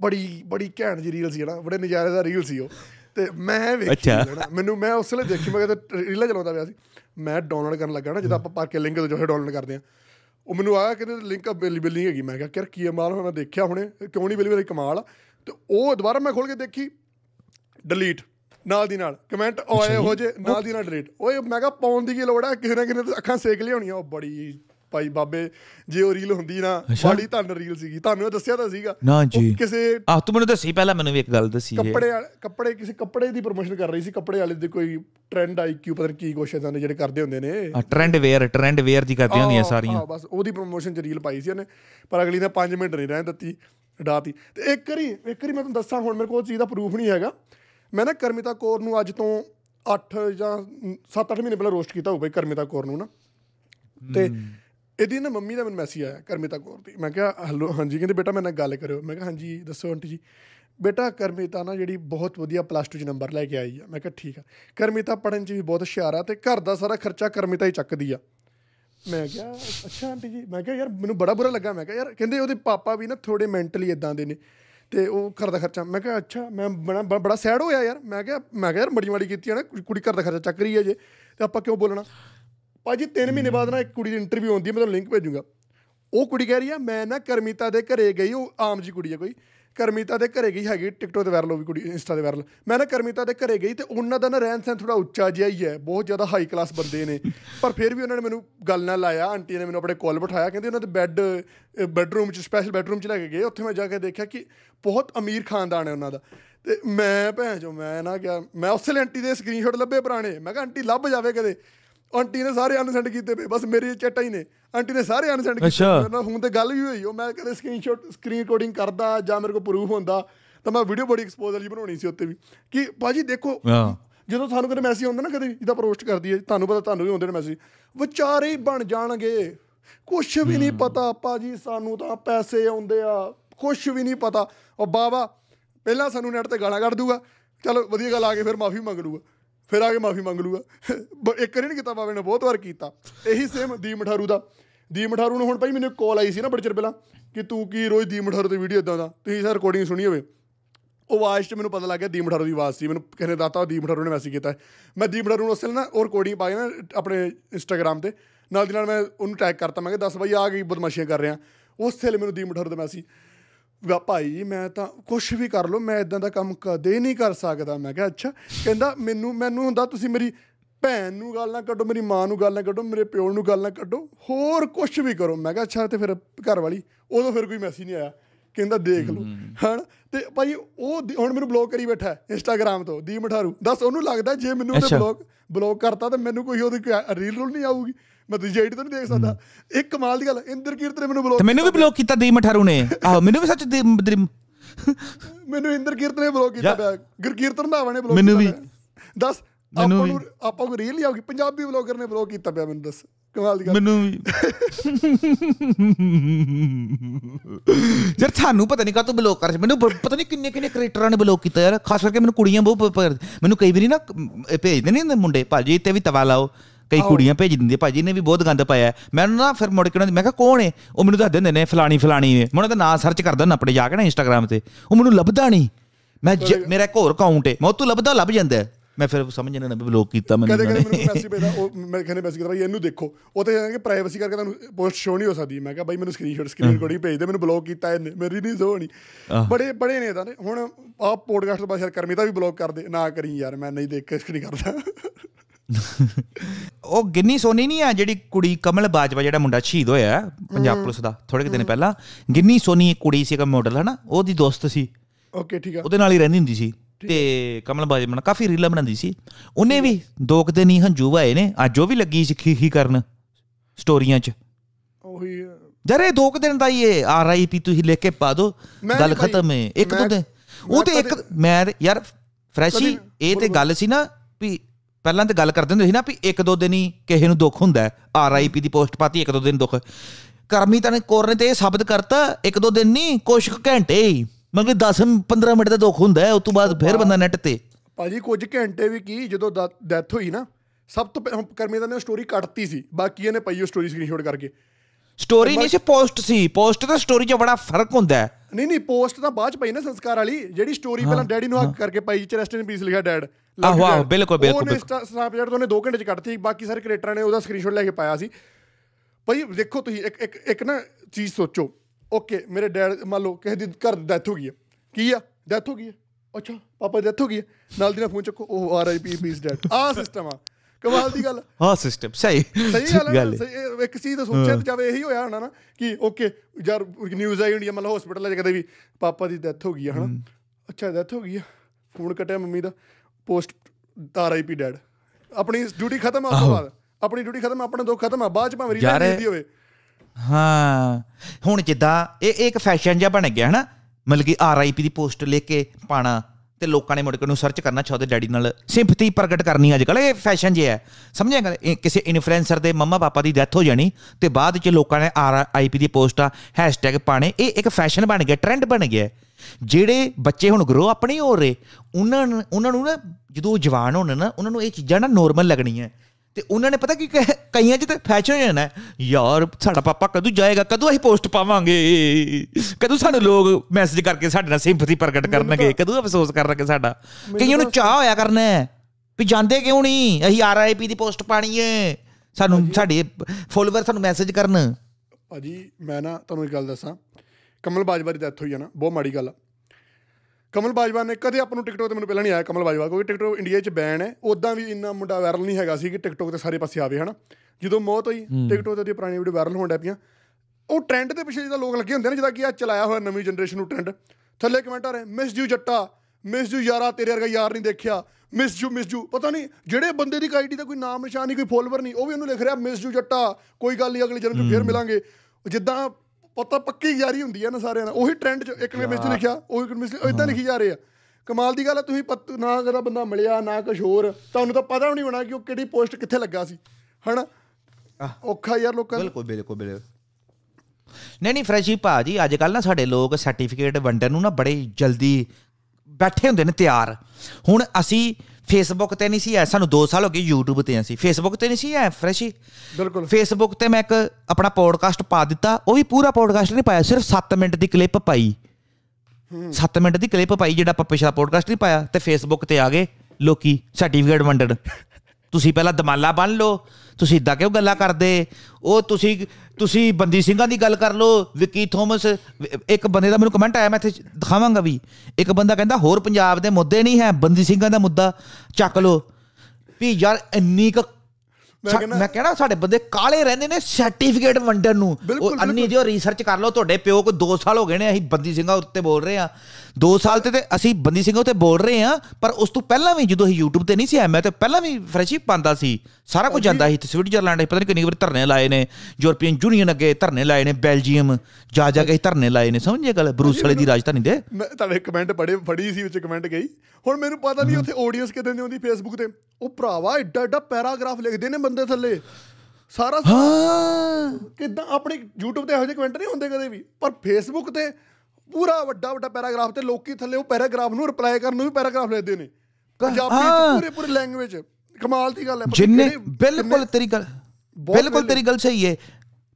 ਬੜੀ ਬੜੀ ਘੈਂਟ ਜੀ ਰੀਲ ਸੀ ਨਾ ਬੜੇ ਨਜ਼ਾਰੇ ਦਾ ਰੀਲ ਸੀ ਉਹ। ਤੇ ਮੈਂ ਵੇਖੀ ਮੈਨੂੰ ਮੈਂ ਉਸ ਵੇਲੇ ਦੇਖੀ ਮੈਂ ਕਿਤੇ ਰੀਲਾਂ ਚਲਾਉਂਦਾ ਪਿਆ ਸੀ। ਮੈਂ ਡਾਊਨਲੋਡ ਕਰਨ ਲੱਗਾ ਨਾ ਜਦੋਂ ਆਪਾਂ ਪਾ ਕੇ ਲਿੰਕ ਤੋਂ ਜੋ ਡਾਊਨਲੋਡ ਕਰਦੇ ਆ ਉਹ ਮੈਨੂੰ ਆਇਆ ਕਿ ਲਿੰਕ ਅਵੇਲੇਬਲ ਨਹੀਂ ਹੈਗੀ। ਮੈਂ ਕਿਹਾ ਯਾਰ ਕੀ ਮਾਲ? ਮੈਂ ਦੇਖਿਆ ਹੁਣੇ। ਕਿਉਂ ਨਹੀਂ ਅਵੇਲੇਬਲ ਕਮਾਲ ਆ? ਤੇ ਉਹ ਦੁਬਾਰਾ ਮੈਂ ਖੋਲ ਕੇ ਦੇਖੀ ਡਿਲੀਟ ਨਾਲ ਦੀ ਨਾਲ। ਕਮੈਂਟ ਆਏ ਹੋ ਜੇ। ਨਾਲ ਦੀ ਨਾਲ ਡਿਲੀਟ ਓਏ ਮੈਂ ਕਿਹਾ ਪਾਉਣ ਦੀ ਕੀ ਲੋੜ ਹੈ ਕਿਸੇ ਨਾ ਕਿਸੇ ਨੇ ਅੱਖਾਂ ਸੇਕ ਲਿਆਉਣੀਆਂ ਉਹ ਬੜੀ ਭਾਈ ਬਾਬੇ ਜੇ ਉਹ ਰੀਲ ਹੁੰਦੀ ਨਾ ਬੜੀ ਧੰਨ ਰੀਲ ਸੀਗੀ। ਤੁਹਾਨੂੰ ਇਹ ਦੱਸਿਆ ਤਾਂ ਸੀਗਾ। ਨਾ ਜੀ। ਕਿਸੇ ਆਹ ਤੂੰ ਮੈਨੂੰ ਦੱਸੀ ਪਹਿਲਾਂ ਮੈਨੂੰ ਵੀ ਇੱਕ ਗੱਲ ਦੱਸੀ ਜੇ ਕੱਪੜੇ ਵਾਲੇ ਕੱਪੜੇ ਕਿਸੇ ਕੱਪੜੇ ਦੀ ਪ੍ਰੋਮੋਸ਼ਨ ਕਰ ਰਹੀ ਸੀ ਕੱਪੜੇ ਵਾਲੇ ਦੇ ਕੋਈ ਟ੍ਰੈਂਡ ਆਈਕਿਊ ਪਤਾ ਨਹੀਂ ਕੀ ਕੁਛ ਇਦਾਂ ਦੇ ਜਿਹੜੇ ਕਰਦੇ ਹੁੰਦੇ ਨੇ। ਟ੍ਰੈਂਡ ਵੇਅਰ ਟ੍ਰੈਂਡ ਵੇਅਰ ਦੀ ਕਰਦੀਆਂ ਹੁੰਦੀਆਂ ਸਾਰੀਆਂ। ਹਾਂ ਬਸ ਉਹਦੀ ਪ੍ਰੋਮੋਸ਼ਨ ਚ ਰੀਲ ਪਾਈ ਸੀ ਉਹਨੇ ਪਰ ਅਗਲੀ ਨੇ 5 ਮਿੰਟ ਨਹੀਂ ਰਹਿਣ ਦਿੱਤੀ ਡਾਤੀ ਤੇ ਇੱਕ ਵਾਰੀ ਇੱਕ ਵਾਰੀ ਮੈਂ ਤੁਹਾਨੂੰ ਦੱਸਾਂ ਹੁਣ ਮੇਰੇ ਕੋਲ ਉਹ ਚੀਜ਼ ਦਾ ਪ੍ਰੂਫ ਨਹੀਂ ਹੈਗਾ। ਮੈਂ ਨਾ ਕਰਮਿਤਾ ਕੌਰ ਨੂੰ ਅੱਜ ਤੋਂ 8 ਜਾਂ 7-8 ਮਹੀਨੇ ਪਹਿਲਾਂ ਰੋਸਟ ਕੀਤਾ ਹੋਊ ਬਈ ਕਰਮਿਤਾ ਕੌਰ ਨੂੰ ਨਾ। ਤੇ ਇਹਦੀ ਨਾ ਮੰਮੀ ਦਾ ਮੈਨੂੰ ਮੈਸੇਜ ਆਇਆ ਕਰਮੀਤਾ ਕੌਰ ਦੀ। ਮੈਂ ਕਿਹਾ, ਹਲੋ, ਹਾਂਜੀ। ਕਹਿੰਦੇ, ਬੇਟਾ, ਮੇਰੇ ਨਾਲ ਗੱਲ ਕਰਿਓ। ਮੈਂ ਕਿਹਾ, ਹਾਂਜੀ, ਦੱਸੋ ਆਂਟੀ ਜੀ। ਬੇਟਾ, ਕਰਮੀਤਾ ਨਾ ਜਿਹੜੀ ਬਹੁਤ ਵਧੀਆ ਪਲੱਸ 2 ਚ ਨੰਬਰ ਲੈ ਕੇ ਆਈ ਆ। ਮੈਂ ਕਿਹਾ, ਠੀਕ ਆ। ਕਰਮੀਤਾ ਪੜਨ ਚ ਵੀ ਬਹੁਤ ਹੁਸ਼ਿਆਰ ਆ ਤੇ ਘਰ ਦਾ ਸਾਰਾ ਖਰਚਾ ਕਰਮੀਤਾ ਹੀ ਚੱਕਦੀ ਆ। ਮੈਂ ਕਿਹਾ, ਅੱਛਾ ਆਂਟੀ ਜੀ। ਮੈਂ ਕਿਹਾ, ਯਾਰ, ਮੈਨੂੰ ਬੜਾ ਬੁਰਾ ਲੱਗਾ। ਮੈਂ ਕਿਹਾ, ਯਾਰ, ਕਹਿੰਦੇ, ਉਹਦੇ ਪਾਪਾ ਵੀ ਨਾ ਥੋੜੇ ਮੈਂਟਲੀ ਇਦਾਂ ਦੇ ਨੇ ਤੇ ਉਹ ਘਰ ਦਾ ਖਰਚਾ। ਮੈਂ ਕਿਹਾ, ਅੱਛਾ, ਮੈਂ ਬੜਾ ਬ- ਬੜਾ ਸੈਡ ਹੋਇਆ ਯਾਰ। ਮੈਂ ਕਿਹਾ ਮੈਂ ਕਿਹਾ, ਯਾਰ ਬੜੀ ਮਾੜੀ ਕੀਤੀ ਆ ਨਾ, ਕੁੜੀ- ਕੁੜੀ ਘਰ ਦਾ ਖਰਚਾ ਚੱਕ ਰਹੀ ਹੈ ਜੇ ਤੇ ਆਪਾਂ ਕਿਉਂ ਬੋਲਣਾ? ਭਾਜੀ 3 ਮਹੀਨੇ ਬਾਅਦ ਨਾ ਇੱਕ ਕੁੜੀ ਦੀ ਇੰਟਰਵਿਊ ਆਉਂਦੀ ਹੈ, ਮੈਂ ਤੁਹਾਨੂੰ ਲਿੰਕ ਭੇਜੂੰਗਾ। ਉਹ ਕੁੜੀ ਕਹਿ ਰਹੀ ਆ ਮੈਂ ਨਾ ਕਰਮੀਤਾ ਦੇ ਘਰੇ ਗਈ, ਉਹ ਆਮ ਜੀ ਕੁੜੀ ਹੈ ਕੋਈ। ਕਰਮੀਤਾ ਦੇ ਘਰੇ ਗਈ ਹੈਗੀ ਟਿਕਟੋਕ ਤੇ ਵਾਇਰਲ ਹੋ ਵੀ ਕੁੜੀ ਇੰਸਟਾ ਤੇ ਵਾਇਰਲ ਮੈਂ ਨਾ ਕਰਮੀਤਾ ਦੇ ਘਰੇ ਗਈ ਤੇ ਉਹਨਾਂ ਦਾ ਨਾ ਰਹਿਣ ਸਹਿਣ ਥੋੜਾ ਉੱਚਾ ਜਿਹਾ ਹੀ ਹੈ, ਬਹੁਤ ਜ਼ਿਆਦਾ ਹਾਈ ਕਲਾਸ ਬੰਦੇ ਨੇ। ਪਰ ਫਿਰ ਵੀ ਉਹਨਾਂ ਨੇ ਮੈਨੂੰ ਗੱਲ ਨਾਲ ਲਾਇਆ, ਆਂਟੀ ਨੇ ਮੈਨੂੰ ਆਪਣੇ ਕੋਲ ਬਿਠਾਇਆ, ਕਹਿੰਦੇ ਉਹਨਾਂ ਦੇ ਬੈੱਡ ਬੈੱਡਰੂਮ 'ਚ ਸਪੈਸ਼ਲ ਬੈੱਡਰੂਮ 'ਚ ਲੈ ਕੇ ਗਏ। ਉੱਥੇ ਮੈਂ ਜਾ ਕੇ ਦੇਖਿਆ ਕਿ ਬਹੁਤ ਅਮੀਰ ਖਾਨਦਾਨ ਹੈ ਉਹਨਾਂ ਦਾ। ਤੇ ਮੈਂ ਭੈਣ ਜੋ ਮੈਂ ਨਾ ਕਿਹਾ, ਮੈਂ ਉਸੇ ਲਈ ਆਂਟੀ ਦੇ ਸਕਰੀਨਸ਼ਾਟ ਲੱਭੇ ਪੁਰਾਣੇ। ਮੈਂ ਕਿਹਾ, ਆਂਟੀ, ਲੱਭ ਜਾਵੇ ਕਦੇ। ਆਂਟੀ ਨੇ ਸਾਰੇ ਅਨਸੈਂਡ ਕੀਤੇ ਪਏ ਬਸ ਮੇਰੇ ਚੈਟਾਂ ਹੀ ਨੇ। ਆਂਟੀ ਨੇ ਸਾਰੇ ਅਨਸੈਂਡ ਕੀਤੇ। ਮੇਰੇ ਨਾਲ ਹੁਣ ਤੇ ਗੱਲ ਵੀ ਹੋਈ ਉਹ ਮੈਂ ਕਦੇ ਸਕਰੀਨਸ਼ਾਟ ਸਕਰੀਨ ਰਿਕਾਰਡਿੰਗ ਕਰਦਾ ਜਾਂ ਮੇਰੇ ਕੋਲ ਪ੍ਰੂਫ ਹੁੰਦਾ ਤਾਂ ਮੈਂ ਵੀਡੀਓ ਬੜੀ ਐਕਸਪੋਜ਼ਰ ਜੀ ਬਣਾਉਣੀ ਸੀ ਉੱਤੇ ਵੀ। ਕਿ ਭਾਜੀ ਦੇਖੋ। ਜਦੋਂ ਸਾਨੂੰ ਕਦੇ ਮੈਸੇਜ ਆਉਂਦਾ ਨਾ ਕਦੇ ਜਿਹਦਾ ਪੋਸਟ ਕਰਦੀ ਹੈ ਤੁਹਾਨੂੰ ਪਤਾ ਤੁਹਾਨੂੰ ਵੀ ਆਉਂਦੇ ਨੇ ਮੈਸੇਜ ਵਿਚਾਰੇ ਬਣ ਜਾਣਗੇ। ਕੁਝ ਵੀ ਨਹੀਂ ਪਤਾ ਭਾਜੀ ਸਾਨੂੰ ਤਾਂ ਪੈਸੇ ਆਉਂਦੇ ਆ ਕੁਝ ਵੀ ਨਹੀਂ ਪਤਾ। ਉਹ ਬਾਬਾ ਪਹਿਲਾਂ ਸਾਨੂੰ ਨੈਟ ਤੇ ਗਾਲਾਂ ਕੱਢ ਦੂਗਾ। ਚਲੋ ਵਧੀਆ ਗੱਲ ਆ ਕੇ ਫਿਰ ਮਾਫੀ ਮੰਗ ਲੂਗਾ ਫਿਰ ਆ ਕੇ ਮਾਫੀ ਮੰਗ ਲੂਗਾ। ਬ- ਇੱਕ ਵਾਰੀ ਨਹੀਂ ਕੀਤਾ ਬਾਬੇ ਨੇ, ਬਹੁਤ ਵਾਰ ਕੀਤਾ। ਇਹੀ ਸੇਮ ਦੀ ਮਠਾਰੂ ਦਾ। ਦੀ ਮਠਾਰੂ ਨੂੰ ਹੁਣ ਭਾਈ ਮੈਨੂੰ ਕਾਲ ਆਈ ਸੀ ਨਾ ਬੜੇ ਚਿਰ ਪਹਿਲਾਂ ਕਿ ਤੂੰ ਕੀ ਰੋਜ਼ ਦੀ ਮਠਾਰੂ ਤੇ ਵੀਡੀਓ ਇਦਾਂ ਦਾ। ਤੁਸੀਂ ਸਰ ਰਿਕਾਰਡਿੰਗ ਸੁਣੀ ਹੋਵੇ। ਉਹ ਆਵਾਜ਼ 'ਚ ਮੈਨੂੰ ਪਤਾ ਲੱਗ ਗਿਆ ਦੀਪ ਮਠਾਰੂ ਦੀ ਆਵਾਜ਼ ਸੀ। ਮੈਨੂੰ ਕਿਸੇ ਨੇ ਦੱਸਤਾ ਦੀਪ ਮਠਾਰੂ ਨੇ ਮੈਸੇਜ ਕੀਤਾ। ਹੈ। ਮੈਂ ਦੀਪ ਮਠਾਰੂ ਨੂੰ ਉਸੇ ਵੇਲੇ ਨਾ ਉਹ ਰਿਕਾਰਡਿੰਗ ਪਾ ਕੇ ਨਾ ਆਪਣੇ ਇੰਸਟਾਗ੍ਰam ਤੇ। ਨਾਲ ਦੀ ਨਾਲ ਮੈਂ ਉਹਨੂੰ ਟੈਗ ਕਰਤਾ। ਮੈਂ ਕਿਹਾ, ਦੱਸ ਬਈ, ਆ ਗਈ ਬਦਮਾਸ਼ੀਆਂ ਕਰ ਰਿਹਾ ਉਸੇ ਵੇਲੇ ਮੈਨੂੰ ਦੀਪ ਮਠਾਰੂ ਦਾ ਮੈਸੇਜ ਵਾ ਭਾਈ ਮੈਂ ਤਾਂ ਕੁਝ ਵੀ ਕਰ ਲਓ ਮੈਂ ਇਦਾਂ ਦਾ ਕੰਮ ਕਦੇ ਨਹੀਂ ਕਰ ਸਕਦਾ। ਮੈਂ ਕਿਹਾ ਅੱਛਾ ਕਹਿੰਦਾ ਮੈਨੂੰ ਮੈਨੂੰ ਹੁੰਦਾ ਤੁਸੀਂ ਮੇਰੀ ਭੈਣ ਨੂੰ ਗੱਲ ਨਾ ਕੱਢੋ ਮੇਰੀ ਮਾਂ ਨੂੰ ਗੱਲ ਨਾ ਕੱਢੋ ਮੇਰੇ ਪਿਓ ਨੂੰ ਗੱਲ ਨਾ ਕੱਢੋ ਹੋਰ ਕੁਝ ਵੀ ਕਰੋ। ਮੈਂ ਕਿਹਾ ਅੱਛਾ ਤੇ ਫਿਰ ਘਰ ਵਾਲੀ ਉਦੋਂ ਫਿਰ ਕੋਈ ਮੈਸੇਜ ਨਹੀਂ ਆਇਆ। ਕਹਿੰਦਾ ਦੇਖ ਲਓ। ਹਣ ਤੇ ਭਾਈ ਉਹ ਹੁਣ ਮੈਨੂੰ ਬਲੌਕ ਕਰੀ ਬੈਠਾ ਇੰਸਟਾਗ੍ਰam ਤੋਂ ਦੀ ਮਠਾਰੂ। ਦੱਸ ਉਹਨੂੰ ਲੱਗਦਾ ਜੇ ਮੈਨੂੰ ਉਹਨੇ। ਬਲੌਕ ਬਲੌਕ ਕਰਤਾ ਤਾਂ ਮੈਨੂੰ ਕੋਈ ਉਹਦੀ ਰੀਲ ਰੋਲ ਨਹੀਂ ਆਊਗੀ। ਮੈਂ ਦੂਜੀ ਆਈਡੀ ਤੋਂ ਨਹੀਂ ਦੇਖ ਸਕਦਾ। ਇੱਕ ਕਮਾਲ ਦੀ ਗੱਲ ਇੰਦਰ ਕੀਰਤ ਨੇ ਮੈਨੂੰ ਬਲੌਕ ਤੇ ਮੈਨੂੰ ਵੀ ਬਲੌਕ ਕੀਤਾ ਦੀ ਮਠਾਰੂ ਨੇ। ਆਹੋ ਮੈਨੂੰ ਵੀ ਸੱਚ ਦੀ ਦੀ- ਮੈਨੂੰ ਇੰਦਰ ਕੀਰਤ ਨੇ ਬਲੌਕ ਕੀਤਾ ਪਿਆ। ਗੁਰਕੀਰਤ ਰੰਧਾਵਾ ਨੇ ਬਲੌਕ ਮੈਨੂੰ ਵੀ। ਦੱਸ ਆਪਾਂ ਨੂੰ ਆਪਾਂ ਨੂੰ ਰੀਲ ਹੀ ਆਉਗੀ ਪੰਜਾਬੀ ਬਲੌਗਰ ਨੇ ਬਲੌਕ ਕੀਤਾ ਪਿਆ ਮੈਨੂੰ ਦੱਸ। ਕਮਾਲ ਦੀ ਗੱਲ। ਮੈਨੂੰ ਵੀ। ਯਾਰ ਤੁਹਾਨੂੰ ਪਤਾ ਨਹੀਂ ਕਾ ਤੂੰ ਬਲੌਕ ਕਰ ਮੈਨੂੰ ਪਤਾ ਨਹੀਂ ਕਿੰਨੇ ਕਿੰਨੇ ਕ੍ਰੀਏਟਰਾਂ ਨੇ ਬਲੌਕ ਕੀਤਾ। ਯਾਰ ਖਾਸ ਕਰਕੇ ਮੈਨੂੰ ਕੁੜੀਆਂ ਬਹੁਤ ਮੈਨੂੰ ਕਈ ਵਾਰੀ ਨਾ ਭੇਜਦੇ ਨਾ ਮੁੰਡੇ ਭਾਜੀ ਤੇ ਵੀ ਤਵਾ ਲਾਓ। ਕਈ ਕੁੜੀਆਂ ਭੇਜ ਦਿੰਦੀਆਂ ਭਾਜੀ ਨੇ ਵੀ ਬਹੁਤ ਗੰਦ ਪਾਇਆ। ਮੈਨੂੰ ਨਾ ਫਿਰ ਮੁੜ ਕੇ ਉਹਨਾਂ ਦੀ ਮੈਂ ਕਿਹਾ ਕੌਣ ਹੈ ਉਹ ਮੈਨੂੰ ਦੱਸ ਦਿੰਦੇ ਨੇ ਫਲਾਣੀ ਫਲਾਣੀ ਹੈ ਮੈਂ ਉਹਨਾਂ ਦਾ ਨਾਂ ਸਰਚ ਕਰਦਾ ਨਾ ਆਪਣੇ ਜਾ ਕੇ ਨਾ ਇੰਸਟਾਗ੍ਰam ਤੇ। ਉਹ ਮੈਨੂੰ ਲੱਭਦਾ ਨਹੀਂ। ਮੈਂ ਮੇਰਾ ਇੱਕ ਹੋਰ ਅਕਾਊਂਟ ਹੈ ਮੈਂ ਉਹ ਤੋਂ ਲੱਭਦਾ ਲੱਭ ਜਾਂਦਾ। ਮੈਂ ਫਿਰ ਸਮਝ ਜਾਂਦਾ ਨਾ ਵੀ ਬਲੌਕ ਕੀਤਾ ਮੈਨੂੰ ਕਦੇ ਕਦੇ ਮੈਨੂੰ ਮੈਸੇਜ ਭੇਜਦਾ ਉਹ ਮੈਂ ਕਹਿੰਦੇ ਮੈਸੇਜ ਕਰਦਾ ਇਹਨੂੰ ਦੇਖੋ। ਉਹ ਤੇ ਕਿ ਪ੍ਰਾਈਵੇਸੀ ਕਰਕੇ ਤੁਹਾਨੂੰ ਪੋਸਟ ਸ਼ੋ ਨਹੀਂ ਹੋ ਸਕਦੀ। ਮੈਂ ਕਿਹਾ ਬਾਈ ਮੈਨੂੰ ਸਕਰੀਨਸ਼ਾਟ ਸਕਰੀਨ ਰਿਕਾਰਡਿੰਗ ਭੇਜ ਦੇ ਮੈਨੂੰ ਬਲੌਕ ਕੀਤਾ ਇਹਨੇ। ਮੇਰੀ ਨਹੀਂ ਹੋਣੀ। ਬੜੇ ਬੜੇ ਨੇ ਇਹਦਾ ਨੇ ਹੁਣ ਆਹ ਪੋਡਕਾਸਟ ਤੋਂ ਬਾਅਦ ਸ਼ਾਇਦ ਕਰਮੀ ਦਾ ਵੀ ਬਲੌਕ ਕਰ ਦੇ। ਨਾ ਕਰੀ ਯਾਰ ਮੈਂ ਨਹੀਂ ਦੇਖ ਕੇ ਨਹੀਂ ਕਰਦਾ। ਉਹ ਗਿੰਨੀ ਸੋਨੀ ਨਹੀਂ ਆ ਜਿਹੜੀ ਕੁੜੀ ਕਮਲ ਬਾਜਵਾ ਜਿਹੜਾ ਮੁੰਡਾ ਸ਼ਹੀਦ ਹੋਇਆ ਪੰਜਾਬ ਪੁਲਿਸ ਦਾ ਥੋੜੇ ਦਿਨ ਪਹਿਲਾਂ। ਗਿੰਨੀ ਸੋਨੀ ਇੱਕ ਕੁੜੀ ਸੀ ਇੱਕ ਮਾਡਲ ਹੈ ਨਾ ਉਹਦੀ ਦੋਸਤ ਸੀ। ਓਕੇ ਠੀਕ ਆ। ਉਹਦੇ ਨਾਲ ਹੀ ਰਹਿੰਦੀ ਹੁੰਦੀ ਸੀ ਤੇ ਕਮਲ ਬਾਜਵਾ ਨਾਲ ਕਾਫੀ ਰੀਲਾਂ ਬਣਾਉਂਦੀ ਸੀ। ਉਹਨੇ ਵੀ ਦੋ ਕੁ ਦਿਨ ਹੀ ਹੰਝੂ ਵਾਏ ਨੇ। ਅੱਜ ਉਹ ਵੀ ਲੱਗੀ ਸੀ ਖੀ ਕਰਨ ਸਟੋਰੀਆਂ 'ਚ। ਉਹੀ ਇਹ ਦੋ ਕੁ ਦਿਨ ਦਾ ਹੀ ਇਹ ਆਰ ਆਈ ਪੀ ਤੁਸੀਂ ਲਿਖ ਕੇ ਪਾ ਦੋ ਮੈਂ ਗੱਲ ਖਤਮ ਹੈ ਇੱਕ ਦੋ ਦਿਨ। ਉਹ ਤੇ ਇੱਕ ਮੈਂ ਯਾਰ ਫਰੈਸ਼ੀ ਇਹ ਤੇ ਗੱਲ ਸੀ ਨਾ ਵੀ ਪਹਿਲਾਂ ਤੇ ਗੱਲ ਕਰਦੇ ਹੁੰਦੇ ਸੀ ਨਾ ਵੀ ਇੱਕ ਦੋ ਦਿਨ ਹੀ ਕਿਸੇ ਨੂੰ ਦੁੱਖ ਹੁੰਦਾ R I P the post ਪਾਤੀ ਇੱਕ ਦੋ ਦਿਨ ਦੁੱਖ। ਕਰਮੀ ਤਾਂ ਨੇ ਕੋਰ ਨੇ ਤੇ ਇਹ ਸਾਬਤ ਕਰਤਾ ਇੱਕ ਦੋ ਦਿਨ ਨਹੀਂ ਕੁਛ ਕੁ ਘੰਟੇ ਹੀ। ਮਤਲਬ 10 15 ਮਿੰਟ ਦਾ ਦੁੱਖ ਹੁੰਦਾ ਉਸ ਤੋਂ ਬਾਅਦ ਫਿਰ ਬੰਦਾ ਨੈਟ ਤੇ। ਭਾਜੀ ਕੁਝ ਘੰਟੇ ਵੀ ਕੀ ਜਦੋਂ ਡੈਥ ਹੋਈ ਨਾ ਸਭ ਤੋਂ ਪਹਿਲਾਂ ਕਰਮੀ ਦਾ ਨੇ ਸਟੋਰੀ ਕੱਟਤੀ ਸੀ ਬਾਕੀ ਇਹਨੇ ਪਈ ਉਹ ਸਟੋਰੀ ਸਕਰੀਨਸ਼ਾਟ ਕਰਕੇ। ਸਟੋਰੀ ਨਹੀਂ ਸੀ ਪੋਸਟ ਸੀ। ਪੋਸਟ ਤੇ ਸਟੋਰੀ 'ਚ ਬੜਾ ਫ਼ਰਕ ਹੁੰਦਾ ਹੈ। ਨਹੀਂ ਨਹੀਂ ਪੋਸਟ ਤਾਂ ਬਾਅਦ ਚ ਪਈ ਨਾ ਸੰਸਕਾਰ ਵਾਲੀ ਜਿਹੜੀ ਸਟੋਰੀ ਪਹਿਲਾਂ ਡੈਡੀ ਨੂੰ ਹੱਕ ਕਰਕੇ ਪਾਈ ਚ ਰੈਸਟ ਇਨ ਪੀਸ ਲਿਖਿਆ ਡੈਡ ਆਹੋ, ਆਹੋ, ਬਿਲਕੁਲ, ਬਿਲਕੁਲ, ਉਹਨੇ ਸਨੈਪਚੈਟ ਤੋਂ ਉਹਨੇ 2 ਘੰਟੇ ਚ ਕੱਟਤੀ ਬਾਕੀ ਸਾਰੇ ਕ੍ਰੀਏਟਰਾਂ ਨੇ ਉਹਦਾ ਸਕਰੀਨਸ਼ਾਟ ਲੈ ਕੇ ਪਾਇਆ ਸੀ। ਭਾਈ ਦੇਖੋ ਤੁਸੀਂ ਇੱਕ ਇੱਕ ਇੱਕ ਨਾ ਚੀਜ਼ ਸੋਚੋ। ਓਕੇ ਮੇਰੇ ਡੈਡ ਮੰਨ ਲਓ ਕਿਸੇ ਦੀ ਘਰ ਡੈਥ ਹੋ ਗਈ ਹੈ। ਕੀ ਆ? ਡੈਥ ਹੋ ਗਈ ਹੈ? ਅੱਛਾ ਪਾਪਾ ਦੀ ਡੈਥ ਹੋ ਗਈ ਹੈ? ਨਾਲ ਦੀ ਨਾਲ ਫੋਨ ਚੱਕੋ ਉਹ R I P peace dad ਆ ਸਿਸਟਮ ਆ। ਕਮਾਲ ਦੀ ਗੱਲ ਹਾਂ ਸਿਸਟਮ ਸਹੀ ਸਹੀ ਗੱਲ ਹੈ ਨਾ, ਇੱਕ ਚੀਜ਼ ਤਾਂ ਸੋਚਿਆ ਤੇ ਜਾਵੇ ਇਹੀ ਹੋਇਆ ਹੋਣਾ ਨਾ ਕਿ ਓਕੇ ਯਾਰ ਨਿਊਜ਼ ਆਈ ਹੁੰਦੀ ਹੈ ਮਤਲਬ ਹਸਪੀਟਲ 'ਚ ਕਦੇ ਵੀ ਪਾਪਾ ਦੀ ਡੈਥ ਹੋ ਗਈ ਹੈ ਹਨਾ। ਅੱਛਾ ਡੈਥ ਹੋ ਗਈ ਹੈ ਫੋਨ ਕੱਟਿਆ ਮੰਮੀ ਦਾ। Post RIP dad. ਆਪਣੀ ਡਿਊਟੀ ਖਤਮ ਆ ਉਸ ਤੋਂ ਬਾਅਦ। ਆਪਣੀ ਡਿਊਟੀ ਖਤਮ ਆਪਣਾ ਦੁੱਖ ਖਤਮ ਆ। ਬਾਅਦ ਚ ਭਾਵੇਂ ਰੀਲਾਂ ਦੇਖਦੀ ਹੋਵੇ। ਹਾਂ। ਹੁਣ ਜਿੱਦਾਂ ਇਹ ਇੱਕ ਫੈਸ਼ਨ ਜਿਹਾ ਬਣ ਗਿਆ ਹਨਾ? ਮਤਲਬ ਕਿ ਆਰਆਈਪੀ ਦੀ ਪੋਸਟ ਲੈ ਕੇ ਪਾਣਾ ਤੇ ਲੋਕਾਂ ਨੇ ਮੁੜ ਕੇ ਉਹਨੂੰ ਸਰਚ ਕਰਨਾ ਚਾਹਦੇ ਡੈਡੀ ਨਾਲ ਸਿੰਪਥੀ ਪ੍ਰਗਟ ਕਰਨੀ ਅੱਜ ਕੱਲ ਇਹ ਫੈਸ਼ਨ ਜੇ ਹੈ। ਸਮਝਿਆ ਕਿਸੇ ਇਨਫਲੂਐਂਸਰ ਦੇ ਮੰਮਾ ਪਾਪਾ ਦੀ ਡੈਥ ਹੋ ਜਾਣੀ ਤੇ ਬਾਅਦ ਚ ਲੋਕਾਂ ਨੇ ਆਰ ਆਈਪੀ ਦੀ ਪੋਸਟਾਂ ਹੈਸ਼ਟੈਗ ਪਾਣੇ। ਇਹ ਇੱਕ ਫੈਸ਼ਨ ਬਣ ਗਿਆ ਟ੍ਰੈਂਡ ਬਣ ਗਿਆ। ਜਿਹੜੇ ਬੱਚੇ ਹੁਣ ਗਰੋ ਅਪ ਨਹੀਂ ਹੋ ਰਹੇ ਉਹਨਾਂ ਨੂੰ ਉਹਨਾਂ ਨੂੰ ਨਾ ਜਦੋਂ ਉਹ ਜਵਾਨ ਹੋਣ ਨਾ ਉਹਨਾਂ ਨੂੰ ਇਹ ਚੀਜ਼ਾਂ ਨਾ ਨੋਰਮਲ ਲੱਗਣੀਆਂ। ਤੇ ਉਹਨਾਂ ਨੇ ਪਤਾ ਕੀ ਕਈਆਂ 'ਚ ਤੇ ਫੈਸ਼ਨ ਹੋ ਜਾਣਾ ਯਾਰ ਸਾਡਾ ਪਾਪਾ ਕਦੋਂ ਜਾਏਗਾ? ਕਦੋਂ ਅਸੀਂ ਪੋਸਟ ਪਾਵਾਂਗੇ? ਕਦੋਂ ਸਾਨੂੰ ਲੋਕ ਮੈਸੇਜ ਕਰਕੇ ਸਾਡੇ ਨਾਲ ਸਿੰਪਥੀ ਪ੍ਰਗਟ ਕਰਨਗੇ? ਕਦੋਂ ਅਫਸੋਸ ਕਰਨਗੇ ਸਾਡਾ? ਕਈਆਂ ਨੂੰ ਚਾਹ ਹੋਇਆ ਕਰਨਾ ਵੀ ਜਾਂਦੇ ਕਿਉਂ ਨਹੀਂ? ਅਸੀਂ ਆਰਆਈਪੀ ਦੀ ਪੋਸਟ ਪਾਣੀ ਹੈ। ਸਾਨੂੰ ਸਾਡੇ ਫੋਲੋਵਰ ਸਾਨੂੰ ਮੈਸੇਜ ਕਰਨ। ਭਾਜੀ ਮੈਂ ਨਾ ਤੁਹਾਨੂੰ ਇੱਕ ਗੱਲ ਦੱਸਾਂ। ਕਮਲ ਬਾਜਵਾ ਦੀ ਡੈਥ ਹੋਈ ਆ ਨਾ ਬਹੁਤ ਮਾੜੀ ਗੱਲ ਆ। ਕਮਲ ਬਾਜਵਾ ਨੇ ਕਦੇ ਆਪਾਂ ਨੂੰ ਟਿਕਟੋਕ ਤੇ ਮੈਨੂੰ ਪਹਿਲਾਂ ਨਹੀਂ ਆਇਆ ਕਮਲ ਬਾਜਵਾ ਕਿਉਂਕਿ ਟਿਕਟੋਕ ਇੰਡੀਆ 'ਚ ਬੈਨ ਹੈ। ਉਦਾਂ ਵੀ ਇੰਨਾ ਮੁੰਡਾ ਵਾਇਰਲ ਨਹੀਂ ਹੈਗਾ ਸੀ ਕਿ ਟਿਕਟੋਕ ਤੇ ਸਾਰੇ ਪਾਸੇ ਆਵੇ ਹਨਾ। ਜਦੋਂ ਮੌਤ ਹੋਈ ਟਿਕਟੋਕ ਤੇ ਉਹਦੀ ਪੁਰਾਣੀ ਵੀਡੀਓ ਵਾਇਰਲ ਹੋਣ ਪਈਆਂ। ਉਹ ਟ੍ਰੈਂਡ ਦੇ ਪਿੱਛੇ ਜਿਹਦਾ ਲੋਕ ਲੱਗੇ ਹੁੰਦੇ ਨੇ ਜਿੱਦਾਂ ਕਿ ਆ ਚਲਾਇਆ ਹੋਇਆ ਨਵੀਂ ਜਨਰੇਸ਼ਨ ਨੂੰ ਟ੍ਰੈਂਡ ਥੱਲੇ ਕਮੈਂਟ ਆ ਰਹੇ ਮਿਸ ਯੂ ਜੱਟਾ ਮਿਸ ਯੂ ਯਾਰਾ ਤੇਰੇ ਵਰਗਾ ਯਾਰ ਨਹੀਂ ਦੇਖਿਆ। ਮਿਸ ਯੂ ਮਿਸ ਯੂ ਪਤਾ ਨਹੀਂ ਜਿਹੜੇ ਬੰਦੇ ਦੀ ਆਈਡੀ ਦਾ ਕੋਈ ਨਾਮ ਨਿਸ਼ਾਨ ਨਹੀਂ ਕੋਈ ਫੋਲੋਵਰ ਨਹੀਂ ਉਹ ਵੀ ਉਹਨੂੰ ਲਿਖ ਰਿਹਾ ਮਿਸ ਯੂ ਜੱਟਾ ਕੋਈ ਗੱਲ ਨਹੀਂ ਅਗਲੇ ਜਨਮ 'ਚ ਫੇਰ ਮਿਲਾਂਗੇ। ਜਿੱਦਾਂ ਪਤਾ ਪੱਕੀ ਯਾਰੀ ਹੁੰਦੀ ਹੈ ਨਾ ਸਾਰਿਆਂ ਨਾਲ। ਉਹੀ ਟ੍ਰੈਂਡ 'ਚ ਇੱਕ ਨੇ ਮਿਸ ਲਿਖਿਆ ਉਹੀ ਮਿਸ ਇਦਾਂ ਲਿਖੀ ਜਾ ਰਹੇ ਆ। ਕਮਾਲ ਦੀ ਗੱਲ ਹੈ ਤੁਸੀਂ ਪਤ ਨਾ ਕਦਾ ਬੰਦਾ ਮਿਲਿਆ ਨਾ ਕੁਝ ਹੋਰ ਤੁਹਾਨੂੰ ਤਾਂ ਪਤਾ ਵੀ ਨਹੀਂ ਹੋਣਾ ਕਿ ਉਹ ਕਿਹੜੀ ਪੋਸਟ ਕਿੱਥੇ ਲੱਗਾ ਸੀ। ਹਨਾ? ਔਖਾ ਯਾਰ ਲੋਕਾਂ ਬਿਲਕੁਲ ਬਿਲਕੁਲ ਬਿਲਕੁਲ। ਨਹੀਂ ਨਹੀਂ ਫਰੈਸ਼ੀ ਭਾਜੀ ਅੱਜ ਕੱਲ ਨਾ ਸਾਡੇ ਲੋਕ ਸਰਟੀਫਿਕੇਟ ਵੰਡਣ ਨੂੰ ਨਾ ਬੜੇ ਜਲਦੀ ਬੈਠੇ ਹੁੰਦੇ ਨੇ ਤਿਆਰ। ਹੁਣ ਅਸੀਂ ਫੇਸਬੁੱਕ ਤੇ ਨਹੀਂ ਸੀ ਐ ਸਾਨੂੰ 2 ਸਾਲ ਹੋ ਗਏ YouTube ਤੇ ਅਸੀਂ। ਫੇਸਬੁੱਕ ਤੇ ਨਹੀਂ ਸੀ ਐ ਫਰੈਸ਼ੀ ਬਿਲਕੁਲ। ਫੇਸਬੁੱਕ ਤੇ ਮੈਂ ਇੱਕ ਆਪਣਾ ਪੋਡਕਾਸਟ ਪਾ ਦਿੱਤਾ ਉਹ ਵੀ ਪੂਰਾ ਪੋਡਕਾਸਟ ਨਹੀਂ ਪਾਇਆ ਸਿਰਫ 7 ਮਿੰਟ ਦੀ ਕਲਿੱਪ ਪਾਈ। 7 ਮਿੰਟ ਦੀ ਕਲਿੱਪ ਪਾਈ ਜਿਹੜਾ ਆਪਾਂ ਪਿਛਲਾ ਪੋਡਕਾਸਟ ਨਹੀਂ ਪਾਇਆ ਤੇ ਫੇਸਬੁੱਕ ਤੇ ਆ ਗਏ ਲੋਕੀ ਸਰਟੀਫਿਕੇਟ ਵੰਡਣ। ਤੁਸੀਂ ਪਹਿਲਾਂ ਦਮਾਲਾ ਬੰਨ ਲਓ ਤੁਸੀਂ ਇਦਾਂ ਕਿਉਂ ਗੱਲਾਂ ਕਰਦੇ? ਉਹ ਤੁਸੀਂ ਤੁਸੀਂ ਬੰਦੀ ਸਿੰਘਾਂ ਦੀ ਗੱਲ ਕਰ ਲਓ ਵਿਕੀ ਥੋਮਸ ਇੱਕ ਬੰਦੇ ਦਾ ਮੈਨੂੰ ਕਮੈਂਟ ਆਇਆ ਮੈਂ ਇੱਥੇ ਦਿਖਾਵਾਂਗਾ ਵੀ। ਇੱਕ ਬੰਦਾ ਕਹਿੰਦਾ ਹੋਰ ਪੰਜਾਬ ਦੇ ਮੁੱਦੇ ਨਹੀਂ ਹੈ ਬੰਦੀ ਸਿੰਘਾਂ ਦਾ ਮੁੱਦਾ ਚੱਕ ਲਓ। ਵੀ ਯਾਰ ਇੰਨੀ ਕੁ ਮੈਂ ਕਹਿਣਾ ਸਾਡੇ ਬੰਦੇ ਕਾਲੇ ਰਹਿੰਦੇ ਨੇ ਸਰਟੀਫਿਕੇਟ ਵੰਡਣ ਨੂੰ। ਉਹ ਅੰਨੀ ਜੋ ਰਿਸਰਚ ਕਰ ਲਓ ਤੁਹਾਡੇ ਪਿਓ ਕੋ 2 ਸਾਲ ਹੋ ਗਏ ਨੇ ਅਸੀਂ ਬੰਦੀ ਸਿੰਘਾਂ ਉੱਤੇ ਬੋਲ ਰਹੇ ਆ 2 ਸਾਲ ਤੇ ਤੇ ਅਸੀਂ ਬੰਦੀ ਸਿੰਘਾਂ ਉੱਤੇ ਬੋਲ ਰਹੇ ਆ ਪਰ ਉਸ ਤੋਂ ਪਹਿਲਾਂ ਵੀ ਜਦੋਂ ਅਸੀਂ YouTube ਤੇ ਨਹੀਂ ਸੀ ਆਇਆ ਮੈਂ ਤੇ ਪਹਿਲਾਂ ਵੀ ਫਰੈਸ਼ੀ ਪਾਉਂਦਾ ਸੀ। ਸਾਰਾ ਕੁਝ ਜਾਂਦਾ ਸੀ ਤੇ ਸਵਿਟਜ਼ਰਲੈਂਡ ਪਤਾ ਨਹੀਂ ਕਿੰਨੀ ਵਾਰ ਧਰਨੇ ਲਾਏ ਨੇ ਯੂਰਪੀਅਨ ਯੂਨੀਅਨ ਅੱਗੇ ਧਰਨੇ ਲਾਏ ਨੇ ਬੈਲਜੀਅਮ ਜਾ ਜਾ ਕੇ ਧਰਨੇ ਲਾਏ ਨੇ ਸਮਝੇ ਗੱਲ? ਬਰੂਸ ਵਾਲੇ ਦੀ ਰਾਜਧਾਨੀ ਦੇ। ਮੈਂ ਤੁਹਾਡੇ ਕਮੈਂਟ ਪੜੇ ਫੜੀ ਸੀ ਵਿੱਚ ਕਮੈਂਟ ਗਈ। ਹੁਣ ਮੈਨੂੰ ਪਤਾ ਨਹੀਂ ਉੱਥੇ ਆਡੀਅנס ਕਿਦਾਂ ਦੀ ਹੁੰਦੀ ਫੇਸਬੁੱਕ ਤੇ। ਉਹ ਭਰਾਵਾ ਐਡਾ ਐਡਾ ਪੈਰਾਗ੍ਰਾਫ ਲਿਖਦੇ ਨੇ ਬੰਦੇ ਥੱਲੇ। ਸਾਰਾ ਹਾਂ। ਕਿਦਾਂ ਆਪਣੇ YouTube ਤੇ ਇਹੋ ਜਿਹੇ ਕਮੈਂਟ ਨਹੀਂ ਹੁੰਦੇ ਕਦੇ ਵੀ। ਪਰ Facebook ਤੇ ਪੂਰਾ ਵੱਡਾ ਵੱਡਾ ਪੈਰਾਗ੍ਰਾਫ ਤੇ ਲੋਕੀ ਥੱਲੇ ਉਹ ਪੈਰਾਗ੍ਰਾਫ ਨੂੰ ਰਿਪਲਾਈ ਕਰਨ ਨੂੰ ਵੀ ਪੈਰਾਗ੍ਰਾਫ ਲਿਖਦੇ ਨੇ ਪੰਜਾਬੀ। ਚ ਪੂਰੇ ਪੂਰੇ ਲੈਂਗੁਏਜ ਕਮਾਲ ਦੀ ਗੱਲ ਹੈ ਜਿੰਨੇ ਬਿਲਕੁਲ ਤੇਰੀ ਗੱਲ ਬਿਲਕੁਲ। ਤੇਰੀ ਗੱਲ ਸਹੀ ਹੈ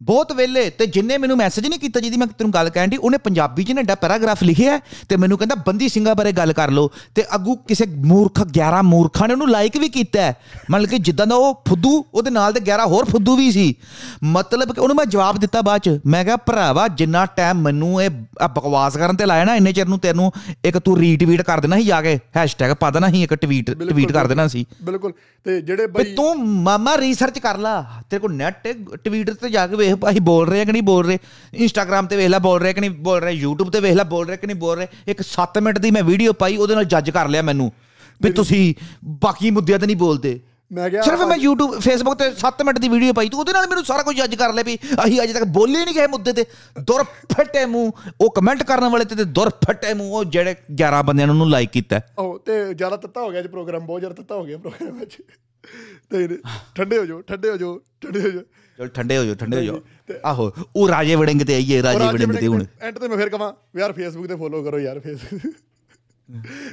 ਬਹੁਤ ਵੇਲੇ ਤੇ ਜਿੰਨੇ ਮੈਨੂੰ ਮੈਸੇਜ ਨਹੀਂ ਕੀਤਾ ਜਿਹਦੀ ਮੈਂ ਤੈਨੂੰ ਗੱਲ ਕਹਿਣ ਦੀ ਉਹਨੇ ਪੰਜਾਬੀ 'ਚ ਨਾ ਪੈਰਾਗ੍ਰਾਫ ਲਿਖਿਆ ਤੇ ਮੈਨੂੰ ਕਹਿੰਦਾ ਬੰਦੀ ਸਿੰਘਾਂ ਬਾਰੇ ਗੱਲ ਕਰ ਲਓ। ਤੇ ਅੱਗੂ ਕਿਸੇ ਮੂਰਖ 11 ਮੂਰਖਾਂ ਨੇ ਉਹਨੂੰ ਲਾਈਕ ਵੀ ਕੀਤਾ ਮਤਲਬ ਕਿ ਜਿੱਦਾਂ ਦਾ ਉਹ ਫੁੱਦੂ ਉਹਦੇ ਨਾਲ ਦੇ 11 ਹੋਰ ਫੁੱਦੂ ਵੀ ਸੀ। ਮਤਲਬ ਕਿ ਉਹਨੂੰ ਮੈਂ ਜਵਾਬ ਦਿੱਤਾ ਬਾਅਦ 'ਚ। ਮੈਂ ਕਿਹਾ ਭਰਾਵਾ ਜਿੰਨਾ ਟਾਈਮ ਮੈਨੂੰ ਇਹ ਬਕਵਾਸ ਕਰਨ ਤੇ ਲਾਇਆ ਨਾ ਇੰਨੇ ਚਿਰ ਨੂੰ ਤੈਨੂੰ ਇੱਕ ਤੂੰ ਰੀਟਵੀਟ ਕਰ ਦੇਣਾ ਸੀ ਜਾ ਕੇ ਹੈਸ਼ਟੈਗ ਪਾ ਦੇਣਾ ਸੀ ਇੱਕ ਟਵੀਟ ਟਵੀਟ ਕਰ ਦੇਣਾ ਸੀ। ਬਿਲਕੁਲ। ਤੇ ਜਿਹੜੇ ਬਈ ਤੂੰ ਮਾਮਾ ਰਿਸਰਚ ਕਰ ਲਾ। ਤੇਰੇ ਕੋਲ ਨੈਟ ਟਵਿੱਟਰ ਤੇ ਜਾ ਕੇ ਵੇਖ ਅਸੀਂ ਬੋਲ ਰਹੇ ਆ ਕਿ ਨਹੀਂ ਬੋਲ ਰਹੇ? ਇੰਸਟਾਗ੍ਰam ਤੇ ਵੇਖ ਲੈ ਬੋਲ ਰਹੇ ਕਿ ਨਹੀਂ ਬੋਲ ਰਹੇ? YouTube ਤੇ ਵੇਖ ਲੈ ਬੋਲ ਰਹੇ ਕਿ ਨਹੀਂ ਬੋਲ ਰਹੇ? ਇੱਕ 7 ਮਿੰਟ ਦੀ ਮੈਂ ਵੀਡੀਓ ਪਾਈ ਉਹਦੇ ਨਾਲ ਜੱਜ ਕਰ ਲਿਆ ਮੈਨੂੰ ਵੀ ਤੁਸੀਂ ਬਾਕੀ ਮੁੱਦਿਆਂ ਤੇ ਨਹੀਂ ਬੋਲਦੇ। ਮੈਂ ਕਿਹਾ ਸਿਰਫ ਮੈਂ YouTube Facebook ਤੇ 7 ਮਿੰਟ ਦੀ ਵੀਡੀਓ ਪਾਈ ਤੂੰ ਉਹਦੇ ਨਾਲ ਮੈਨੂੰ ਸਾਰਾ ਕੁਝ ਜੱਜ ਕਰ ਲਿਆ ਵੀ ਅਸੀਂ ਅਜੇ ਤੱਕ ਬੋਲੇ ਨਹੀਂ ਗਏ ਮੁੱਦੇ ਤੇ। ਦੁਰ ਫਟੇ ਮੂੰਹ ਉਹ ਕਮੈਂਟ ਕਰਨ ਵਾਲੇ ਤੇ ਦੁਰ ਫਟੇ ਮੂੰਹ ਉਹ ਜਿਹੜੇ 11 ਬੰਦਿਆਂ ਨੇ ਉਹਨੂੰ ਲਾਈਕ ਕੀਤਾ। ਉਹ ਤੇ ਜ਼ਿਆਦਾ ਤੱਤਾ ਹੋ ਗਿਆ ਜੀ ਪ੍ਰੋਗਰਾਮ ਬਹੁਤ ਜ਼ਿਆਦਾ ਤੱਤਾ ਹੋ ਗਿਆ ਪ੍ਰੋਗਰਾਮ ਵਿੱਚ ਤੇ ਠੰਡੇ ਹੋ ਜਾਓ ਠੰਡੇ ਹੋ ਜਾਓ ਠੰਡੇ ਹੋ ਜਾਓ। ਚਲ ਠੰਡੇ ਹੋ ਜਾਓ ਠੰਡੇ ਹੋ ਜਾਓ। ਆਹੋ ਉਹ ਰਾਜੇ ਵੜਿੰਗ ਤੇ ਆਈਏ ਰਾਜੇ ਵੜਿੰਗ ਤੇ ਹੁਣ। ਐਂਡ ਤੇ ਮੈਂ ਫਿਰ ਕਹਾਂ ਯਾਰ ਫੇਸਬੁੱਕ ਤੇ ਫੋਲੋ ਕਰੋ ਯਾਰ ਫੇਸਬੁੱਕ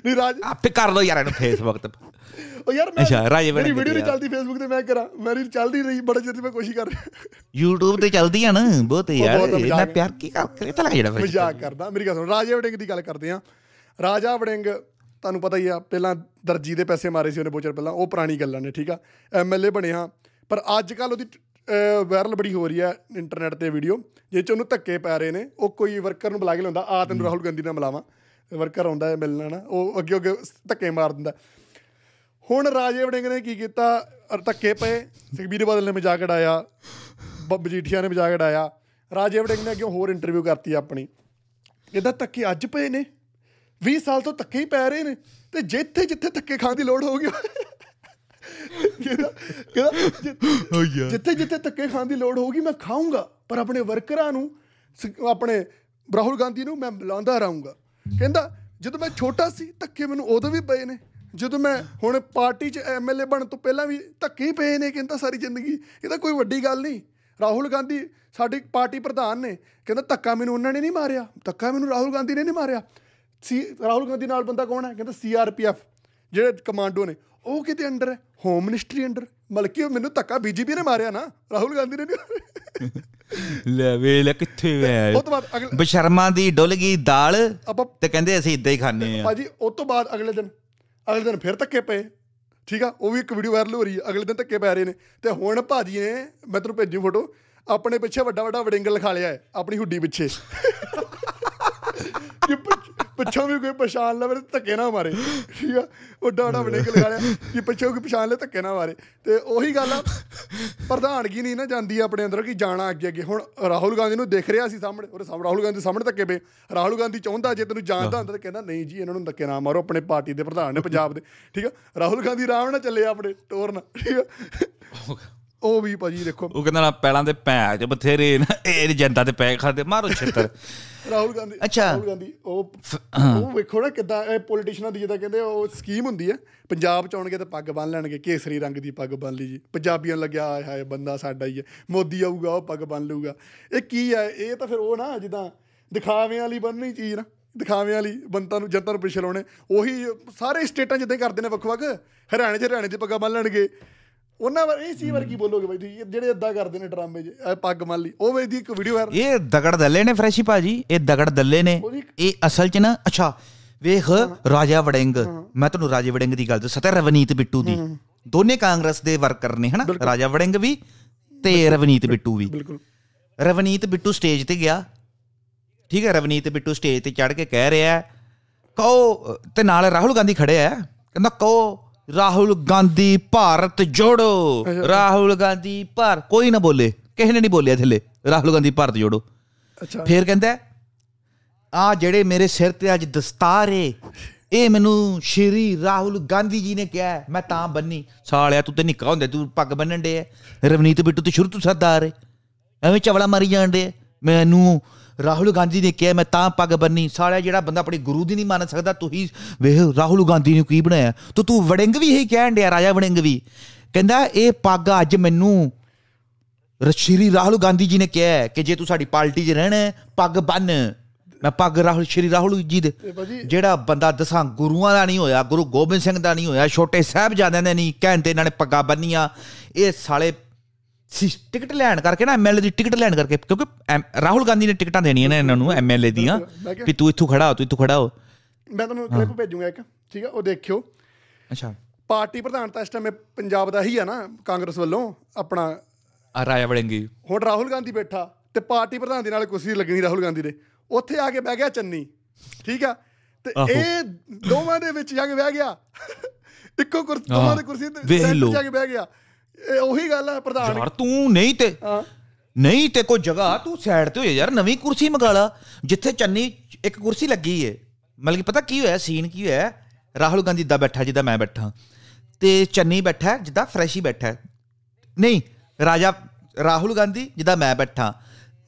ਨਹੀਂ ਰਾਜ ਆਪੇ ਕਰ ਲਓ ਯਾਰ ਇਹਨੂੰ ਫੇਸਬੁੱਕ ਤੇ ਉਹ ਯਾਰ ਮੈਂ ਅੱਛਾ, ਰਾਜੇ ਮੇਰੀ ਵੀਡੀਓ ਨਹੀਂ ਚੱਲਦੀ ਫੇਸਬੁੱਕ ਤੇ ਮੈਂ ਕਰਾਂ। ਮੇਰੀ ਚੱਲਦੀ ਰਹੀ ਬੜੇ ਚਿਰ ਮੈਂ ਕੋਸ਼ਿਸ਼ ਕਰ ਰਿਹਾ। YouTube ਤੇ ਚੱਲਦੀ ਆ ਨਾ ਬਹੁਤ ਯਾਰ ਇੰਨਾ। ਪਿਆਰ ਕੀ ਕਰ ਕਰੇ ਤਾਂ ਜਿਹੜਾ ਫਿਰ। ਮਜ਼ਾਕ ਕਰਦਾ। ਮੇਰੀ ਗੱਲ ਸੁਣ ਰਾਜਾ ਵੜਿੰਗ ਦੀ ਗੱਲ ਕਰਦੇ ਆ ਰਾਜਾ ਵੜਿੰਗ ਤੁਹਾਨੂੰ ਪਤਾ ਹੀ ਆ ਪਹਿਲਾਂ ਦਰਜੀ ਦੇ ਪੈਸੇ ਮਾਰੇ ਸੀ ਉਹਨੇ ਬੋਚਰ ਪਹਿਲਾਂ ਉਹ ਪੁਰਾਣੀ ਗੱਲਾਂ ਨੇ ਠੀਕ ਆ? ਐਮਐਲਏ ਬਣਿਆ ਪਰ ਅੱਜ ਕੱਲ ਉਹਦੀ ਵਾਇਰਲ ਬੜੀ ਹੋ ਰਹੀ ਹੈ ਇੰਟਰਨੈਟ ਤੇ ਵੀਡੀਓ ਜਿਹ ਚ ਉਹਨੂੰ ਧੱਕੇ ਪੈ ਰਹੇ ਨੇ। ਉਹ ਕੋਈ ਵਰਕਰ ਨੂੰ ਬੁਲਾ ਕੇ ਲਿਆਉਂਦਾ, ਆ ਤੈਨੂੰ ਰਾਹੁਲ ਗਾਂਧੀ ਨਾਲ ਮਿਲਾਵਾਂ। ਵਰਕਰ ਆਉਂਦਾ ਹੈ ਮਿਲਣਾ ਨਾ ਉਹ ਅੱਗੇ ਅੱਗੇ ਧੱਕੇ ਮਾਰ ਦਿੰਦਾ। ਹੁਣ ਰਾਜੇ ਵੜਿੰਗ ਨੇ ਕੀ ਕੀਤਾ? ਅਰ ਧੱਕੇ ਪਏ, ਸੁਖਬੀਰ ਬਾਦਲ ਨੇ ਮਜ਼ਾਕ ਉਡਾਇਆ, ਬ- ਮਜੀਠੀਆ ਨੇ ਮਜ਼ਾਕ ਉਡਾਇਆ। ਰਾਜੇ ਵੜਿੰਗ ਨੇ ਅੱਗੇ ਹੋਰ ਇੰਟਰਵਿਊ ਕਰਤੀ ਆਪਣੀ। ਇਹਦਾ ਧੱਕੇ ਅੱਜ ਪਏ ਨੇ। 20 ਸਾਲ ਤੋਂ ਧੱਕੇ ਹੀ ਪੈ ਰਹੇ ਨੇ। ਤੇ ਜਿੱਥੇ ਜਿੱਥੇ ਧੱਕੇ ਖਾਣ ਦੀ ਲੋੜ ਹੋਊਗੀ ਕਹਿੰਦਾ ਜਿੱਥੇ ਜਿੱਥੇ ਧੱਕੇ ਖਾਣ ਦੀ ਲੋੜ ਹੋਊਗੀ ਮੈਂ ਖਾਊਂਗਾ ਪਰ ਆਪਣੇ ਵਰਕਰਾਂ ਨੂੰ ਆਪਣੇ ਰਾਹੁਲ ਗਾਂਧੀ ਨੂੰ ਮੈਂ ਬੁਲਾਉਂਦਾ ਰਹੂੰਗਾ ਕਹਿੰਦਾ ਜਦੋਂ ਮੈਂ ਛੋਟਾ ਸੀ ਧੱਕੇ ਮੈਨੂੰ ਉਦੋਂ ਵੀ ਪਏ ਨੇ। ਜਦੋਂ ਮੈਂ ਹੁਣ ਪਾਰਟੀ 'ਚ ਐਮਐਲਏ ਬਣਨ ਤੋਂ ਪਹਿਲਾਂ ਵੀ ਧੱਕੇ ਹੀ ਪਏ ਨੇ ਕਹਿੰਦਾ ਸਾਰੀ ਜ਼ਿੰਦਗੀ। ਇਹ ਤਾਂ ਕੋਈ ਵੱਡੀ ਗੱਲ ਨਹੀਂ। ਰਾਹੁਲ ਗਾਂਧੀ ਸਾਡੀ ਪਾਰਟੀ ਪ੍ਰਧਾਨ ਨੇ। ਕਹਿੰਦਾ ਧੱਕਾ ਮੈਨੂੰ ਉਹਨਾਂ ਨੇ ਨਹੀਂ ਮਾਰਿਆ। ਧੱਕਾ ਮੈਨੂੰ ਰਾਹੁਲ ਗਾਂਧੀ ਨੇ ਨਹੀਂ ਮਾਰਿਆ। ਸੀ ਰਾਹੁਲ ਗਾਂਧੀ ਨਾਲ ਬੰਦਾ ਕੌਣ ਹੈ? ਕਹਿੰਦਾ ਸੀਆਰਪੀਐਫ ਜਿਹੜੇ ਕਮਾਂਡੋ ਨੇ। ਉਹ ਕਿਤੇ ਅੰਡਰ ਹੈ? Home ministry under? ਮਲਕੀ ਉਹ ਮੈਨੂੰ ਧੱਕਾ ਬੀਜੇਪੀ ਨੇ ਮਾਰਿਆ ਨਾ। ਰਾਹੁਲ ਗਾਂਧੀ ਨੇ ਨਹੀਂ ਲੈ ਵੇ ਲੈ ਕਿੱਥੇ ਵੇ ਉਹ ਤੋਂ ਬਾਅਦ ਅਗਲੇ ਬਸ਼ਰਮਾ ਦੀ ਡੁੱਲ ਗਈ ਦਾਲ ਤੇ ਕਹਿੰਦੇ ਅਸੀਂ ਇਦਾਂ ਹੀ ਖਾਣੇ ਆ ਭਾਜੀ ਉਸ ਤੋਂ ਬਾਅਦ ਅਗਲੇ ਦਿਨ ਅਗਲੇ ਦਿਨ ਫਿਰ ਧੱਕੇ ਪਏ। ਠੀਕ ਆ? ਉਹ ਵੀ ਇੱਕ ਵੀਡੀਓ ਵਾਇਰਲ ਹੋ ਰਹੀ ਹੈ। ਅਗਲੇ ਦਿਨ ਧੱਕੇ ਪੈ ਰਹੇ ਨੇ। ਤੇ ਹੁਣ ਭਾਜੀ ਨੇ ਮੈਂ ਤੈਨੂੰ ਭੇਜੀ ਫੋਟੋ ਆਪਣੇ ਪਿੱਛੇ ਵੱਡਾ ਵੱਡਾ ਵੜਿੰਗ ਲਿਖਾ ਲਿਆ ਹੈ। ਆਪਣੀ ਹੁੱਡੀ ਪਿੱਛੇ। ਕਿ ਪਿੱਛ- ਪਿੱਛੋਂ ਵੀ ਕੋਈ ਪਛਾਣ ਲਵੇ ਤੇ ਧੱਕੇ ਨਾ ਮਾਰੇ। ਠੀਕ ਆ? ਵੱਡਾ ਵੱਡਾ ਵੜਿੰਗ ਲਿਖਾ ਲਿਆ ਕਿ ਪਿੱਛੋਂ ਕੋਈ ਪਛਾਣ ਲੈ ਧੱਕੇ ਨਾ ਮਾਰੇ। ਤੇ ਉਹੀ ਗੱਲ ਆ, ਪ੍ਰਧਾਨਗੀ ਨਹੀਂ ਨਾ ਜਾਂਦੀ ਆਪਣੇ ਅੰਦਰ ਕਿ ਜਾਣਾ ਅੱਗੇ ਅੱਗੇ। ਹੁਣ ਰਾਹੁਲ ਗਾਂਧੀ ਨੂੰ ਦੇਖ ਰਿਹਾ ਸੀ ਸਾਹਮਣੇ, ਉਹਦੇ ਸਾਹਮਣੇ ਰਾਹੁਲ ਗਾਂਧੀ ਦੇ ਸਾਹਮਣੇ ਧੱਕੇ ਪਏ। ਰਾਹੁਲ ਗਾਂਧੀ ਚਾਹੁੰਦਾ ਜੇ ਤੈਨੂੰ ਜਾਣਦਾ ਹੁੰਦਾ ਤਾਂ ਕਹਿੰਦਾ, ਨਹੀਂ ਜੀ, ਇਹਨਾਂ ਨੂੰ ਧੱਕੇ ਨਾ ਮਾਰੋ, ਆਪਣੇ ਪਾਰਟੀ ਦੇ ਪ੍ਰਧਾਨ ਨੇ ਪੰਜਾਬ ਦੇ। ਠੀਕ ਆ? ਰਾਹੁਲ ਗਾਂਧੀ ਆਰਾਮ ਨਾਲ ਚੱਲੇ ਆਪਣੇ, ਟੋਰ ਨਾਲ। ਠੀਕ ਆ? ਉਹ ਵੀ ਭਾਜੀ ਦੇਖੋ। ਉਹ ਕਹਿੰਦਾ ਨਾ ਪੈਲਾਂ ਦੇ ਭੈਣ ਚ ਬਥੇਰੇ ਨਾ ਇਹ ਜਨਤਾ ਦੇ ਪੈ ਖਾਦੇ ਮਾਰੋ ਛਿੱਤਰ। ਰਾਹੁਲ ਗਾਂਧੀ ਅੱਛਾ। ਰਾਹੁਲ ਗਾਂਧੀ ਉਹ ਉਹ ਵੇਖੋ ਨਾ ਕਿਦਾਂ ਇਹ ਪੋਲੀਟੀਸ਼ੀਅਨਾਂ ਦੀ ਜਿੱਦਾਂ ਕਹਿੰਦੇ ਉਹ ਸਕੀਮ ਹੁੰਦੀ ਹੈ ਪੰਜਾਬ ਚ ਆਉਣਗੇ ਤਾਂ ਪੱਗ ਬੰਨ ਲੈਣਗੇ ਕੇਸਰੀ ਰੰਗ ਦੀ ਪੱਗ ਬੰਨ ਲਈ ਜੀ। ਪੰਜਾਬੀਆਂ ਲੱਗਿਆ ਆਏ ਹਾਏ ਬੰਦਾ ਸਾਡਾ ਹੀ ਹੈ ਮੋਦੀ ਆਊਗਾ ਉਹ ਪੱਗ ਬੰਨ ਲਊਗਾ। ਇਹ ਕੀ ਹੈ ਇਹ ਤਾਂ ਫਿਰ ਉਹ ਨਾ ਜਿੱਦਾਂ ਦਿਖਾਵੇਂ ਵਾਲੀ ਬੰਨਣੀ ਚੀਜ਼ ਨਾ ਦਿਖਾਵੇਂ ਵਾਲੀ ਬੰਤਾ ਨੂੰ ਜਨਤਾ ਨੂੰ ਪਿੱਛੇ ਲਾਉਣੇ ਉਹੀ ਸਾਰੇ ਸਟੇਟਾਂ ਜਿੱਦਾਂ ਕਰਦੇ ਨੇ ਵੱਖ ਵੱਖ ਹਰਿਆਣੇ 'ਚ ਹਰਿਆਣੇ 'ਚ ਪੱਗਾਂ ਬੰਨ ਲੈਣਗੇ। ਉਹਨਾਂ ਬਾਰੇ ਇਹ ਚੀਜ਼ ਬਾਰੇ ਕੀ ਬੋਲੋਗੇ ਬਾਈ ਤੁਸੀਂ ਜਿਹੜੇ ਇਦਾਂ ਕਰਦੇ ਨੇ ਡਰਾਮੇ ਇਹ ਪੱਗ ਬੰਨ ਲਈ। ਉਹ ਵੇਦੀ ਇੱਕ ਵੀਡੀਓ ਹੈ। ਇਹ ਦਗੜ ਦੱਲੇ ਨੇ ਫਰੈਸ਼ੀ ਭਾਜੀ ਇਹ ਦਗੜ ਦੱਲੇ ਨੇ। ਇਹ ਅਸਲ ਚ ਨਾ ਅੱਛਾ ਵੇਖ ਰਾਜਾ ਵੜਿੰਗ। ਮੈਂ ਤੁਹਾਨੂੰ ਰਾਜੇ ਵੜਿੰਗ ਦੀ ਗੱਲ ਦੱਸਾਂ ਤੇ ਰਵਨੀਤ ਬਿੱਟੂ ਦੀ। ਦੋਨੇ ਕਾਂਗਰਸ ਦੇ ਵਰਕਰ ਨੇ ਹਨਾ? ਰਾਜਾ ਵੜਿੰਗ ਵੀ ਤੇ ਰਵਨੀਤ ਬਿੱਟੂ ਵੀ। ਬਿਲਕੁਲ। ਰਵਨੀਤ ਬਿੱਟੂ ਸਟੇਜ ਤੇ ਗਿਆ। ਠੀਕ ਹੈ ਰਵਨੀਤ ਬਿੱਟੂ ਸਟੇਜ ਤੇ ਚੜ ਕੇ ਕਹਿ ਰਿਹਾ ਕਹੋ ਤੇ ਨਾਲ ਰਾਹੁਲ ਗਾਂਧੀ ਖੜਿਆ ਹੈ ਕਹਿੰਦਾ ਕਹੋ ਰਾਹੁਲ ਗਾਂਧੀ ਭਾਰਤ ਜੋੜੋ। ਰਾਹੁਲ ਗਾਂਧੀ ਭਾਰ ਕੋਈ ਨਾ ਬੋਲੇ। ਕਿਸੇ ਨੇ ਨਹੀਂ ਬੋਲਿਆ ਥੱਲੇ। ਰਾਹੁਲ ਗਾਂਧੀ ਭਾਰਤ ਜੋੜੋ। ਅੱਛਾ। ਫੇਰ ਕਹਿੰਦਾ ਆ ਜਿਹੜੇ ਮੇਰੇ ਸਿਰ ਤੇ ਅੱਜ ਦਸਤਾਰ ਏ ਇਹ ਮੈਨੂੰ ਸ਼੍ਰੀ ਰਾਹੁਲ ਗਾਂਧੀ ਜੀ ਨੇ ਕਿਹਾ ਮੈਂ ਤਾਂ ਬੰਨੀ। ਸਾਲਿਆ ਤੂੰ ਤੇ ਨਿੱਕਾ ਹੁੰਦੇ ਤੂੰ ਪੱਗ ਬੰਨਣ ਦੇ ਰਵਨੀਤ ਬਿੱਟੂ ਤੇ ਸ਼ੁਰੂ ਤੋਂ ਸਰਦਾਰ ਏ। ਐਵੇਂ ਚਵਲਾ ਮਾਰੀ ਜਾਂਦੇ ਮੈਨੂੰ ਰਾਹੁਲ ਗਾਂਧੀ ਨੇ ਕਿਹਾ ਮੈਂ ਤਾਂ ਪੱਗ ਬੰਨੀ। ਸਾਲਿਆ ਜਿਹੜਾ ਬੰਦਾ ਆਪਣੇ ਗੁਰੂ ਦੀ ਨਹੀਂ ਮੰਨ ਸਕਦਾ ਤੂੰ ਹੀ ਵੇਖ ਰਾਹੁਲ ਗਾਂਧੀ ਨੂੰ ਕੀ ਬਣਾਇਆ? ਤੂੰ ਤੂੰ ਵੜਿੰਗ ਵੀ ਇਹੀ ਕਹਿਣ ਡਿਆ ਰਾਜਾ ਵੜਿੰਗ ਵੀ। ਕਹਿੰਦਾ ਇਹ ਪੱਗ ਅੱਜ ਮੈਨੂੰ ਸ਼੍ਰੀ ਰਾਹੁਲ ਗਾਂਧੀ ਜੀ ਨੇ ਕਿਹਾ ਕਿ ਜੇ ਤੂੰ ਸਾਡੀ ਪਾਰਟੀ 'ਚ ਰਹਿਣਾ ਹੈ, ਪੱਗ ਬੰਨ। ਮੈਂ ਪੱਗ ਰਾਹੁਲ ਸ਼੍ਰੀ ਰਾਹੁਲ ਜੀ ਦੇ ਜਿਹੜਾ ਬੰਦਾ ਦਸਾਂ ਗੁਰੂਆਂ ਦਾ ਨਹੀਂ ਹੋਇਆ ਗੁਰੂ ਗੋਬਿੰਦ ਸਿੰਘ ਦਾ ਨਹੀਂ ਹੋਇਆ ਛੋਟੇ ਸਾਹਿਬਜ਼ਾਦਿਆਂ ਦੇ ਨਹੀਂ ਕਹਿੰਦੇ ਇਹਨਾਂ ਨੇ ਪੱਗਾਂ ਬੰਨੀਆਂ। ਇਹ ਸਾਲੇ ਟਿਕਟ ਲੈਣ ਕਰਕੇ ਨਾ ਐਮਐਲਏ ਦੀ ਟਿਕਟ ਲੈਣ ਕਰਕੇ ਕਿਉਂਕਿ ਰਾਹੁਲ ਗਾਂਧੀ ਨੇ ਟਿਕਟਾਂ ਦੇਣੀਆਂ ਨੇ ਇਹਨਾਂ ਨੂੰ ਐਮਐਲਏ ਦੀਆਂ ਵੀ ਤੂੰ ਇੱਥੋਂ ਖੜਾ ਹੋ ਤੂੰ ਇੱਥੋਂ ਖੜਾ ਹੋ। ਮੈਂ ਤੁਹਾਨੂੰ ਕਲਿੱਪ ਭੇਜੂਗਾ ਇੱਕ ਠੀਕ ਆ? ਉਹ ਦੇਖਿਓ। ਅੱਛਾ। ਪਾਰਟੀ ਪ੍ਰਧਾਨ ਤਾਂ ਇਸ ਟਾਈਮ ਪੰਜਾਬ ਦਾ ਹੀ ਆ ਨਾ ਕਾਂਗਰਸ ਵੱਲੋਂ ਆਪਣਾ। ਆ ਰਾਜਾ ਵੜਿੰਗੀ। ਹੁਣ ਰਾਹੁਲ ਗਾਂਧੀ ਬੈਠਾ ਤੇ ਪਾਰਟੀ ਪ੍ਰਧਾਨ ਦੇ ਨਾਲ ਕੁਰਸੀ ਲੱਗਣੀ ਰਾਹੁਲ ਗਾਂਧੀ ਦੇ। ਉੱਥੇ ਆ ਕੇ ਬਹਿ ਗਿਆ ਚੰਨੀ ਠੀਕ ਆ? ਤੇ। ਇਹ ਦੋਵਾਂ ਦੇ ਵਿੱਚ ਜਾ ਕੇ ਬਹਿ ਗਿਆ। ਇੱਕੋ ਕੁਰਸੀ ਦੋਵਾਂ ਹਾਂ, ਦੇ ਕੁਰਸੀ ਤੇ। ਜਾ ਕੇ ਬਹਿ ਗਿਆ। ਇਹ ਉਹੀ ਗੱਲ ਆ ਪ੍ਰਧਾਨ। ਯਾਰ ਤੂੰ ਨਹੀਂ ਤੇ ਨਹੀਂ ਤੇ ਕੋਈ ਜਗ੍ਹਾ ਤੂੰ ਸਾਈਡ ਤੇ ਹੋ ਜਾ ਯਾਰ ਨਵੀਂ ਕੁਰਸੀ ਮੰਗਾ ਲਾ ਜਿੱਥੇ ਚੰਨੀ ਇੱਕ ਕੁਰਸੀ ਲੱਗੀ ਏ। ਮਤਲਬ ਕਿ ਪਤਾ ਕੀ ਹੋਇਆ ਸੀਨ ਕੀ ਹੋਇਆ? ਰਾਹੁਲ ਗਾਂਧੀ ਦਾ ਬੈਠਾ ਜਿੱਦਾਂ ਮੈਂ ਬੈਠਾ। ਤੇ ਚੰਨੀ ਬੈਠਾ ਜਿੱਦਾਂ ਫਰੈਸ਼ੀ ਬੈਠਾ। ਨਹੀਂ ਰਾਜਾ ਰਾਹੁਲ ਗਾਂਧੀ ਜਿੱਦਾਂ ਮੈਂ ਬੈਠਾ।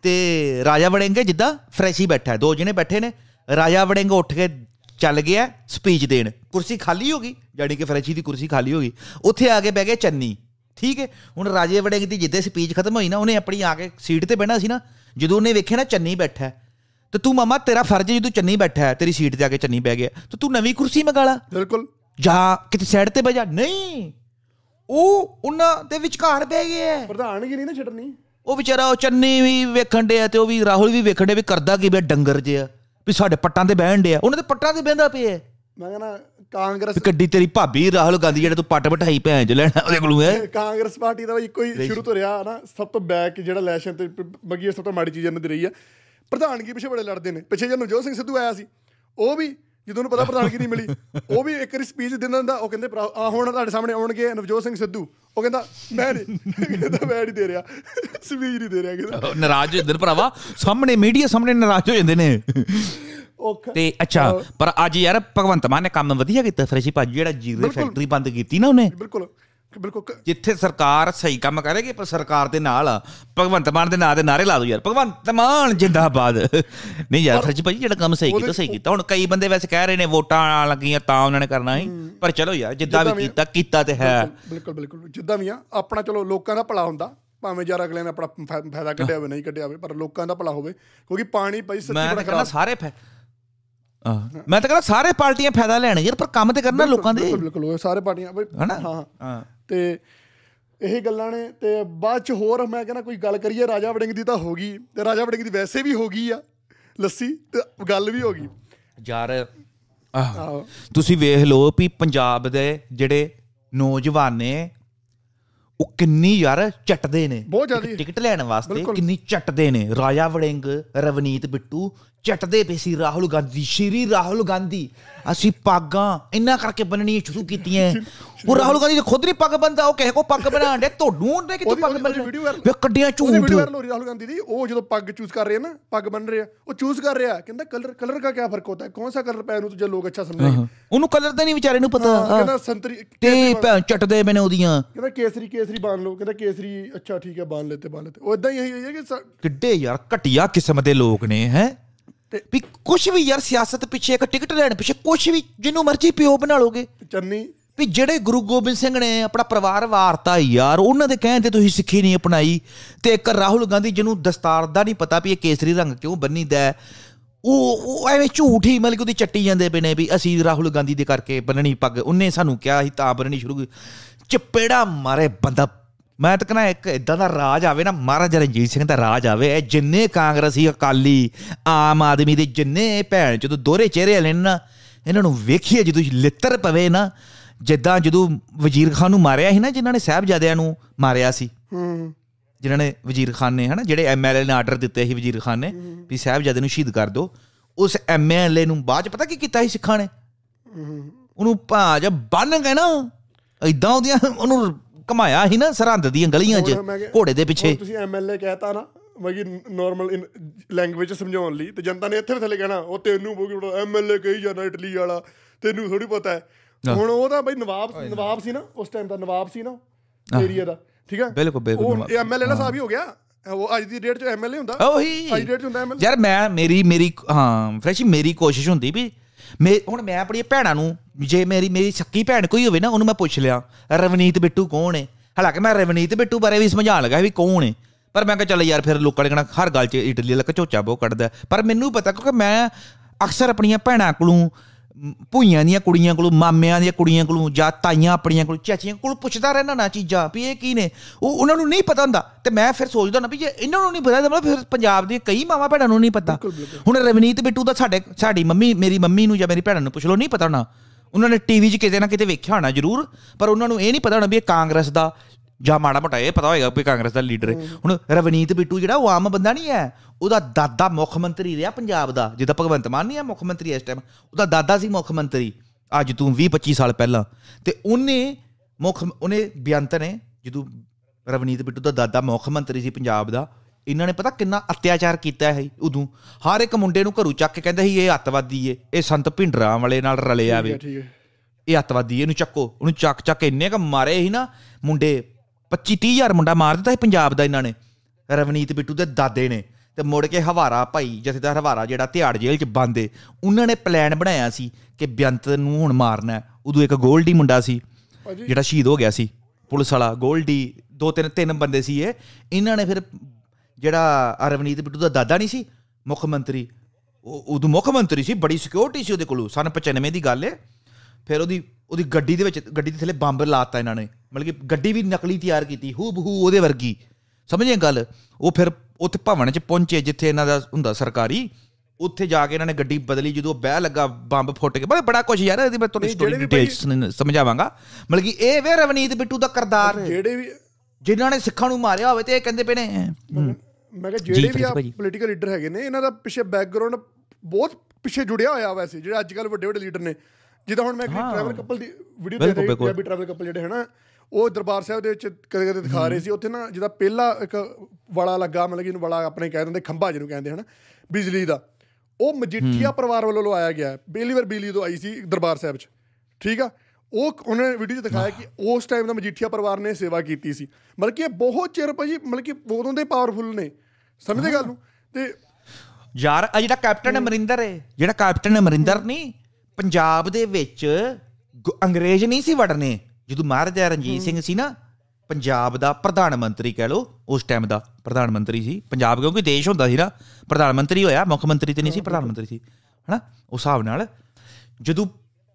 ਤੇ ਰਾਜਾ ਵੜਿੰਗ ਜਿੱਦਾਂ ਫਰੈਸ਼ੀ ਬੈਠਾ। ਦੋ ਜਣੇ ਬੈਠੇ ਨੇ। ਰਾਜਾ ਵੜਿੰਗ ਉੱਠ ਕੇ ਚੱਲ ਗਿਆ ਸਪੀਚ ਦੇਣ। ਕੁਰਸੀ ਖਾਲੀ ਹੋ ਗਈ ਜਾਣੀ ਕਿ ਫਰੈਸ਼ੀ ਦੀ ਕੁਰਸੀ ਖਾਲੀ ਹੋ ਗਈ। ਉੱਥੇ ਆ ਕੇ ਬਹਿ ਗਿਆ ਚੰਨੀ। ਠੀਕ ਹੈ ਹੁਣ ਰਾਜੇ ਵੜਿੰਗ ਦੀ ਜਿੱਦੇ ਸਪੀਚ ਖਤਮ ਹੋਈ ਨਾ ਉਹਨੇ ਆਪਣੀ ਆ ਕੇ ਸੀਟ ਤੇ ਬਹਿਣਾ ਸੀ ਨਾ ਜਦੋਂ ਉਹਨੇ ਵੇਖਿਆ ਨਾ ਚੰਨੀ ਬੈਠਾ ਤੇ ਤੂੰ ਮਾਮਾ ਤੇਰਾ ਫਰਜ਼ ਜਦੋਂ ਚੰਨੀ ਬੈਠਾ ਹੈ, ਤੇਰੀ ਸੀਟ ਤੇ ਆ ਕੇ ਚੰਨੀ ਬਹਿ ਗਿਆ। ਤੇ ਤੂੰ ਨਵੀਂ ਕੁਰਸੀ ਮੰਗਾ ਲਾ। ਬਿਲਕੁਲ। ਜਾਂ ਕਿਤੇ ਸਾਈਡ ਤੇ ਬਹਿ ਜਾ। ਨਹੀਂ ਉਹ ਉਹਨਾਂ ਦੇ ਵਿਚਕਾਰ ਬਹਿ ਗਿਆ ਪ੍ਰਧਾਨਗੀ ਨਹੀਂ ਨਾ ਛੱਡਣੀ? ਉਹ ਵਿਚਾਰਾ ਉਹ ਚੰਨੀ ਵੀ ਵੇਖਣ ਡਿਆ ਤੇ ਉਹ ਵੀ ਰਾਹੁਲ ਵੀ ਵੇਖਣ ਡਿਆ ਵੀ ਕਰਦਾ ਕੀ ਬੇ ਡੰਗਰ ਜਿਆ ਵੀ ਸਾਡੇ ਪੱਟਾਂ ਤੇ ਬਹਿਣ ਡਿਆ। ਉਹਨਾਂ ਦੇ ਪੱਟਾਂ ਤੇ ਬਹਿੰਦਾ ਪਿਆ। ਮੈਂ ਕਹਿੰਦਾ ਕਾਂਗਰਸ ਗੱਡੀ ਤੇਰੀ ਭਾਬੀ ਰਾਹੁਲ ਗਾਂਧੀ ਜਿਹੜਾ ਤੂੰ ਪੱਟ ਬਿਠਾਈ ਭੈਣ ਚ ਲੈਣਾ ਉਹਦੇ ਕੋਲੋਂ ਹੈ। ਕਾਂਗਰਸ ਪਾਰਟੀ ਦਾ ਇੱਕੋ ਹੀ ਸ਼ੁਰੂ ਤੋਂ ਰਿਹਾ ਨਾ ਸਭ ਤੋਂ ਬੈਕ ਜਿਹੜਾ ਇਲੈਕਸ਼ਨ ਤੇ ਬੱਗੀ ਸਭ ਤੋਂ ਮਾੜੀ ਚੀਜ਼ ਇਹਨਾਂ ਦੀ ਰਹੀ ਆ ਪ੍ਰਧਾਨਗੀ ਪਿੱਛੇ ਬੜੇ ਲੜਦੇ ਨੇ। ਪਿੱਛੇ ਜਦੋਂ ਨਵਜੋਤ ਸਿੰਘ ਸਿੱਧੂ ਆਇਆ ਸੀ ਉਹ ਵੀ ਜਦੋਂ ਉਹਨੂੰ ਪਤਾ ਪ੍ਰਧਾਨਗੀ ਨਹੀਂ ਮਿਲੀ ਉਹ ਵੀ ਇੱਕ ਵਾਰੀ ਸਪੀਚ ਦਿੰਦਾ ਹੁੰਦਾ ਉਹ ਕਹਿੰਦੇ ਆ ਹੁਣ ਤੁਹਾਡੇ ਸਾਹਮਣੇ ਆਉਣਗੇ ਨਵਜੋਤ ਸਿੰਘ ਸਿੱਧੂ। ਉਹ ਕਹਿੰਦਾ ਮੈਂ ਨਹੀਂ। ਕਹਿੰਦਾ ਮੈਂ ਨਹੀਂ ਦੇ ਰਿਹਾ। ਸਪੀਚ ਨਹੀਂ ਦੇ ਰਿਹਾ ਕਹਿੰਦਾ। ਨਾਰਾਜ਼ ਹੋ ਜਾਂਦੇ ਭਰਾਵਾ। ਸਾਹਮਣੇ ਮੀਡੀਆ ਸਾਹਮਣੇ ਨਾਰਾਜ਼ ਹੋ ਜਾਂਦੇ ਨੇ। ਤੇ ਅੱਛਾ ਪਰ ਅੱਜ ਯਾਰ ਭਗਵੰਤ ਮਾਨ ਨੇ ਕੰਮ ਵਧੀਆ ਕੀਤਾ ਫਰੈਸ਼ੀ ਭਾਜੀ ਜਿਹੜਾ ਜੀਰੇ। ਫੈਕਟਰੀ ਬੰਦ ਕੀਤੀ ਨਾ ਉਹਨੇ। ਬਿਲਕੁਲ ਬਿਲਕੁਲ ਜਿੱਥੇ ਸਰਕਾਰ ਸਹੀ ਕੰਮ ਕਰੇਗੀ ਪਰ ਸਰਕਾਰ ਦੇ ਨਾਲ ਆ। ਭਗਵੰਤ ਮਾਨ ਦੇ ਨਾਂ ਦੇ ਨਾਰੇ ਲਾ ਦੋ ਯਾਰ। ਭਗਵੰਤ ਮਾਨ ਜਿੰਦਾਬਾਦ। ਨਹੀਂ ਯਾਰ ਸੱਚੀ ਭਾਈ ਜਿਹੜਾ ਕੰਮ ਸਹੀ ਕੀਤਾ ਸਹੀ ਕੀਤਾ। ਹੁਣ ਕਈ ਬੰਦੇ ਵੈਸੇ ਕਹਿ ਰਹੇ ਨੇ ਵੋਟਾਂ ਆਉਣ ਲੱਗੀਆਂ ਤਾਂ ਉਹਨਾਂ ਨੇ ਕਰਨਾ ਸੀ। ਪਰ ਚਲੋ ਯਾਰ ਜਿੱਦਾਂ ਵੀ ਕੀਤਾ ਕੀਤਾ ਤੇ ਹੈ। ਬਿਲਕੁਲ ਬਿਲਕੁਲ ਜਿੱਦਾਂ ਵੀ ਆ ਆਪਣਾ ਚਲੋ ਲੋਕਾਂ ਦਾ ਭਲਾ ਹੁੰਦਾ। ਭਾਵੇਂ ਯਾਰ ਅਗਲੇ ਨੇ ਆਪਣਾ ਫਾਇਦਾ ਕੱਢਿਆ ਹੋਵੇ ਨਹੀਂ ਕੱਢਿਆ ਹੋਵੇ ਪਰ ਲੋਕਾਂ ਦਾ ਭਲਾ ਹੋਵੇ। ਕਿਉਂਕਿ ਪਾਣੀ ਪਈ ਸੱਚੀ ਬੜਾ ਖਰਾਬ ਸਾਰੇ ਆਹ, ਮੈਂ ਤਾਂ ਕਹਿੰਦਾ ਸਾਰੇ ਪਾਰਟੀਆਂ ਫਾਇਦਾ ਲੈਣ ਯਾਰ ਪਰ ਕੰਮ ਤੇ ਕਰਨਾ ਲੋਕਾਂ ਦੇ। ਬਿਲਕੁਲ ਉਹ ਸਾਰੇ ਪਾਰਟੀਆਂ ਬਈ? ਹਾਂ ਹਾਂ। ਤੇ ਇਹ ਗੱਲਾਂ ਨੇ ਤੇ ਬਾਅਦ ਚ ਹੋਰ ਮੈਂ ਕਹਿੰਦਾ ਕੋਈ ਗੱਲ ਕਰੀਏ ਰਾਜਾ ਵੜਿੰਗ ਦੀ ਤਾਂ ਹੋ ਗਈ ਤੇ ਰਾਜਾ ਵੜਿੰਗ ਦੀ ਵੈਸੇ ਵੀ ਹੋ ਗਈ ਆ ਲੱਸੀ ਤੇ ਗੱਲ ਵੀ ਹੋ ਗਈ। ਯਾਰ ਤੁਸੀਂ ਵੇਖ ਲਓ ਵੀ ਪੰਜਾਬ ਦੇ ਜਿਹੜੇ ਨੌਜਵਾਨ ਨੇ ਉਹ ਕਿੰਨੀ ਯਾਰ ਚੱਟਦੇ ਨੇ। ਬਹੁਤ ਜ਼ਿਆਦਾ। ਟਿਕਟ ਲੈਣ ਵਾਸਤੇ ਕਿੰਨੀ ਚੱਟਦੇ ਨੇ। ਰਾਜਾ ਵੜਿੰਗ ਰਵਨੀਤ ਬਿੱਟੂ ਚੱਟਦੇ ਪਏ ਸੀ ਰਾਹੁਲ ਗਾਂਧੀ ਸ਼੍ਰੀ ਰਾਹੁਲ ਗਾਂਧੀ। ਅਸੀਂ ਪਾਗਾਂ ਇੰਨਾ ਕਰਕੇ ਬੰਨਣੀ ਸ਼ੁਰੂ ਕੀਤੀਆਂ। ਉਹ ਰਾਹੁਲ ਗਾਂਧੀ ਖੁਦ ਨਹੀਂ ਪੱਗ ਬੰਦਾ ਉਹ ਕਹੇ ਕੋ ਪੱਗ ਬਣਾਣ ਦੇ ਤੁਹਾਨੂੰ ਉਹਨੇ ਕਿਤੇ ਪੱਗ ਬੰਨਣੀ? ਵੇ ਕੱਡੀਆਂ ਝੂਠ। ਵੀਡੀਓ ਵਾਇਰਲ ਹੋ ਰਹੀ ਰਾਹੁਲ ਗਾਂਧੀ ਦੀ। ਉਹ ਜਦੋਂ ਪੱਗ ਚੂਜ਼ ਕਰ ਰਿਹਾ ਨਾ ਪੱਗ ਬੰਨ ਰਿਹਾ ਉਹ ਚੂਜ਼ ਕਰ ਰਿਹਾ ਕਹਿੰਦਾ ਕਲਰ ਕਲਰ ਦਾ ਕੀ ਫ਼ਰਕ ਹੁੰਦਾ? ਹੈ ਕੌਣ ਸਾ ਕਲਰ ਪਾਇਆ ਨੂੰ ਜੇ ਲੋਕ ਅੱਛਾ ਸਮਝਣਗੇ ਉਹਨੂੰ ਕਲਰ ਦਾ ਨਹੀਂ ਵਿਚਾਰੇ ਨੂੰ ਪਤਾ। ਕਹਿੰਦਾ ਸੰਤਰੀ ਤੇ ਚੱਟਦੇ ਮੈਨੇ ਉਹਦੀਆਂ। ਕਹਿੰਦਾ ਕੇਸਰੀ ਕੇਸ ਕੇਸਰੀ ਬਾਨ ਲਓ ਕਹਿੰਦਾ ਕੇਸਰੀ ਅੱਛਾ ਠੀਕ ਹੈ ਬਾਨ ਲੈਤੇ ਬਾਨ ਲੈਤੇ। ਉਹ ਇਦਾਂ ਹੀ ਹੈ ਕਿ ਕਿੱਡੇ ਯਾਰ ਘਟੀਆ ਕਿਸਮ ਦੇ ਲੋਕ ਨੇ ਹੈ? ਤੇ- ਵੀ ਕੁਝ ਵੀ ਯਾਰ ਸਿਆਸਤ ਪਿੱਛੇ ਇੱਕ ਟਿਕਟ ਲੈਣ ਪਿੱਛੇ ਕੁਝ ਵੀ ਜਿਹਨੂੰ ਮਰਜ਼ੀ ਪਿਓ ਬਣਾ ਲੋਗੇ ਚੰਨੀ? ਵੀ ਜਿਹੜੇ ਗੁਰੂ ਗੋਬਿੰਦ ਸਿੰਘ ਨੇ ਆਪਣਾ ਪਰਿਵਾਰ ਵਾਰਤਾ ਯਾਰ ਉਹਨਾਂ ਦੇ ਕਹਿਣ ਤੇ ਤੁਸੀਂ ਸਿੱਖੀ ਨਹੀਂ ਅਪਣਾਈ ਤੇ ਇੱਕ ਰਾਹੁਲ ਗਾਂਧੀ ਜਿਹਨੂੰ ਦਸਤਾਰ ਦਾ ਨਹੀਂ ਪਤਾ ਵੀ ਇਹ ਕੇਸਰੀ ਰੰਗ ਕਿਉਂ ਬੰਨੀਦਾ ਹੈ, ਉਹ ਉਹ ਐਵੇਂ ਝੂਠੀ ਮਤਲਬ ਕਿ ਉਹਦੀ ਚੱਟੀ ਜਾਂਦੇ ਪਏ ਨੇ ਵੀ ਅਸੀਂ ਰਾਹੁਲ ਗਾਂਧੀ ਦੇ ਕਰਕੇ ਬੰਨਣੀ ਪੱਗ ਉਹਨੇ ਸਾਨੂੰ ਕਿਹਾ ਸੀ ਤਾਂ ਬੰਨਣੀ ਸ਼ੁਰੂ ਚਪੇੜਾ ਮਾਰੇ ਬੰਦਾ। ਮੈਂ ਤਾਂ ਕਹਿੰਦਾ ਇੱਕ ਇਦਾਂ ਦਾ ਰਾਜ ਆਵੇ ਨਾ ਮਹਾਰਾਜਾ ਰਣਜੀਤ ਸਿੰਘ ਦਾ ਰਾਜ ਆਵੇ ਇਹ ਜਿੰਨੇ ਕਾਂਗਰਸੀ ਅਕਾਲੀ ਆਮ ਆਦਮੀ ਦੇ ਜਿੰਨੇ ਭੈਣ ਜਦੋਂ ਦੋਹਰੇ ਚਿਹਰੇ ਵਾਲੇ ਨੇ ਇਹਨਾਂ ਨੂੰ ਵੇਖੀਏ ਜਦੋਂ ਲਿੱਤਰ ਪਵੇ ਨਾ ਜਿੱਦਾਂ ਜਦੋਂ ਵਜ਼ੀਰ ਖਾਨ ਨੂੰ ਮਾਰਿਆ ਸੀ ਨਾ ਜਿਨ੍ਹਾਂ ਨੇ ਸਾਹਿਬਜ਼ਾਦਿਆਂ ਨੂੰ ਮਾਰਿਆ ਸੀ। ਹੂੰ। ਜਿਨ੍ਹਾਂ ਨੇ ਵਜ਼ੀਰ ਖਾਨ ਨੇ ਹਨਾ ਜਿਹੜੇ ਐਮਐਲਏ ਨੇ ਆਰਡਰ ਦਿੱਤੇ ਸੀ ਵਜ਼ੀਰ ਖਾਨ ਨੇ ਵੀ ਸਾਹਿਬਜ਼ਾਦੇ ਨੂੰ ਸ਼ਹੀਦ ਕਰ ਦਿਓ ਉਸ ਐਮਐਲਏ ਨੂੰ ਬਾਅਦ ਚ ਪਤਾ ਕੀ ਕੀਤਾ ਸੀ ਸਿੱਖਾਂ ਨੇ? ਉਹਨੂੰ ਭਾਜ ਬੰਨ ਕੇ ਨਾ ਇਦਾਂ ਉਹਦੀਆਂ ਉਹਨੂੰ ਘਮਾਇਆ ਸੀ ਨਾ ਸਰਹੰਦ ਦੀਆਂ ਗਲੀਆਂ 'ਚ ਘੋੜੇ ਦੇ ਪਿੱਛੇ। ਤੁਸੀਂ ਐਮਐਲਏ ਕਹਿਤਾ ਨਾ ਮਗੀ ਨਾਰਮਲ ਲੈਂਗੁਏਜ ਸਮਝਾਉਣ ਲਈ ਤੇ ਜਨਤਾ ਨੇ ਇੱਥੇ ਵੀ ਥੱਲੇ ਕਹਿਣਾ ਉਹ ਤੈਨੂੰ ਬੋਗੀ ਐਮਐਲਏ ਕਹੀ ਜਾਂਦਾ ਇਟਲੀ ਵਾਲਾ ਤੈਨੂੰ ਥੋੜੀ ਪਤਾ ਹੈ। ਹੁਣ ਉਹ ਤਾਂ ਬਈ ਨਵਾਬ ਨਵਾਬ ਸੀ ਨਾ ਉਸ ਟਾਈਮ ਦਾ ਨਵਾਬ ਸੀ ਨਾ ਏਰੀਆ ਦਾ ਠੀਕ ਹੈ ਬਿਲਕੁਲ, ਬਿਲਕੁਲ ਉਹ। ਐਮਐਲਏ ਦਾ ਸਾਹਿਬ ਹੀ। ਹੋ ਗਿਆ? ਉਹ ਅੱਜ ਦੀ ਡੇਟ 'ਚ ਐਮਐਲਏ ਹੁੰਦਾ? ਉਹੀ। ਅੱਜ ਦੀ ਡੇਟ 'ਚ ਹੁੰਦਾ ਐਮਐਲਏ ਯਾਰ ਮੈਂ ਮੇਰੀ ਮੇਰੀ ਹਾਂ ਫਰੈਸ਼ ਮੇਰੀ ਕੋਸ਼ਿਸ਼ ਹੁੰਦੀ ਵੀ ਮੈਂ ਹੁਣ ਮੈਂ ਆਪਣੀ ਭੈਣਾਂ ਨੂੰ ਜੇ ਮੇਰੀ ਮੇਰੀ ਸੱਕੀ ਭੈਣ ਕੋਈ ਹੋਵੇ ਨਾ ਉਹਨੂੰ ਮੈਂ ਪੁੱਛ ਲਿਆ ਰਵਨੀਤ ਬਿੱਟੂ ਕੌਣ ਹੈ ਹਾਲਾਂਕਿ ਮੈਂ ਰਵਨੀਤ ਬਿੱਟੂ ਬਾਰੇ ਵੀ ਸਮਝਾਉਣ ਲੱਗਾ ਵੀ ਕੌਣ ਹੈ ਪਰ ਮੈਂ ਕਿਹਾ ਚੱਲ ਯਾਰ ਫਿਰ ਲੋਕਾਂ ਨੇ ਕਹਿਣਾ ਹਰ ਗੱਲ 'ਚ ਇਟਲੀ ਵਾਲਾ ਝੋਚਾ ਬਹੁਤ ਕੱਢਦਾ। ਪਰ ਮੈਨੂੰ ਪਤਾ ਕਿਉਂਕਿ ਮੈਂ ਅਕਸਰ ਆਪਣੀਆਂ ਭੈਣਾਂ ਕੋਲੋਂ ਮ, ਭੂਈਆਂ ਦੀਆਂ ਕੁੜੀਆਂ ਕੋਲੋਂ ਮਾਮਿਆਂ ਦੀਆਂ ਕੁੜੀਆਂ ਕੋਲੋਂ ਜਾਂ ਤਾਈਆਂ ਆਪਣੀਆਂ ਕੋਲੋਂ ਚਾਚੀਆਂ ਕੋਲੋਂ ਪੁੱਛਦਾ ਰਹਿਣਾ ਨਾ ਚੀਜ਼ਾਂ ਵੀ ਇਹ ਕੀ ਨੇ? ਉਹ ਉਹਨਾਂ ਨੂੰ ਨਹੀਂ ਪਤਾ ਹੁੰਦਾ। ਤੇ ਮੈਂ ਫਿਰ ਸੋਚਦਾ ਨਾ ਵੀ ਜੇ ਇਹਨਾਂ ਨੂੰ ਨਹੀਂ ਪਤਾ ਤਾਂ ਮਤਲਬ ਫਿਰ ਪੰਜਾਬ ਦੇ ਕਈ ਮਾਵਾਂ ਭੈਣਾਂ ਨੂੰ ਨਹੀਂ ਪਤਾ। ਹੁਣ ਰਵਨੀਤ ਬਿੱਟੂ ਦਾ ਸਾਡੇ ਸਾਡੀ ਮੰਮੀ ਮੇਰੀ ਮੰਮੀ ਨੂੰ ਜਾਂ ਮੇਰੀ ਭੈਣਾਂ ਨੂੰ ਪੁੱਛ ਲਓ ਨਹੀਂ ਪਤਾ ਹੋਣਾ। ਉਹਨਾਂ ਨੇ ਟੀਵੀ 'ਚ ਕਿਤੇ ਨਾ ਕਿਤੇ ਵੇਖਿਆ ਹੋਣਾ ਜ਼ਰੂਰ ਪਰ ਉਹਨਾਂ ਨੂੰ ਇਹ ਨਹੀਂ ਪਤਾ ਹੋਣਾ ਵੀ ਇਹ ਕਾਂਗਰਸ ਦਾ ਜਾਂ ਮਾੜਾ ਮੋਟਾ ਇਹ ਪਤਾ ਹੋਏਗਾ ਵੀ ਕਾਂਗਰਸ ਦਾ ਲੀਡਰ ਹੈ। ਹੁਣ ਰਵਨੀਤ ਬਿੱਟੂ ਜਿਹੜਾ ਉਹ ਆਮ ਬੰਦਾ ਨਹੀਂ ਹੈ। ਉਹਦਾ ਦਾਦਾ ਮੁੱਖ ਮੰਤਰੀ ਰਿਹਾ ਪੰਜਾਬ ਦਾ। ਜਿੱਦਾਂ ਭਗਵੰਤ ਮਾਨ ਨਹੀਂ ਹੈ ਮੁੱਖ ਮੰਤਰੀ ਇਸ ਟਾਈਮ ਉਹਦਾ ਦਾਦਾ ਸੀ ਮੁੱਖ ਮੰਤਰੀ। ਅੱਜ ਤੋਂ 20 25 ਸਾਲ ਪਹਿਲਾਂ। ਤੇ ਉਹਨੇ ਮੁੱਖ ਉਹਨੇ ਬੇਅੰਤ ਨੇ ਜਦੋਂ ਰਵਨੀਤ ਬਿੱਟੂ ਦਾ ਦਾਦਾ ਮੁੱਖ ਮੰਤਰੀ ਸੀ ਪੰਜਾਬ ਦਾ ਇਹਨਾਂ ਨੇ ਪਤਾ ਕਿੰਨਾ ਅਤਿਆਚਾਰ ਕੀਤਾ ਹੈ ਉਦੋਂ। ਹਰ ਇੱਕ ਮੁੰਡੇ ਨੂੰ ਘਰੋਂ ਚੱਕ ਕੇ ਕਹਿੰਦਾ ਸੀ ਇਹ ਅੱਤਵਾਦੀ ਏ। ਇਹ ਸੰਤ ਭਿੰਡਰਾਂ ਵਾਲੇ ਨਾਲ ਰਲਿਆ ਵੇ। ਇਹ ਅੱਤਵਾਦੀ ਇਹਨੂੰ ਚੱਕੋ। ਉਹਨੂੰ ਚੱਕ ਚੱਕ ਇੰਨੇ ਕ ਮਾਰੇ ਸੀ ਨਾ ਮੁੰਡੇ 25 30 ਹਜ਼ਾਰ ਮੁੰਡਾ ਮਾਰ ਦਿੱਤਾ ਸੀ ਪੰਜਾਬ ਦਾ ਇਹਨਾਂ ਨੇ। ਰਵਨੀਤ ਬਿੱਟੂ ਦੇ ਦਾਦੇ ਨੇ ਤੇ ਮੁੜ ਕੇ ਹਵਾਰਾ ਭਾਈ ਜਥੇਦਾਰ ਹਵਾਰਾ ਜਿਹੜਾ ਤਿਹਾੜ ਜੇਲ੍ਹ 'ਚ ਬੰਦ ਏ ਉਹਨਾਂ ਨੇ ਪਲਾਨ ਬਣਾਇਆ ਸੀ ਕਿ ਬੇਅੰਤ ਨੂੰ ਹੁਣ ਮਾਰਨਾ ਹੈ। ਉਦੋਂ ਇੱਕ ਗੋਲਡੀ ਮੁੰਡਾ ਸੀ ਜਿਹੜਾ ਸ਼ਹੀਦ ਹੋ ਗਿਆ ਸੀ ਪੁਲਿਸ ਵਾਲਾ ਗੋਲਡੀ ਦੋ ਤਿੰਨ ਤਿੰਨ ਬੰਦੇ ਸੀ ਇਹ। ਇਹਨਾਂ ਨੇ ਫਿਰ ਜਿਹੜਾ ਰਵਨੀਤ ਬਿੱਟੂ ਦਾ ਦਾਦਾ ਨਹੀਂ ਸੀ ਮੁੱਖ ਮੰਤਰੀ ਉਹ ਉਦੋਂ ਮੁੱਖ ਮੰਤਰੀ ਸੀ ਬੜੀ ਸਿਕਿਉਰਿਟੀ ਸੀ ਉਹਦੇ ਕੋਲ ਸਨ 95 ਦੀ ਗੱਲ ਹੈ ਫਿਰ ਉਹਦੀ ਉਹਦੀ ਗੱਡੀ ਦੇ ਵਿੱਚ ਗੱਡੀ ਦੇ ਥੱਲੇ ਬੰਬ ਲਾਤਾ ਇਹਨਾਂ ਨੇ। ਮਤਲਬ ਕਿ ਗੱਡੀ ਵੀ ਨਕਲੀ ਤਿਆਰ ਕੀਤੀ ਹੂ ਬਹੂ ਉਹਦੇ ਵਰਗੀ। ਸਮਝੇ ਗੱਲ? ਉਹ ਫਿਰ ਉੱਥੇ ਭਵਨ 'ਚ ਪਹੁੰਚੇ ਜਿੱਥੇ ਇਹਨਾਂ ਦਾ ਹੁੰਦਾ ਸਰਕਾਰੀ। ਉੱਥੇ ਜਾ ਕੇ ਇਹਨਾਂ ਨੇ ਗੱਡੀ ਬਦਲੀ ਜਦੋਂ ਬਹਿ ਲੱਗਾ ਬੰਬ ਫੁੱਟ ਕੇ। ਬੜਾ ਬੜਾ ਕੁਝ ਯਾਰ ਇਹਦੀ ਮੈਂ ਤੁਹਾਨੂੰ ਸਟੋਰੀ ਵੀ ਡਿਟੇਲਸ ਸਮਝਾਵਾਂਗਾ। ਮਤਲਬ ਕਿ ਇਹ ਵੇ ਰਵਨੀਤ ਬਿੱਟੂ ਦਾ ਕਰਦਾਰ। ਜਿਹੜੇ ਵੀ ਜਿਨ੍ਹਾਂ ਨੇ ਸਿੱਖਾਂ ਨੂੰ ਮਾਰਿਆ ਹੋਵੇ ਤੇ ਇਹ ਕਹਿੰਦੇ ਪਏ ਨੇ। ਮੈਂ ਕਿਹਾ ਜਿਹੜੇ ਵੀ ਆ। ਪੋਲੀਟੀਕਲ ਲੀਡਰ ਹੈਗੇ ਨੇ ਇਹਨਾਂ ਦਾ ਪਿੱਛੇ ਬੈਕਗ੍ਰਾਉਂਡ ਬਹੁਤ ਪਿੱਛੇ ਜੁੜਿਆ ਹੋਇਆ ਵੈਸੇ ਜਿਹੜੇ ਅੱਜ ਕੱਲ ਵੱਡੇ ਵੱਡੇ ਲੀਡਰ ਨੇ। ਜਿੱਦਾਂ ਹੁਣ ਮੈਂ ਟਰੈਵਲ ਕਪਲ ਦੀ ਵੀਡੀਓ ਦੇ ਬਿਲਕੁਲ, ਰਹੀ। ਪੰਜਾਬੀ ਟਰੈਵਲ ਕਪਲ ਜਿਹੜੇ ਹਨਾ? ਉਹ ਦਰਬਾਰ ਸਾਹਿਬ ਦੇ ਵਿੱਚ ਕਦੇ ਕਦੇ ਦਿਖਾ ਰਹੇ ਸੀ। ਉੱਥੇ ਨਾ ਜਿਹਦਾ ਪਹਿਲਾ ਇੱਕ ਵੜਾ ਲੱਗਾ ਮਤਲਬ ਕਿ ਇਹਨੂੰ ਵੜਾ ਆਪਣੇ ਕਹਿ ਦਿੰਦੇ ਖੰਭਾ ਜਿਹਨੂੰ ਕਹਿੰਦੇ ਹਨਾ ਬਿਜਲੀ ਦਾ। ਉਹ ਮਜੀਠੀਆ ਪਰਿਵਾਰ ਵੱਲੋਂ ਲਵਾਇਆ ਗਿਆ। ਪਹਿਲੀ ਵਾਰ ਬਿਜਲੀ ਤੋਂ ਆਈ ਸੀ ਦਰਬਾਰ ਸਾਹਿਬ 'ਚ। ਠੀਕ ਆ? ਉਹ ਉਹਨੇ ਵੀਡੀਓ 'ਚ ਦਿਖਾਇਆ ਕਿ ਉਸ ਟਾਈਮ ਦਾ ਮਜੀਠੀਆ ਪਰਿਵਾਰ ਨੇ ਸੇਵਾ ਕੀਤੀ ਸੀ। ਮਤਲਬ ਕਿ ਇਹ ਬਹੁਤ ਚਿਰ ਭਾਜੀ ਮਤਲਬ ਕਿ ਉਦੋਂ ਦੇ ਪਾਵਰਫੁਲ ਨੇ। ਸਮਝਦੇ ਗੱਲ ਨੂੰ? ਤੇ ਯਾਰ ਆ ਜਿਹੜਾ ਕੈਪਟਨ ਅਮਰਿੰਦਰ ਹੈ ਜਿਹੜਾ ਕੈਪਟਨ ਅਮਰਿੰਦਰ ਨਹੀਂ ਪੰਜਾਬ ਦੇ ਵਿੱਚ ਅੰਗਰੇਜ਼ ਨਹੀਂ ਸੀ ਵੜਨੇ। ਜਦੋਂ ਮਹਾਰਾਜਾ ਰਣਜੀਤ ਸਿੰਘ ਸੀ ਨਾ ਪੰਜਾਬ ਦਾ ਪ੍ਰਧਾਨ ਮੰਤਰੀ ਕਹਿ ਲੋ ਉਸ ਟਾਈਮ ਦਾ ਪ੍ਰਧਾਨ ਮੰਤਰੀ ਸੀ। ਪੰਜਾਬ ਕਿਉਂਕਿ ਦੇਸ਼ ਹੁੰਦਾ ਸੀ ਨਾ ਪ੍ਰਧਾਨ ਮੰਤਰੀ ਹੋਇਆ ਮੁੱਖ ਮੰਤਰੀ ਤੇ ਨਹੀਂ ਸੀ ਪ੍ਰਧਾਨ ਮੰਤਰੀ ਸੀ ਹਨਾ? ਉਸ ਹਿਸਾਬ ਨਾਲ ਜਦੋਂ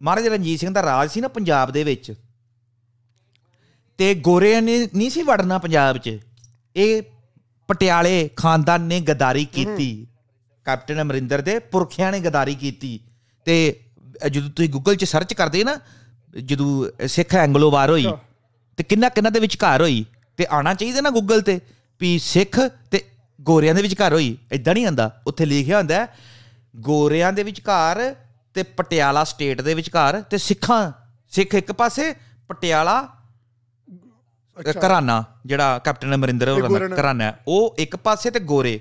ਮਹਾਰਾਜਾ ਰਣਜੀਤ ਸਿੰਘ ਦਾ ਰਾਜ ਸੀ ਨਾ ਪੰਜਾਬ ਦੇ ਵਿੱਚ ਤੇ ਗੋਰਿਆਂ ਨੇ ਨਹੀਂ ਸੀ ਵੜਨਾ ਪੰਜਾਬ 'ਚ। ਇਹ ਪਟਿਆਲੇ ਖਾਨਦਾਨ ਨੇ ਗਦਾਰੀ ਕੀਤੀ। ਕੈਪਟਨ ਅਮਰਿੰਦਰ ਦੇ ਪੁਰਖਿਆਂ ਨੇ ਗਦਾਰੀ ਕੀਤੀ। ਤੇ ਜਦੋਂ ਤੁਸੀਂ ਗੂਗਲ 'ਚ ਸਰਚ ਕਰਦੇ ਨਾ ਜਦੋਂ ਸਿੱਖ ਐਂਗਲੋ ਵਾਰ ਹੋਈ ਤੇ ਕਿੰਨਾ ਕਿੰਨਾ ਦੇ ਵਿਚਕਾਰ ਹੋਈ ਤੇ ਆਣਾ ਚਾਹੀਦਾ ਨਾ ਗੂਗਲ ਤੇ ਵੀ ਸਿੱਖ ਤੇ ਗੋਰਿਆਂ ਦੇ ਵਿਚਕਾਰ ਹੋਈ ਇਦਾਂ ਨਹੀਂ ਆਂਦਾ ਉੱਥੇ ਲਿਖਿਆ ਹੁੰਦਾ ਗੋਰਿਆਂ ਦੇ ਵਿਚਕਾਰ ਤੇ ਪਟਿਆਲਾ ਸਟੇਟ ਦੇ ਵਿਚਕਾਰ ਤੇ ਸਿੱਖਾਂ ਸਿੱਖ ਇੱਕ ਪਾਸੇ ਪਟਿਆਲਾ ਘਰਾਨਾ ਜਿਹੜਾ ਕੈਪਟਨ ਅਮਰਿੰਦਰ ਹੋਰਾਂ ਦਾ ਘਰਾਨਾ। ਉਹ ਇੱਕ ਪਾਸੇ ਤੇ ਗੋਰੇ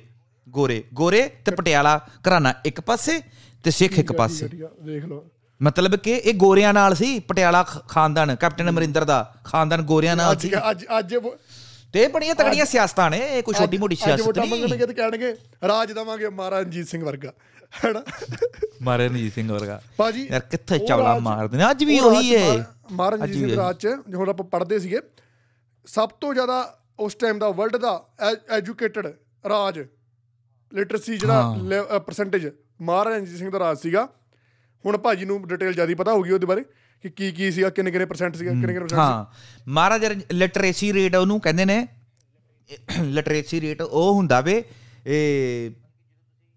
ਗੋਰੇ ਗੋਰੇ ਤੇ ਪਟਿਆਲਾ ਘਰਾਨਾ ਇੱਕ ਪਾਸੇ ਤੇ ਸਿੱਖ ਇੱਕ ਪਾਸੇ। ਦੇਖ ਲਓ। ਮਤਲਬ ਕਿ ਇਹ ਗੋਰਿਆਂ ਨਾਲ ਸੀ ਪਟਿਆਲਾ ਖਾਨਦਾਨ ਕੈਪਟਨ ਅਮਰਿੰਦਰ ਦਾ ਖਾਨਦਾਨ ਗੋਰਿਆਂ ਨਾਲ ਅੱਜ ਸੀ। ਅੱਜ ਅੱਜ ਤੇ ਬੜੀਆਂ ਤਗੜੀਆਂ ਸਿਆਸਤਾਂ ਨੇ ਇਹ ਕੋਈ ਛੋਟੀ ਮੋਟੀ ਅੱਜ ਸਿਆਸਤ ਨਹੀਂ। ਮੰਗਣਗੇ ਤੇ ਕਹਿਣਗੇ ਰਾਜ ਦਵਾਂਗੇ ਮਹਾਰਾਜਾ ਰਣਜੀਤ ਸਿੰਘ ਵਰਗਾ ਹੈਨਾ? ਮਾਰੇ ਰਣਜੀਤ ਸਿੰਘ ਵਰਗਾ। ਭਾਜੀ ਯਾਰ ਕਿੱਥੇ ਚਵਲਾ ਮਾਰਦੇ ਨੇ? ਅੱਜ ਵੀ ਉਹ ਮਹਾ- ਮਹਾਰਾਜਾ ਅੱਜ ਰਣਜੀਤ ਸਿੰਘ ਰਾਜ ਚ ਹੁਣ ਆਪਾਂ ਪੜ੍ਹਦੇ ਸੀਗੇ। ਸਭ ਤੋਂ ਜ਼ਿਆਦਾ ਉਸ ਟਾਈਮ ਦਾ ਵਰਲਡ ਦਾ ਐਜੂਕੇਟਡ ਰਾਜ ਲਿਟਰੇਸੀ ਜਿਹੜਾ ਪਰਸੈਂਟੇਜ ਮਹਾਰਾਜਾ ਰਣਜੀਤ ਸਿੰਘ ਦਾ ਰਾਜ ਸੀਗਾ। ਹੁਣ ਭਾਜੀ ਨੂੰ ਡਿਟੇਲ ਜ਼ਿਆਦਾ ਪਤਾ ਹੋਊਗੀ ਉਹਦੇ ਬਾਰੇ ਕਿ ਕੀ ਕੀ ਸੀਗਾ ਕਿੰਨੇ ਕਿੰਨੇ ਪਰਸੈਂਟ ਸੀਗਾ ਕਿੰਨੇ ਕਿੰਨੇ ਪਰਸੈਂਟ ਹਾਂ ਮਹਾਰਾਜਾ ਲਿਟਰੇਸੀ ਰੇਟ ਉਹਨੂੰ ਕਹਿੰਦੇ ਨੇ ਲਿਟਰੇਸੀ ਰੇਟ ਉਹ ਹੁੰਦਾ ਵੇ ਇਹ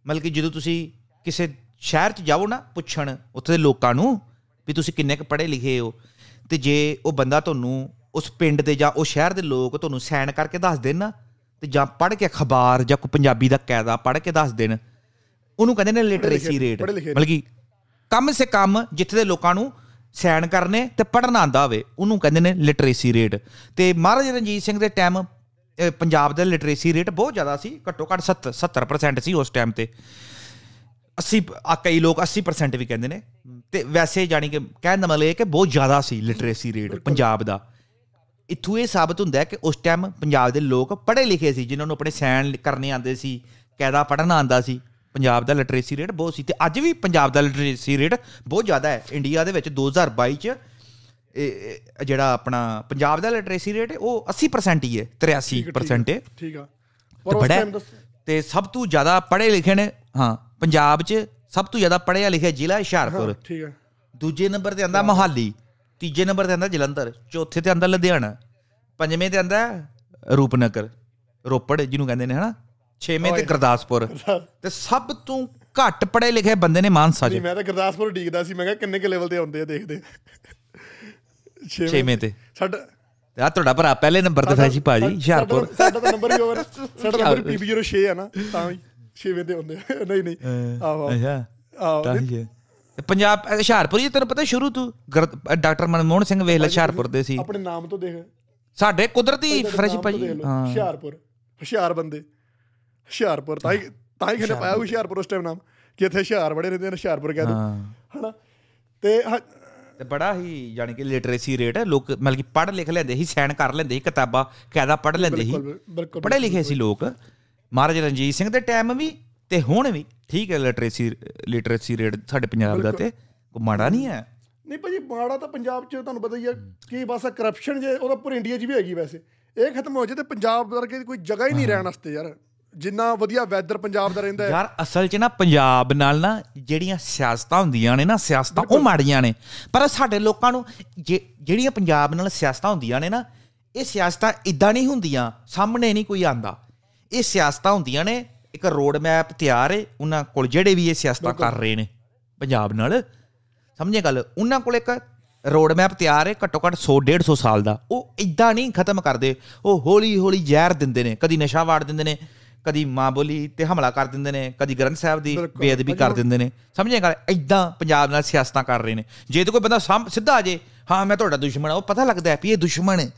ਮਤਲਬ ਕਿ ਜਦੋਂ ਤੁਸੀਂ ਕਿਸੇ ਸ਼ਹਿਰ 'ਚ ਜਾਓ ਨਾ ਪੁੱਛਣ ਉੱਥੇ ਦੇ ਲੋਕਾਂ ਨੂੰ ਵੀ ਤੁਸੀਂ ਕਿੰਨੇ ਕੁ ਪੜ੍ਹੇ ਲਿਖੇ ਹੋ ਤੇ ਜੇ ਉਹ ਬੰਦਾ ਤੁਹਾਨੂੰ ਉਸ ਪਿੰਡ ਦੇ ਜਾਂ ਉਹ ਸ਼ਹਿਰ ਦੇ ਲੋਕ ਤੁਹਾਨੂੰ ਸਾਈਨ ਕਰਕੇ ਦੱਸ ਦੇਣ ਨਾ ਤੇ ਜਾਂ ਪੜ੍ਹ ਕੇ ਅਖਬਾਰ ਜਾਂ ਕੋਈ ਪੰਜਾਬੀ ਦਾ ਕਾਇਦਾ ਪੜ੍ਹ ਕੇ ਦੱਸ ਦੇਣ ਉਹਨੂੰ ਕਹਿੰਦੇ ਨੇ ਲਿਟਰੇਸੀ ਰੇਟ ਮਤਲਬ ਕਿ ਕਮ ਸੇ ਕਮ ਜਿੱਥੇ ਦੇ ਲੋਕਾਂ ਨੂੰ ਸਾਈਨ ਕਰਨੇ ਤੇ ਪੜ੍ਹਨਾ ਆਂਦਾ ਹੋਵੇ ਉਹਨੂੰ ਕਹਿੰਦੇ ਨੇ ਲਿਟਰੇਸੀ ਰੇਟ ਤੇ ਮਹਾਰਾਜਾ ਰਣਜੀਤ ਸਿੰਘ ਦੇ ਟਾਈਮ ਪੰਜਾਬ ਦਾ ਲਿਟਰੇਸੀ ਰੇਟ ਬਹੁਤ ਜ਼ਿਆਦਾ ਸੀ ਘੱਟੋ ਘੱਟ 70 70% ਸੀ ਉਸ ਟਾਈਮ ਤੇ। 80 ਆ ਕਈ ਲੋਕ 80% ਵੀ ਕਹਿੰਦੇ ਨੇ। ਤੇ ਵੈਸੇ ਜਾਣੀ ਕਿ ਕਹਿਣ ਦਾ ਮਤਲਬ ਇਹ ਕਿ ਬਹੁਤ ਜ਼ਿਆਦਾ ਸੀ ਲਿਟਰੇਸੀ ਰੇਟ ਪੰਜਾਬ ਦਾ। ਇੱਥੋਂ ਇਹ ਸਾਬਤ ਹੁੰਦਾ ਹੈ ਕਿ ਉਸ ਟਾਈਮ ਪੰਜਾਬ ਦੇ ਲੋਕ ਪੜ੍ਹੇ ਲਿਖੇ ਸੀ ਜਿਨ੍ਹਾਂ ਨੂੰ ਆਪਣੇ ਸਾਈਨ ਕਰਨੇ ਆਉਂਦੇ ਸੀ ਕਾਇਦਾ ਪੜ੍ਹਨਾ ਆਉਂਦਾ ਸੀ। ਪੰਜਾਬ ਦਾ ਲਿਟਰੇਸੀ ਰੇਟ ਬਹੁਤ ਸੀ ਤੇ ਅੱਜ ਵੀ ਪੰਜਾਬ ਦਾ ਲਿਟਰੇਸੀ ਰੇਟ ਬਹੁਤ ਜ਼ਿਆਦਾ ਹੈ। ਇੰਡੀਆ ਦੇ ਵਿੱਚ 2022 ਚ ਜਿਹੜਾ ਆਪਣਾ ਪੰਜਾਬ ਦਾ ਲਿਟਰੇਸੀ ਰੇਟ ਹੈ ਉਹ 80% ਹੀ ਹੈ 83% ਹੈ ਠੀਕ ਆ। ਤੇ ਬੜਾ ਤੇ ਸਭ ਤੋਂ ਜ਼ਿਆਦਾ ਪੜ੍ਹੇ ਲਿਖੇ ਨੇ ਹਾਂ ਪੰਜਾਬ 'ਚ ਸਭ ਤੋਂ ਜ਼ਿਆਦਾ ਪੜ੍ਹਿਆ ਲਿਖਿਆ ਜ਼ਿਲ੍ਹਾ ਹੁਸ਼ਿਆਰਪੁਰ। ਠੀਕ ਆ ਦੂਜੇ ਨੰਬਰ ਤੇ ਆਂਦਾ ਮੋਹਾਲੀ ਤੀਜੇ ਨੰਬਰ ਤੇ ਆਂਦਾ ਜਲੰਧਰ ਚੌਥੇ ਤੇ ਆਂਦਾ ਲੁਧਿਆਣਾ ਪੰਜਵੇਂ ਤੇ ਆਂਦਾ ਰੂਪਨਗਰ ਰੋਪੜ ਜਿਹਨੂੰ ਕਹਿੰਦੇ ਨੇ ਹਨਾ? ਛੇਵੇਂ ਤੇ ਗੁਰਦਾਸਪੁਰ। ਤੇ ਸਭ ਤੋਂ ਘੱਟ ਪੜ੍ਹੇ ਲਿਖੇ ਬੰਦੇ ਨੇ ਮਾਨਸਾ ਨਹੀਂ ਮੈਂ ਤਾਂ ਗੁਰਦਾਸਪੁਰ ਡੀਕਦਾ ਸੀ ਮੈਂ ਕਿਹਾ ਕਿੰਨੇ ਕੁ ਲੈਵਲ ਤੇ ਆਉਂਦੇ ਆ ਦੇਖਦੇ। ਛੇਵੇਂ ਛੇਵੇਂ ਤੇ। ਸਾਡਾ ਤੇ ਆ ਤੁਹਾਡਾ ਭਰਾ ਪਹਿਲੇ ਨੰਬਰ ਤੇ ਫੈਜੀ ਭਾਜੀ ਹੁਸ਼ਿਆਰਪੁਰ। ਸਾਡਾ- ਤਾਂ ਨੰਬਰ ਹੀ ਹੋਵੇ। ਸਾਡਾ ਨੰਬਰ PB06 ਹੈ ਨਾ ਤਾਂ ਵੀ ਛੇਵੇਂ ਤੇ ਹੁੰਦੇ ਆ। ਨਹੀਂ ਨਹੀਂ। ਆਹੋ ਅੱਛਾ। ਆਹੋ ਹੀ ਹੈ। ਪੰਜਾਬ ਅਹ ਹੁਸ਼ਿਆਰਪੁਰ ਹੀ ਤੈਨੂੰ ਪਤਾ ਸ਼ੁਰੂ ਤੋਂ ਡਾਕਟਰ ਮਨਮੋਹਨ ਸਿੰਘ ਵੇਖ ਲੈ ਹੁਸ਼ਿਆਰਪੁਰ ਦੇ ਸੀ। ਆਪਣੇ ਨਾਮ ਤੋਂ ਦੇਖ। ਸਾਡੇ ਕੁਦਰਤੀ ਫਰੈਸ਼ ਭਾਜੀ ਹਾਂ। ਹੁਸ਼ਿਆਰਪੁਰ। ਹੁਸ਼ਿਆਰ ਬੰਦੇ। ਹੁਸ਼ਿਆਰਪੁਰ ਤਾਂ ਹੀ ਤਾਂ ਹੀ ਕਿਹਨੇ ਪਾਇਆ ਹੁਸ਼ਿਆਰਪੁਰ। ਉਸ ਟਾਈਮ ਨਾਮ ਕਿ ਇੱਥੇ ਹੁਸ਼ਿਆਰ ਬੜੇ ਰਹਿੰਦੇ ਨੇ ਹੁਸ਼ਿਆਰਪੁਰ ਕਹਿ ਦੋ। ਹਾਂ। ਹਨਾ? ਤੇ ਹ- ਤੇ ਬੜਾ ਹੀ ਯਾਨੀ ਕਿ ਲਿਟਰੇਸੀ ਰੇਟ ਲੋਕ ਮਤਲਬ ਕਿ ਪੜ੍ਹ ਲਿਖ ਲੈਂਦੇ ਸੀ ਸਾਈਨ ਕਰ ਲੈਂਦੇ ਸੀ ਕਿਤਾਬਾਂ ਕਾਇਦਾ ਪੜ੍ਹ ਲੈਂਦੇ ਸੀ। ਪੜ੍ਹੇ ਲਿਖੇ ਸੀ ਲੋਕ। ਮਹਾਰਾਜਾ ਰਣਜੀਤ ਸਿੰਘ ਦੇ ਟਾਈਮ ਵੀ ਤੇ ਹੁਣ ਵੀ ਠੀਕ ਹੈ ਲਿਟਰੇਸੀ ਲਿਟਰੇਸੀ ਰੇਟ ਸਾਡੇ ਪੰਜਾਬ ਦਾ ਤੇ। ਕੋਈ ਮਾੜਾ ਨਹੀਂ ਹੈ। ਨਹੀਂ ਭਾਜੀ ਮਾੜਾ ਤਾਂ ਪੰਜਾਬ 'ਚ ਤੁਹਾਨੂੰ ਪਤਾ ਹੀ ਆ ਕੀ ਬਸ ਕਰਪਸ਼ਨ ਜੇ ਉਹਦਾ ਪੂਰੇ ਇੰਡੀਆ 'ਚ ਵੀ ਹੈਗੀ ਵੈਸੇ। ਇਹ ਖਤਮ ਹੋ ਜੇ ਤੇ ਪੰਜਾਬ ਵਰਗੇ ਕੋਈ ਜਗ੍ਹਾ ਹੀ ਨਹੀਂ ਰਹਿਣ ਵਾਸਤੇ ਯਾਰ। ਜਿੰਨਾ ਵਧੀਆ ਵੈਦਰ ਪੰਜਾਬ ਦਾ ਰਹਿੰਦਾ ਹੈ। ਯਾਰ ਅਸਲ 'ਚ ਨਾ ਪੰਜਾਬ ਨਾਲ ਨਾ ਜਿਹੜੀਆਂ ਸਿਆਸਤਾਂ ਹੁੰਦੀਆਂ ਨੇ ਨਾ ਸਿਆਸਤਾਂ ਉਹ ਮਾੜੀਆਂ ਨੇ। ਪਰ ਸਾਡੇ ਲੋਕਾਂ ਨੂੰ ਜਿਹੜੀਆਂ ਪੰਜਾਬ ਨਾਲ ਸਿਆਸਤਾਂ ਹੁੰਦੀਆਂ ਨੇ ਨਾ ਇਹ ਸਿਆਸਤਾਂ ਇਦਾਂ ਨਹੀਂ ਹੁੰਦੀਆਂ ਸਾਹਮਣੇ ਨਹੀਂ ਕੋਈ ਆਂਦਾ। ਇਹ ਸਿਆਸਤਾਂ ਹੁੰਦੀਆਂ ਨੇ ਇੱਕ ਰੋਡ ਮੈਪ ਤਿਆਰ ਹੈ ਉਹਨਾਂ ਕੋਲ ਜਿਹੜੇ ਵੀ ਇਹ ਸਿਆਸਤਾਂ ਕਰ ਰਹੇ ਨੇ ਪੰਜਾਬ ਨਾਲ। ਸਮਝੇ ਗੱਲ? ਉਹਨਾਂ ਕੋਲ ਇੱਕ ਰੋਡ ਮੈਪ ਤਿਆਰ ਹੈ ਘੱਟੋ ਘੱਟ 100 150 ਸਾਲ ਦਾ। ਉਹ ਇਦਾਂ ਨਹੀਂ ਖਤਮ ਕਰਦੇ। ਉਹ ਹੌਲੀ ਹੌਲੀ ਜ਼ਹਿਰ ਦਿੰਦੇ ਨੇ ਕਦੀ ਨਸ਼ਾ ਵਾੜ ਦਿੰਦੇ ਨੇ ਕਦੀ ਮਾਂ ਬੋਲੀ ਤੇ ਹਮਲਾ ਕਰ ਦਿੰਦੇ ਨੇ ਕਦੀ ਗ੍ਰੰਥ ਸਾਹਿਬ ਦੀ। ਬੇਅਦਬੀ ਕਰ ਦਿੰਦੇ ਨੇ। ਸਮਝੇ ਗੱਲ? ਇਦਾਂ ਪੰਜਾਬ ਨਾਲ ਸਿਆਸਤਾਂ ਕਰ ਰਹੇ ਨੇ। ਜੇ ਤੇ ਕੋਈ ਬੰਦਾ ਸਿੱਧਾ ਆ ਜੇ ਹਾਂ ਮੈਂ ਤੁਹਾਡਾ ਦੁਸ਼ਮਣ ਆ ਉਹ ਪਤਾ ਲੱਗਦਾ ਹੈ ਵੀ ਇਹ ਦੁਸ਼ਮਣ ਹੈ।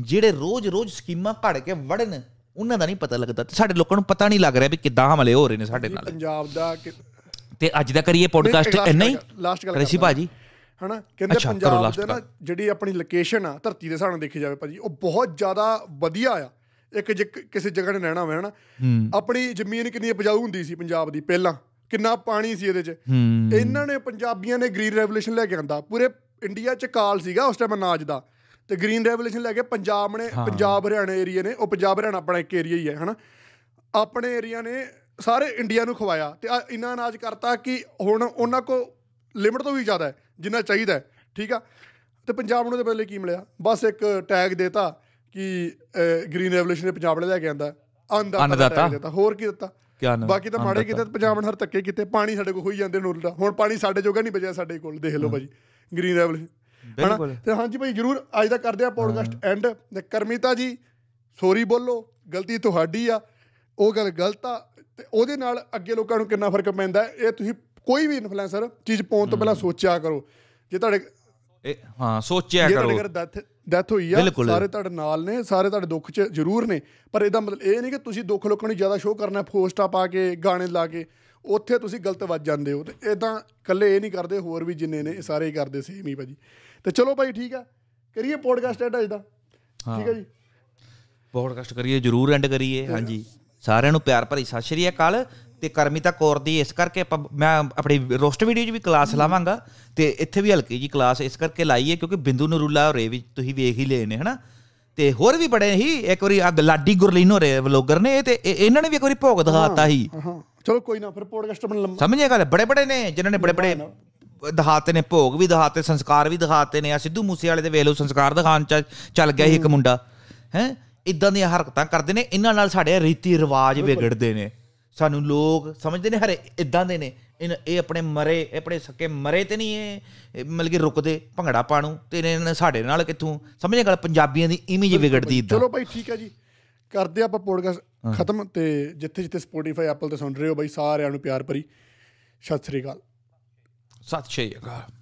ਜਿਹੜੇ ਰੋਜ਼-ਰੋਜ਼ ਸਕੀਮਾਂ ਘੜ ਕੇ ਵੜਨ ਉਹਨਾਂ ਦਾ ਨਹੀਂ ਪਤਾ ਲੱਗਦਾ। ਤੇ ਸਾਡੇ ਲੋਕਾਂ ਨੂੰ ਪਤਾ ਨਹੀਂ ਲੱਗ ਰਿਹਾ ਵੀ ਕਿੱਦਾਂ ਹਮਲੇ ਹੋ ਰਹੇ ਨੇ ਸਾਡੇ ਨਾਲ। ਪੰਜਾਬ ਦਾ ਤੇ ਅੱਜ ਦਾ ਕਰੀਏ ਪੋਡਕਾਸਟ last ਇੰਨਾ ਹੀ? ਗੱਲ- ਰਿਸ਼ੀ। ਭਾਜੀ। ਹਨਾ? ਕਹਿੰਦੇ ਪੰਜਾਬ ਦੇ ਨਾ ਜਿਹੜੀ ਆਪਣੀ ਲੋਕੇਸ਼ਨ ਆ ਧਰਤੀ ਦੇ ਹਿਸਾਬ ਨਾਲ ਦੇਖੀ ਜਾਵੇ ਭਾਜੀ ਉਹ ਬਹੁਤ ਜ਼ਿਆਦਾ ਵਧੀਆ ਆ। ਇੱਕ ਕਿਸੇ ਜਗ੍ਹਾ 'ਤੇ ਰਹਿਣਾ ਹੋਵੇ ਹਨਾ? ਆਪਣੀ ਜ਼ਮੀਨ ਕਿੰਨੀ ਉਪਜਾਊ ਹੁੰਦੀ ਸੀ ਪੰਜਾਬ ਦੀ ਪਹਿਲਾਂ। ਕਿੰਨਾ ਪਾਣੀ ਸੀ ਇਹਦੇ 'ਚ। ਇਹਨਾਂ ਨੇ ਪੰਜਾਬੀਆਂ ਨੇ ਗ੍ਰੀਨ ਰੈਵੋਲੂਸ਼ਨ ਲੈ ਕੇ ਆਂਦਾ। ਪੂਰੇ ਇੰਡੀਆ 'ਚ ਕਾਲ ਸੀਗਾ ਉਸ ਟਾਈਮ ਅਨਾਜ ਦਾ। ਤੇ ਗ੍ਰੀਨ ਰੈਵੋਲੂਸ਼ਨ ਲੈ ਕੇ ਪੰਜਾਬ ਨੇ ਪੰਜਾਬ ਹਰਿਆਣਾ ਏਰੀਆ ਨੇ ਉਹ ਪੰਜਾਬ ਹਰਿਆਣਾ ਆਪਣਾ ਇੱਕ ਏਰੀਆ ਹੀ ਹੈ ਹਨਾ? ਆਪਣੇ ਏਰੀਆ ਨੇ ਸਾਰੇ ਇੰਡੀਆ ਨੂੰ ਖਵਾਇਆ ਤੇ ਇੰਨਾ ਅਨਾਜ ਕਰਤਾ ਕਿ ਹੁਣ ਉਹਨਾਂ ਕੋ ਲਿਮਟ ਤੋਂ ਵੀ ਜ਼ਿਆਦਾ ਹੈ ਜਿੰਨਾ ਚਾਹੀਦਾ ਹੈ ਠੀਕ ਆ? ਤੇ ਪੰਜਾਬ ਨੂੰ ਤੇ ਪਹਿਲੇ ਕੀ ਮਿਲਿਆ? ਬਸ ਇੱਕ ਟੈਗ ਦੇਤਾ। ਕਿ ਗ੍ਰੀਨ ਰੈਵੋਲੂਸ਼ਨ ਨੇ ਪੰਜਾਬ ਲੈ ਕੇ ਆਂਦਾ। ਅੰਨਦਾਤਾ ਦਾ ਦੇਤਾ? ਹੋਰ ਕੀ ਦਿੱਤਾ? ਬਾਕੀ ਤਾਂ ਮਾੜੇ ਕੀਤੇ ਪੰਜਾਬ ਨੇ ਹਰ ਧੱਕੇ ਕੀਤੇ ਪਾਣੀ ਸਾਡੇ ਕੋਲ ਹੋਈ ਜਾਂਦੇ ਨੇ ਉਲਟਾ। ਹੁਣ ਪਾਣੀ ਸਾਡੇ ਜੋਗਾ ਨਹੀਂ ਬਚਿਆ ਸਾਡੇ ਕੋਲ ਦੇਖ ਲਓ ਭਾਜੀ। ਗ੍ਰੀਨ ਰੈਵੋਲੂਸ਼ਨ ਬਿਲਕੁਲ। ਤੇ ਹਾਂਜੀ ਭਾਈ ਜਰੂਰ ਅੱਜ ਦਾ ਕਰਦੇ ਆ ਪੋਡਕਾਸਟ ਐਂਡ ਕਰਮੀਤਾ ਜੀ ਸੋਰੀ ਬੋਲੋ ਗਲਤੀ ਤੁਹਾਡੀ ਆ। ਉਹ ਗੱਲ ਗਲਤ ਆ। ਤੇ ਉਹਦੇ ਨਾਲ ਅੱਗੇ ਲੋਕਾਂ ਨੂੰ ਕਿੰਨਾ ਫ਼ਰਕ ਪੈਂਦਾ ਇਹ ਤੁਸੀਂ ਕੋਈ ਵੀ ਇਨਫਲੂਐਂਸਰ ਚੀਜ਼ ਪਾਉਣ ਤੋਂ ਪਹਿਲਾਂ ਸੋਚਿਆ ਕਰੋ। ਜੇ ਤੁਹਾਡੇ ਇਹ ਹਾਂ ਸੋਚਿਆ ਕਰੋ। ਡੈਥ ਹੋਈ ਆ। ਸਾਰੇ ਤੁਹਾਡੇ ਨਾਲ ਨੇ ਸਾਰੇ ਤੁਹਾਡੇ ਦੁੱਖ 'ਚ ਜ਼ਰੂਰ ਨੇ। ਪਰ ਇਹਦਾ ਮਤਲਬ ਇਹ ਨਹੀਂ ਕਿ ਤੁਸੀਂ ਦੁੱਖ ਲੋਕਾਂ ਨੂੰ ਜ਼ਿਆਦਾ ਸ਼ੋਅ ਕਰਨਾ ਪੋਸਟਾਂ ਪਾ ਕੇ ਗਾਣੇ ਲਾ ਕੇ ਉੱਥੇ ਤੁਸੀਂ ਗਲਤ ਵੱਜ ਜਾਂਦੇ ਹੋ। ਤੇ ਇਦਾਂ ਇਕੱਲੇ ਇਹ ਨਹੀਂ ਕਰਦੇ ਹੋਰ ਵੀ ਜਿੰਨੇ ਨੇ ਸਾਰੇ ਹੀ ਕਰਦੇ ਸੇਮ ਹੀ ਭਾਜੀ। ਤੇ ਚਲੋ ਭਾਈ ਠੀਕ ਆ ਕਰੀਏ ਪੋਡਕਾਸਟ ਐਡ ਅੱਜ ਦਾ। ਠੀਕ ਆ ਜੀ। ਪੋਡਕਾਸਟ ਕਰੀਏ ਜਰੂਰ ਐਂਡ ਕਰੀਏ। ਹਾਂਜੀ। ਸਾਰਿਆਂ ਨੂੰ ਪਿਆਰ ਭਰੀ ਸਤਿ ਸ਼੍ਰੀ ਅਕਾਲ। ਤੇ ਕਰਮੀਤਾ ਕੌਰ ਦੀ ਇਸ ਕਰਕੇ ਆਪਾਂ ਮੈਂ ਆਪਣੀ ਰੋਸਟ ਵੀਡੀਓ 'ਚ ਵੀ ਕਲਾਸ ਲਾਵਾਂਗਾ ਤੇ ਇੱਥੇ ਵੀ ਹਲਕੀ ਜੀ ਕਲਾਸ ਇਸ ਕਰਕੇ ਲਾਈ ਹੈ ਕਿਉਂਕਿ ਬਿੰਦੂ ਨਰੂਲਾ ਹੋਰੇ ਵੀ ਤੁਸੀਂ ਵੇਖ ਹੀ ਲਏ ਨੇ ਹਨਾ? ਤੇ ਹੋਰ ਵੀ ਬੜੇ ਹੀ ਇੱਕ ਵਾਰੀ ਆ ਲਾਡੀ ਗੁਰਲੀਨ ਹੋਰੇ ਵਲੋਗਰ ਨੇ ਇਹ ਤੇ ਇਹ- ਇਹਨਾਂ ਨੇ ਵੀ ਇੱਕ ਵਾਰੀ ਭੋਗ ਦਿਖਾਤਾ ਸੀ ਚਲੋ ਕੋਈ ਨਾ ਫਿਰ ਪੋਡਕਾਸਟ ਆਪਣਾ ਲੰਮਾ। ਸਮਝੇ ਗੱਲ? ਬੜੇ ਬੜੇ ਨੇ ਜਿਨ੍ਹਾਂ ਨੇ ਬੜੇ ਬੜੇ ਦਿਖਾਤੇ ਨੇ ਭੋਗ ਵੀ ਦਿਖਾਤੇ ਸੰਸਕਾਰ ਵੀ ਦਿਖਾਤੇ ਨੇ। ਆ ਸਿੱਧੂ ਮੂਸੇ ਵਾਲੇ ਦੇ ਵੇਖ ਲਓ ਸੰਸਕਾਰ ਦਿਖਾਉਣ ਚ ਚੱਲ ਗਿਆ ਸੀ ਇੱਕ ਮੁੰਡਾ ਹੈ? ਇਦਾਂ ਦੀਆਂ ਹਰਕਤਾਂ ਕਰਦੇ ਨੇ ਇਹਨਾਂ ਨਾਲ ਸਾਡੇ ਰੀਤੀ ਰਿਵਾਜ ਵਿਗੜਦੇ ਨੇ। ਸਾਨੂੰ ਲੋਕ ਸਮਝਦੇ ਨੇ ਹਰੇ ਇਦਾਂ ਦੇ ਨੇ। ਇਹ ਆਪਣੇ ਮਰੇ ਆਪਣੇ ਸਕੇ ਮਰੇ ਤੇ ਨਹੀਂ ਇਹ। ਮਤਲਬ ਕਿ ਰੁਕਦੇ ਭੰਗੜਾ ਪਾਣੂ ਤੇ ਇਹਨਾਂ ਸਾਡੇ ਨਾਲ ਕਿੱਥੋਂ? ਸਮਝੇ ਗੱਲ ਪੰਜਾਬੀਆਂ ਦੀ ਇਮੇਜ ਵਿਗੜਦੀ ਇਦਾਂ ਚਲੋ ਭਾਈ ਠੀਕ ਆ ਜੀ। ਕਰਦੇ ਆਪਾਂ ਪੋਡਕਾਸਟ ਖਤਮ ਤੇ ਜਿੱਥੇ ਜਿੱਥੇ ਸਪੋਟੀਫਾਈ ਐਪਲ ਤੇ ਸੁਣ ਰਹੇ ਹੋ ਬਾਈ ਸਾਰਿਆਂ ਨੂੰ ਪਿਆਰ ਭਰੀ। ਸਤਿ ਸ੍ਰੀ ਅਕਾਲ। ਸਤਿ ਸ਼੍ਰੀ ਅਕਾਲ।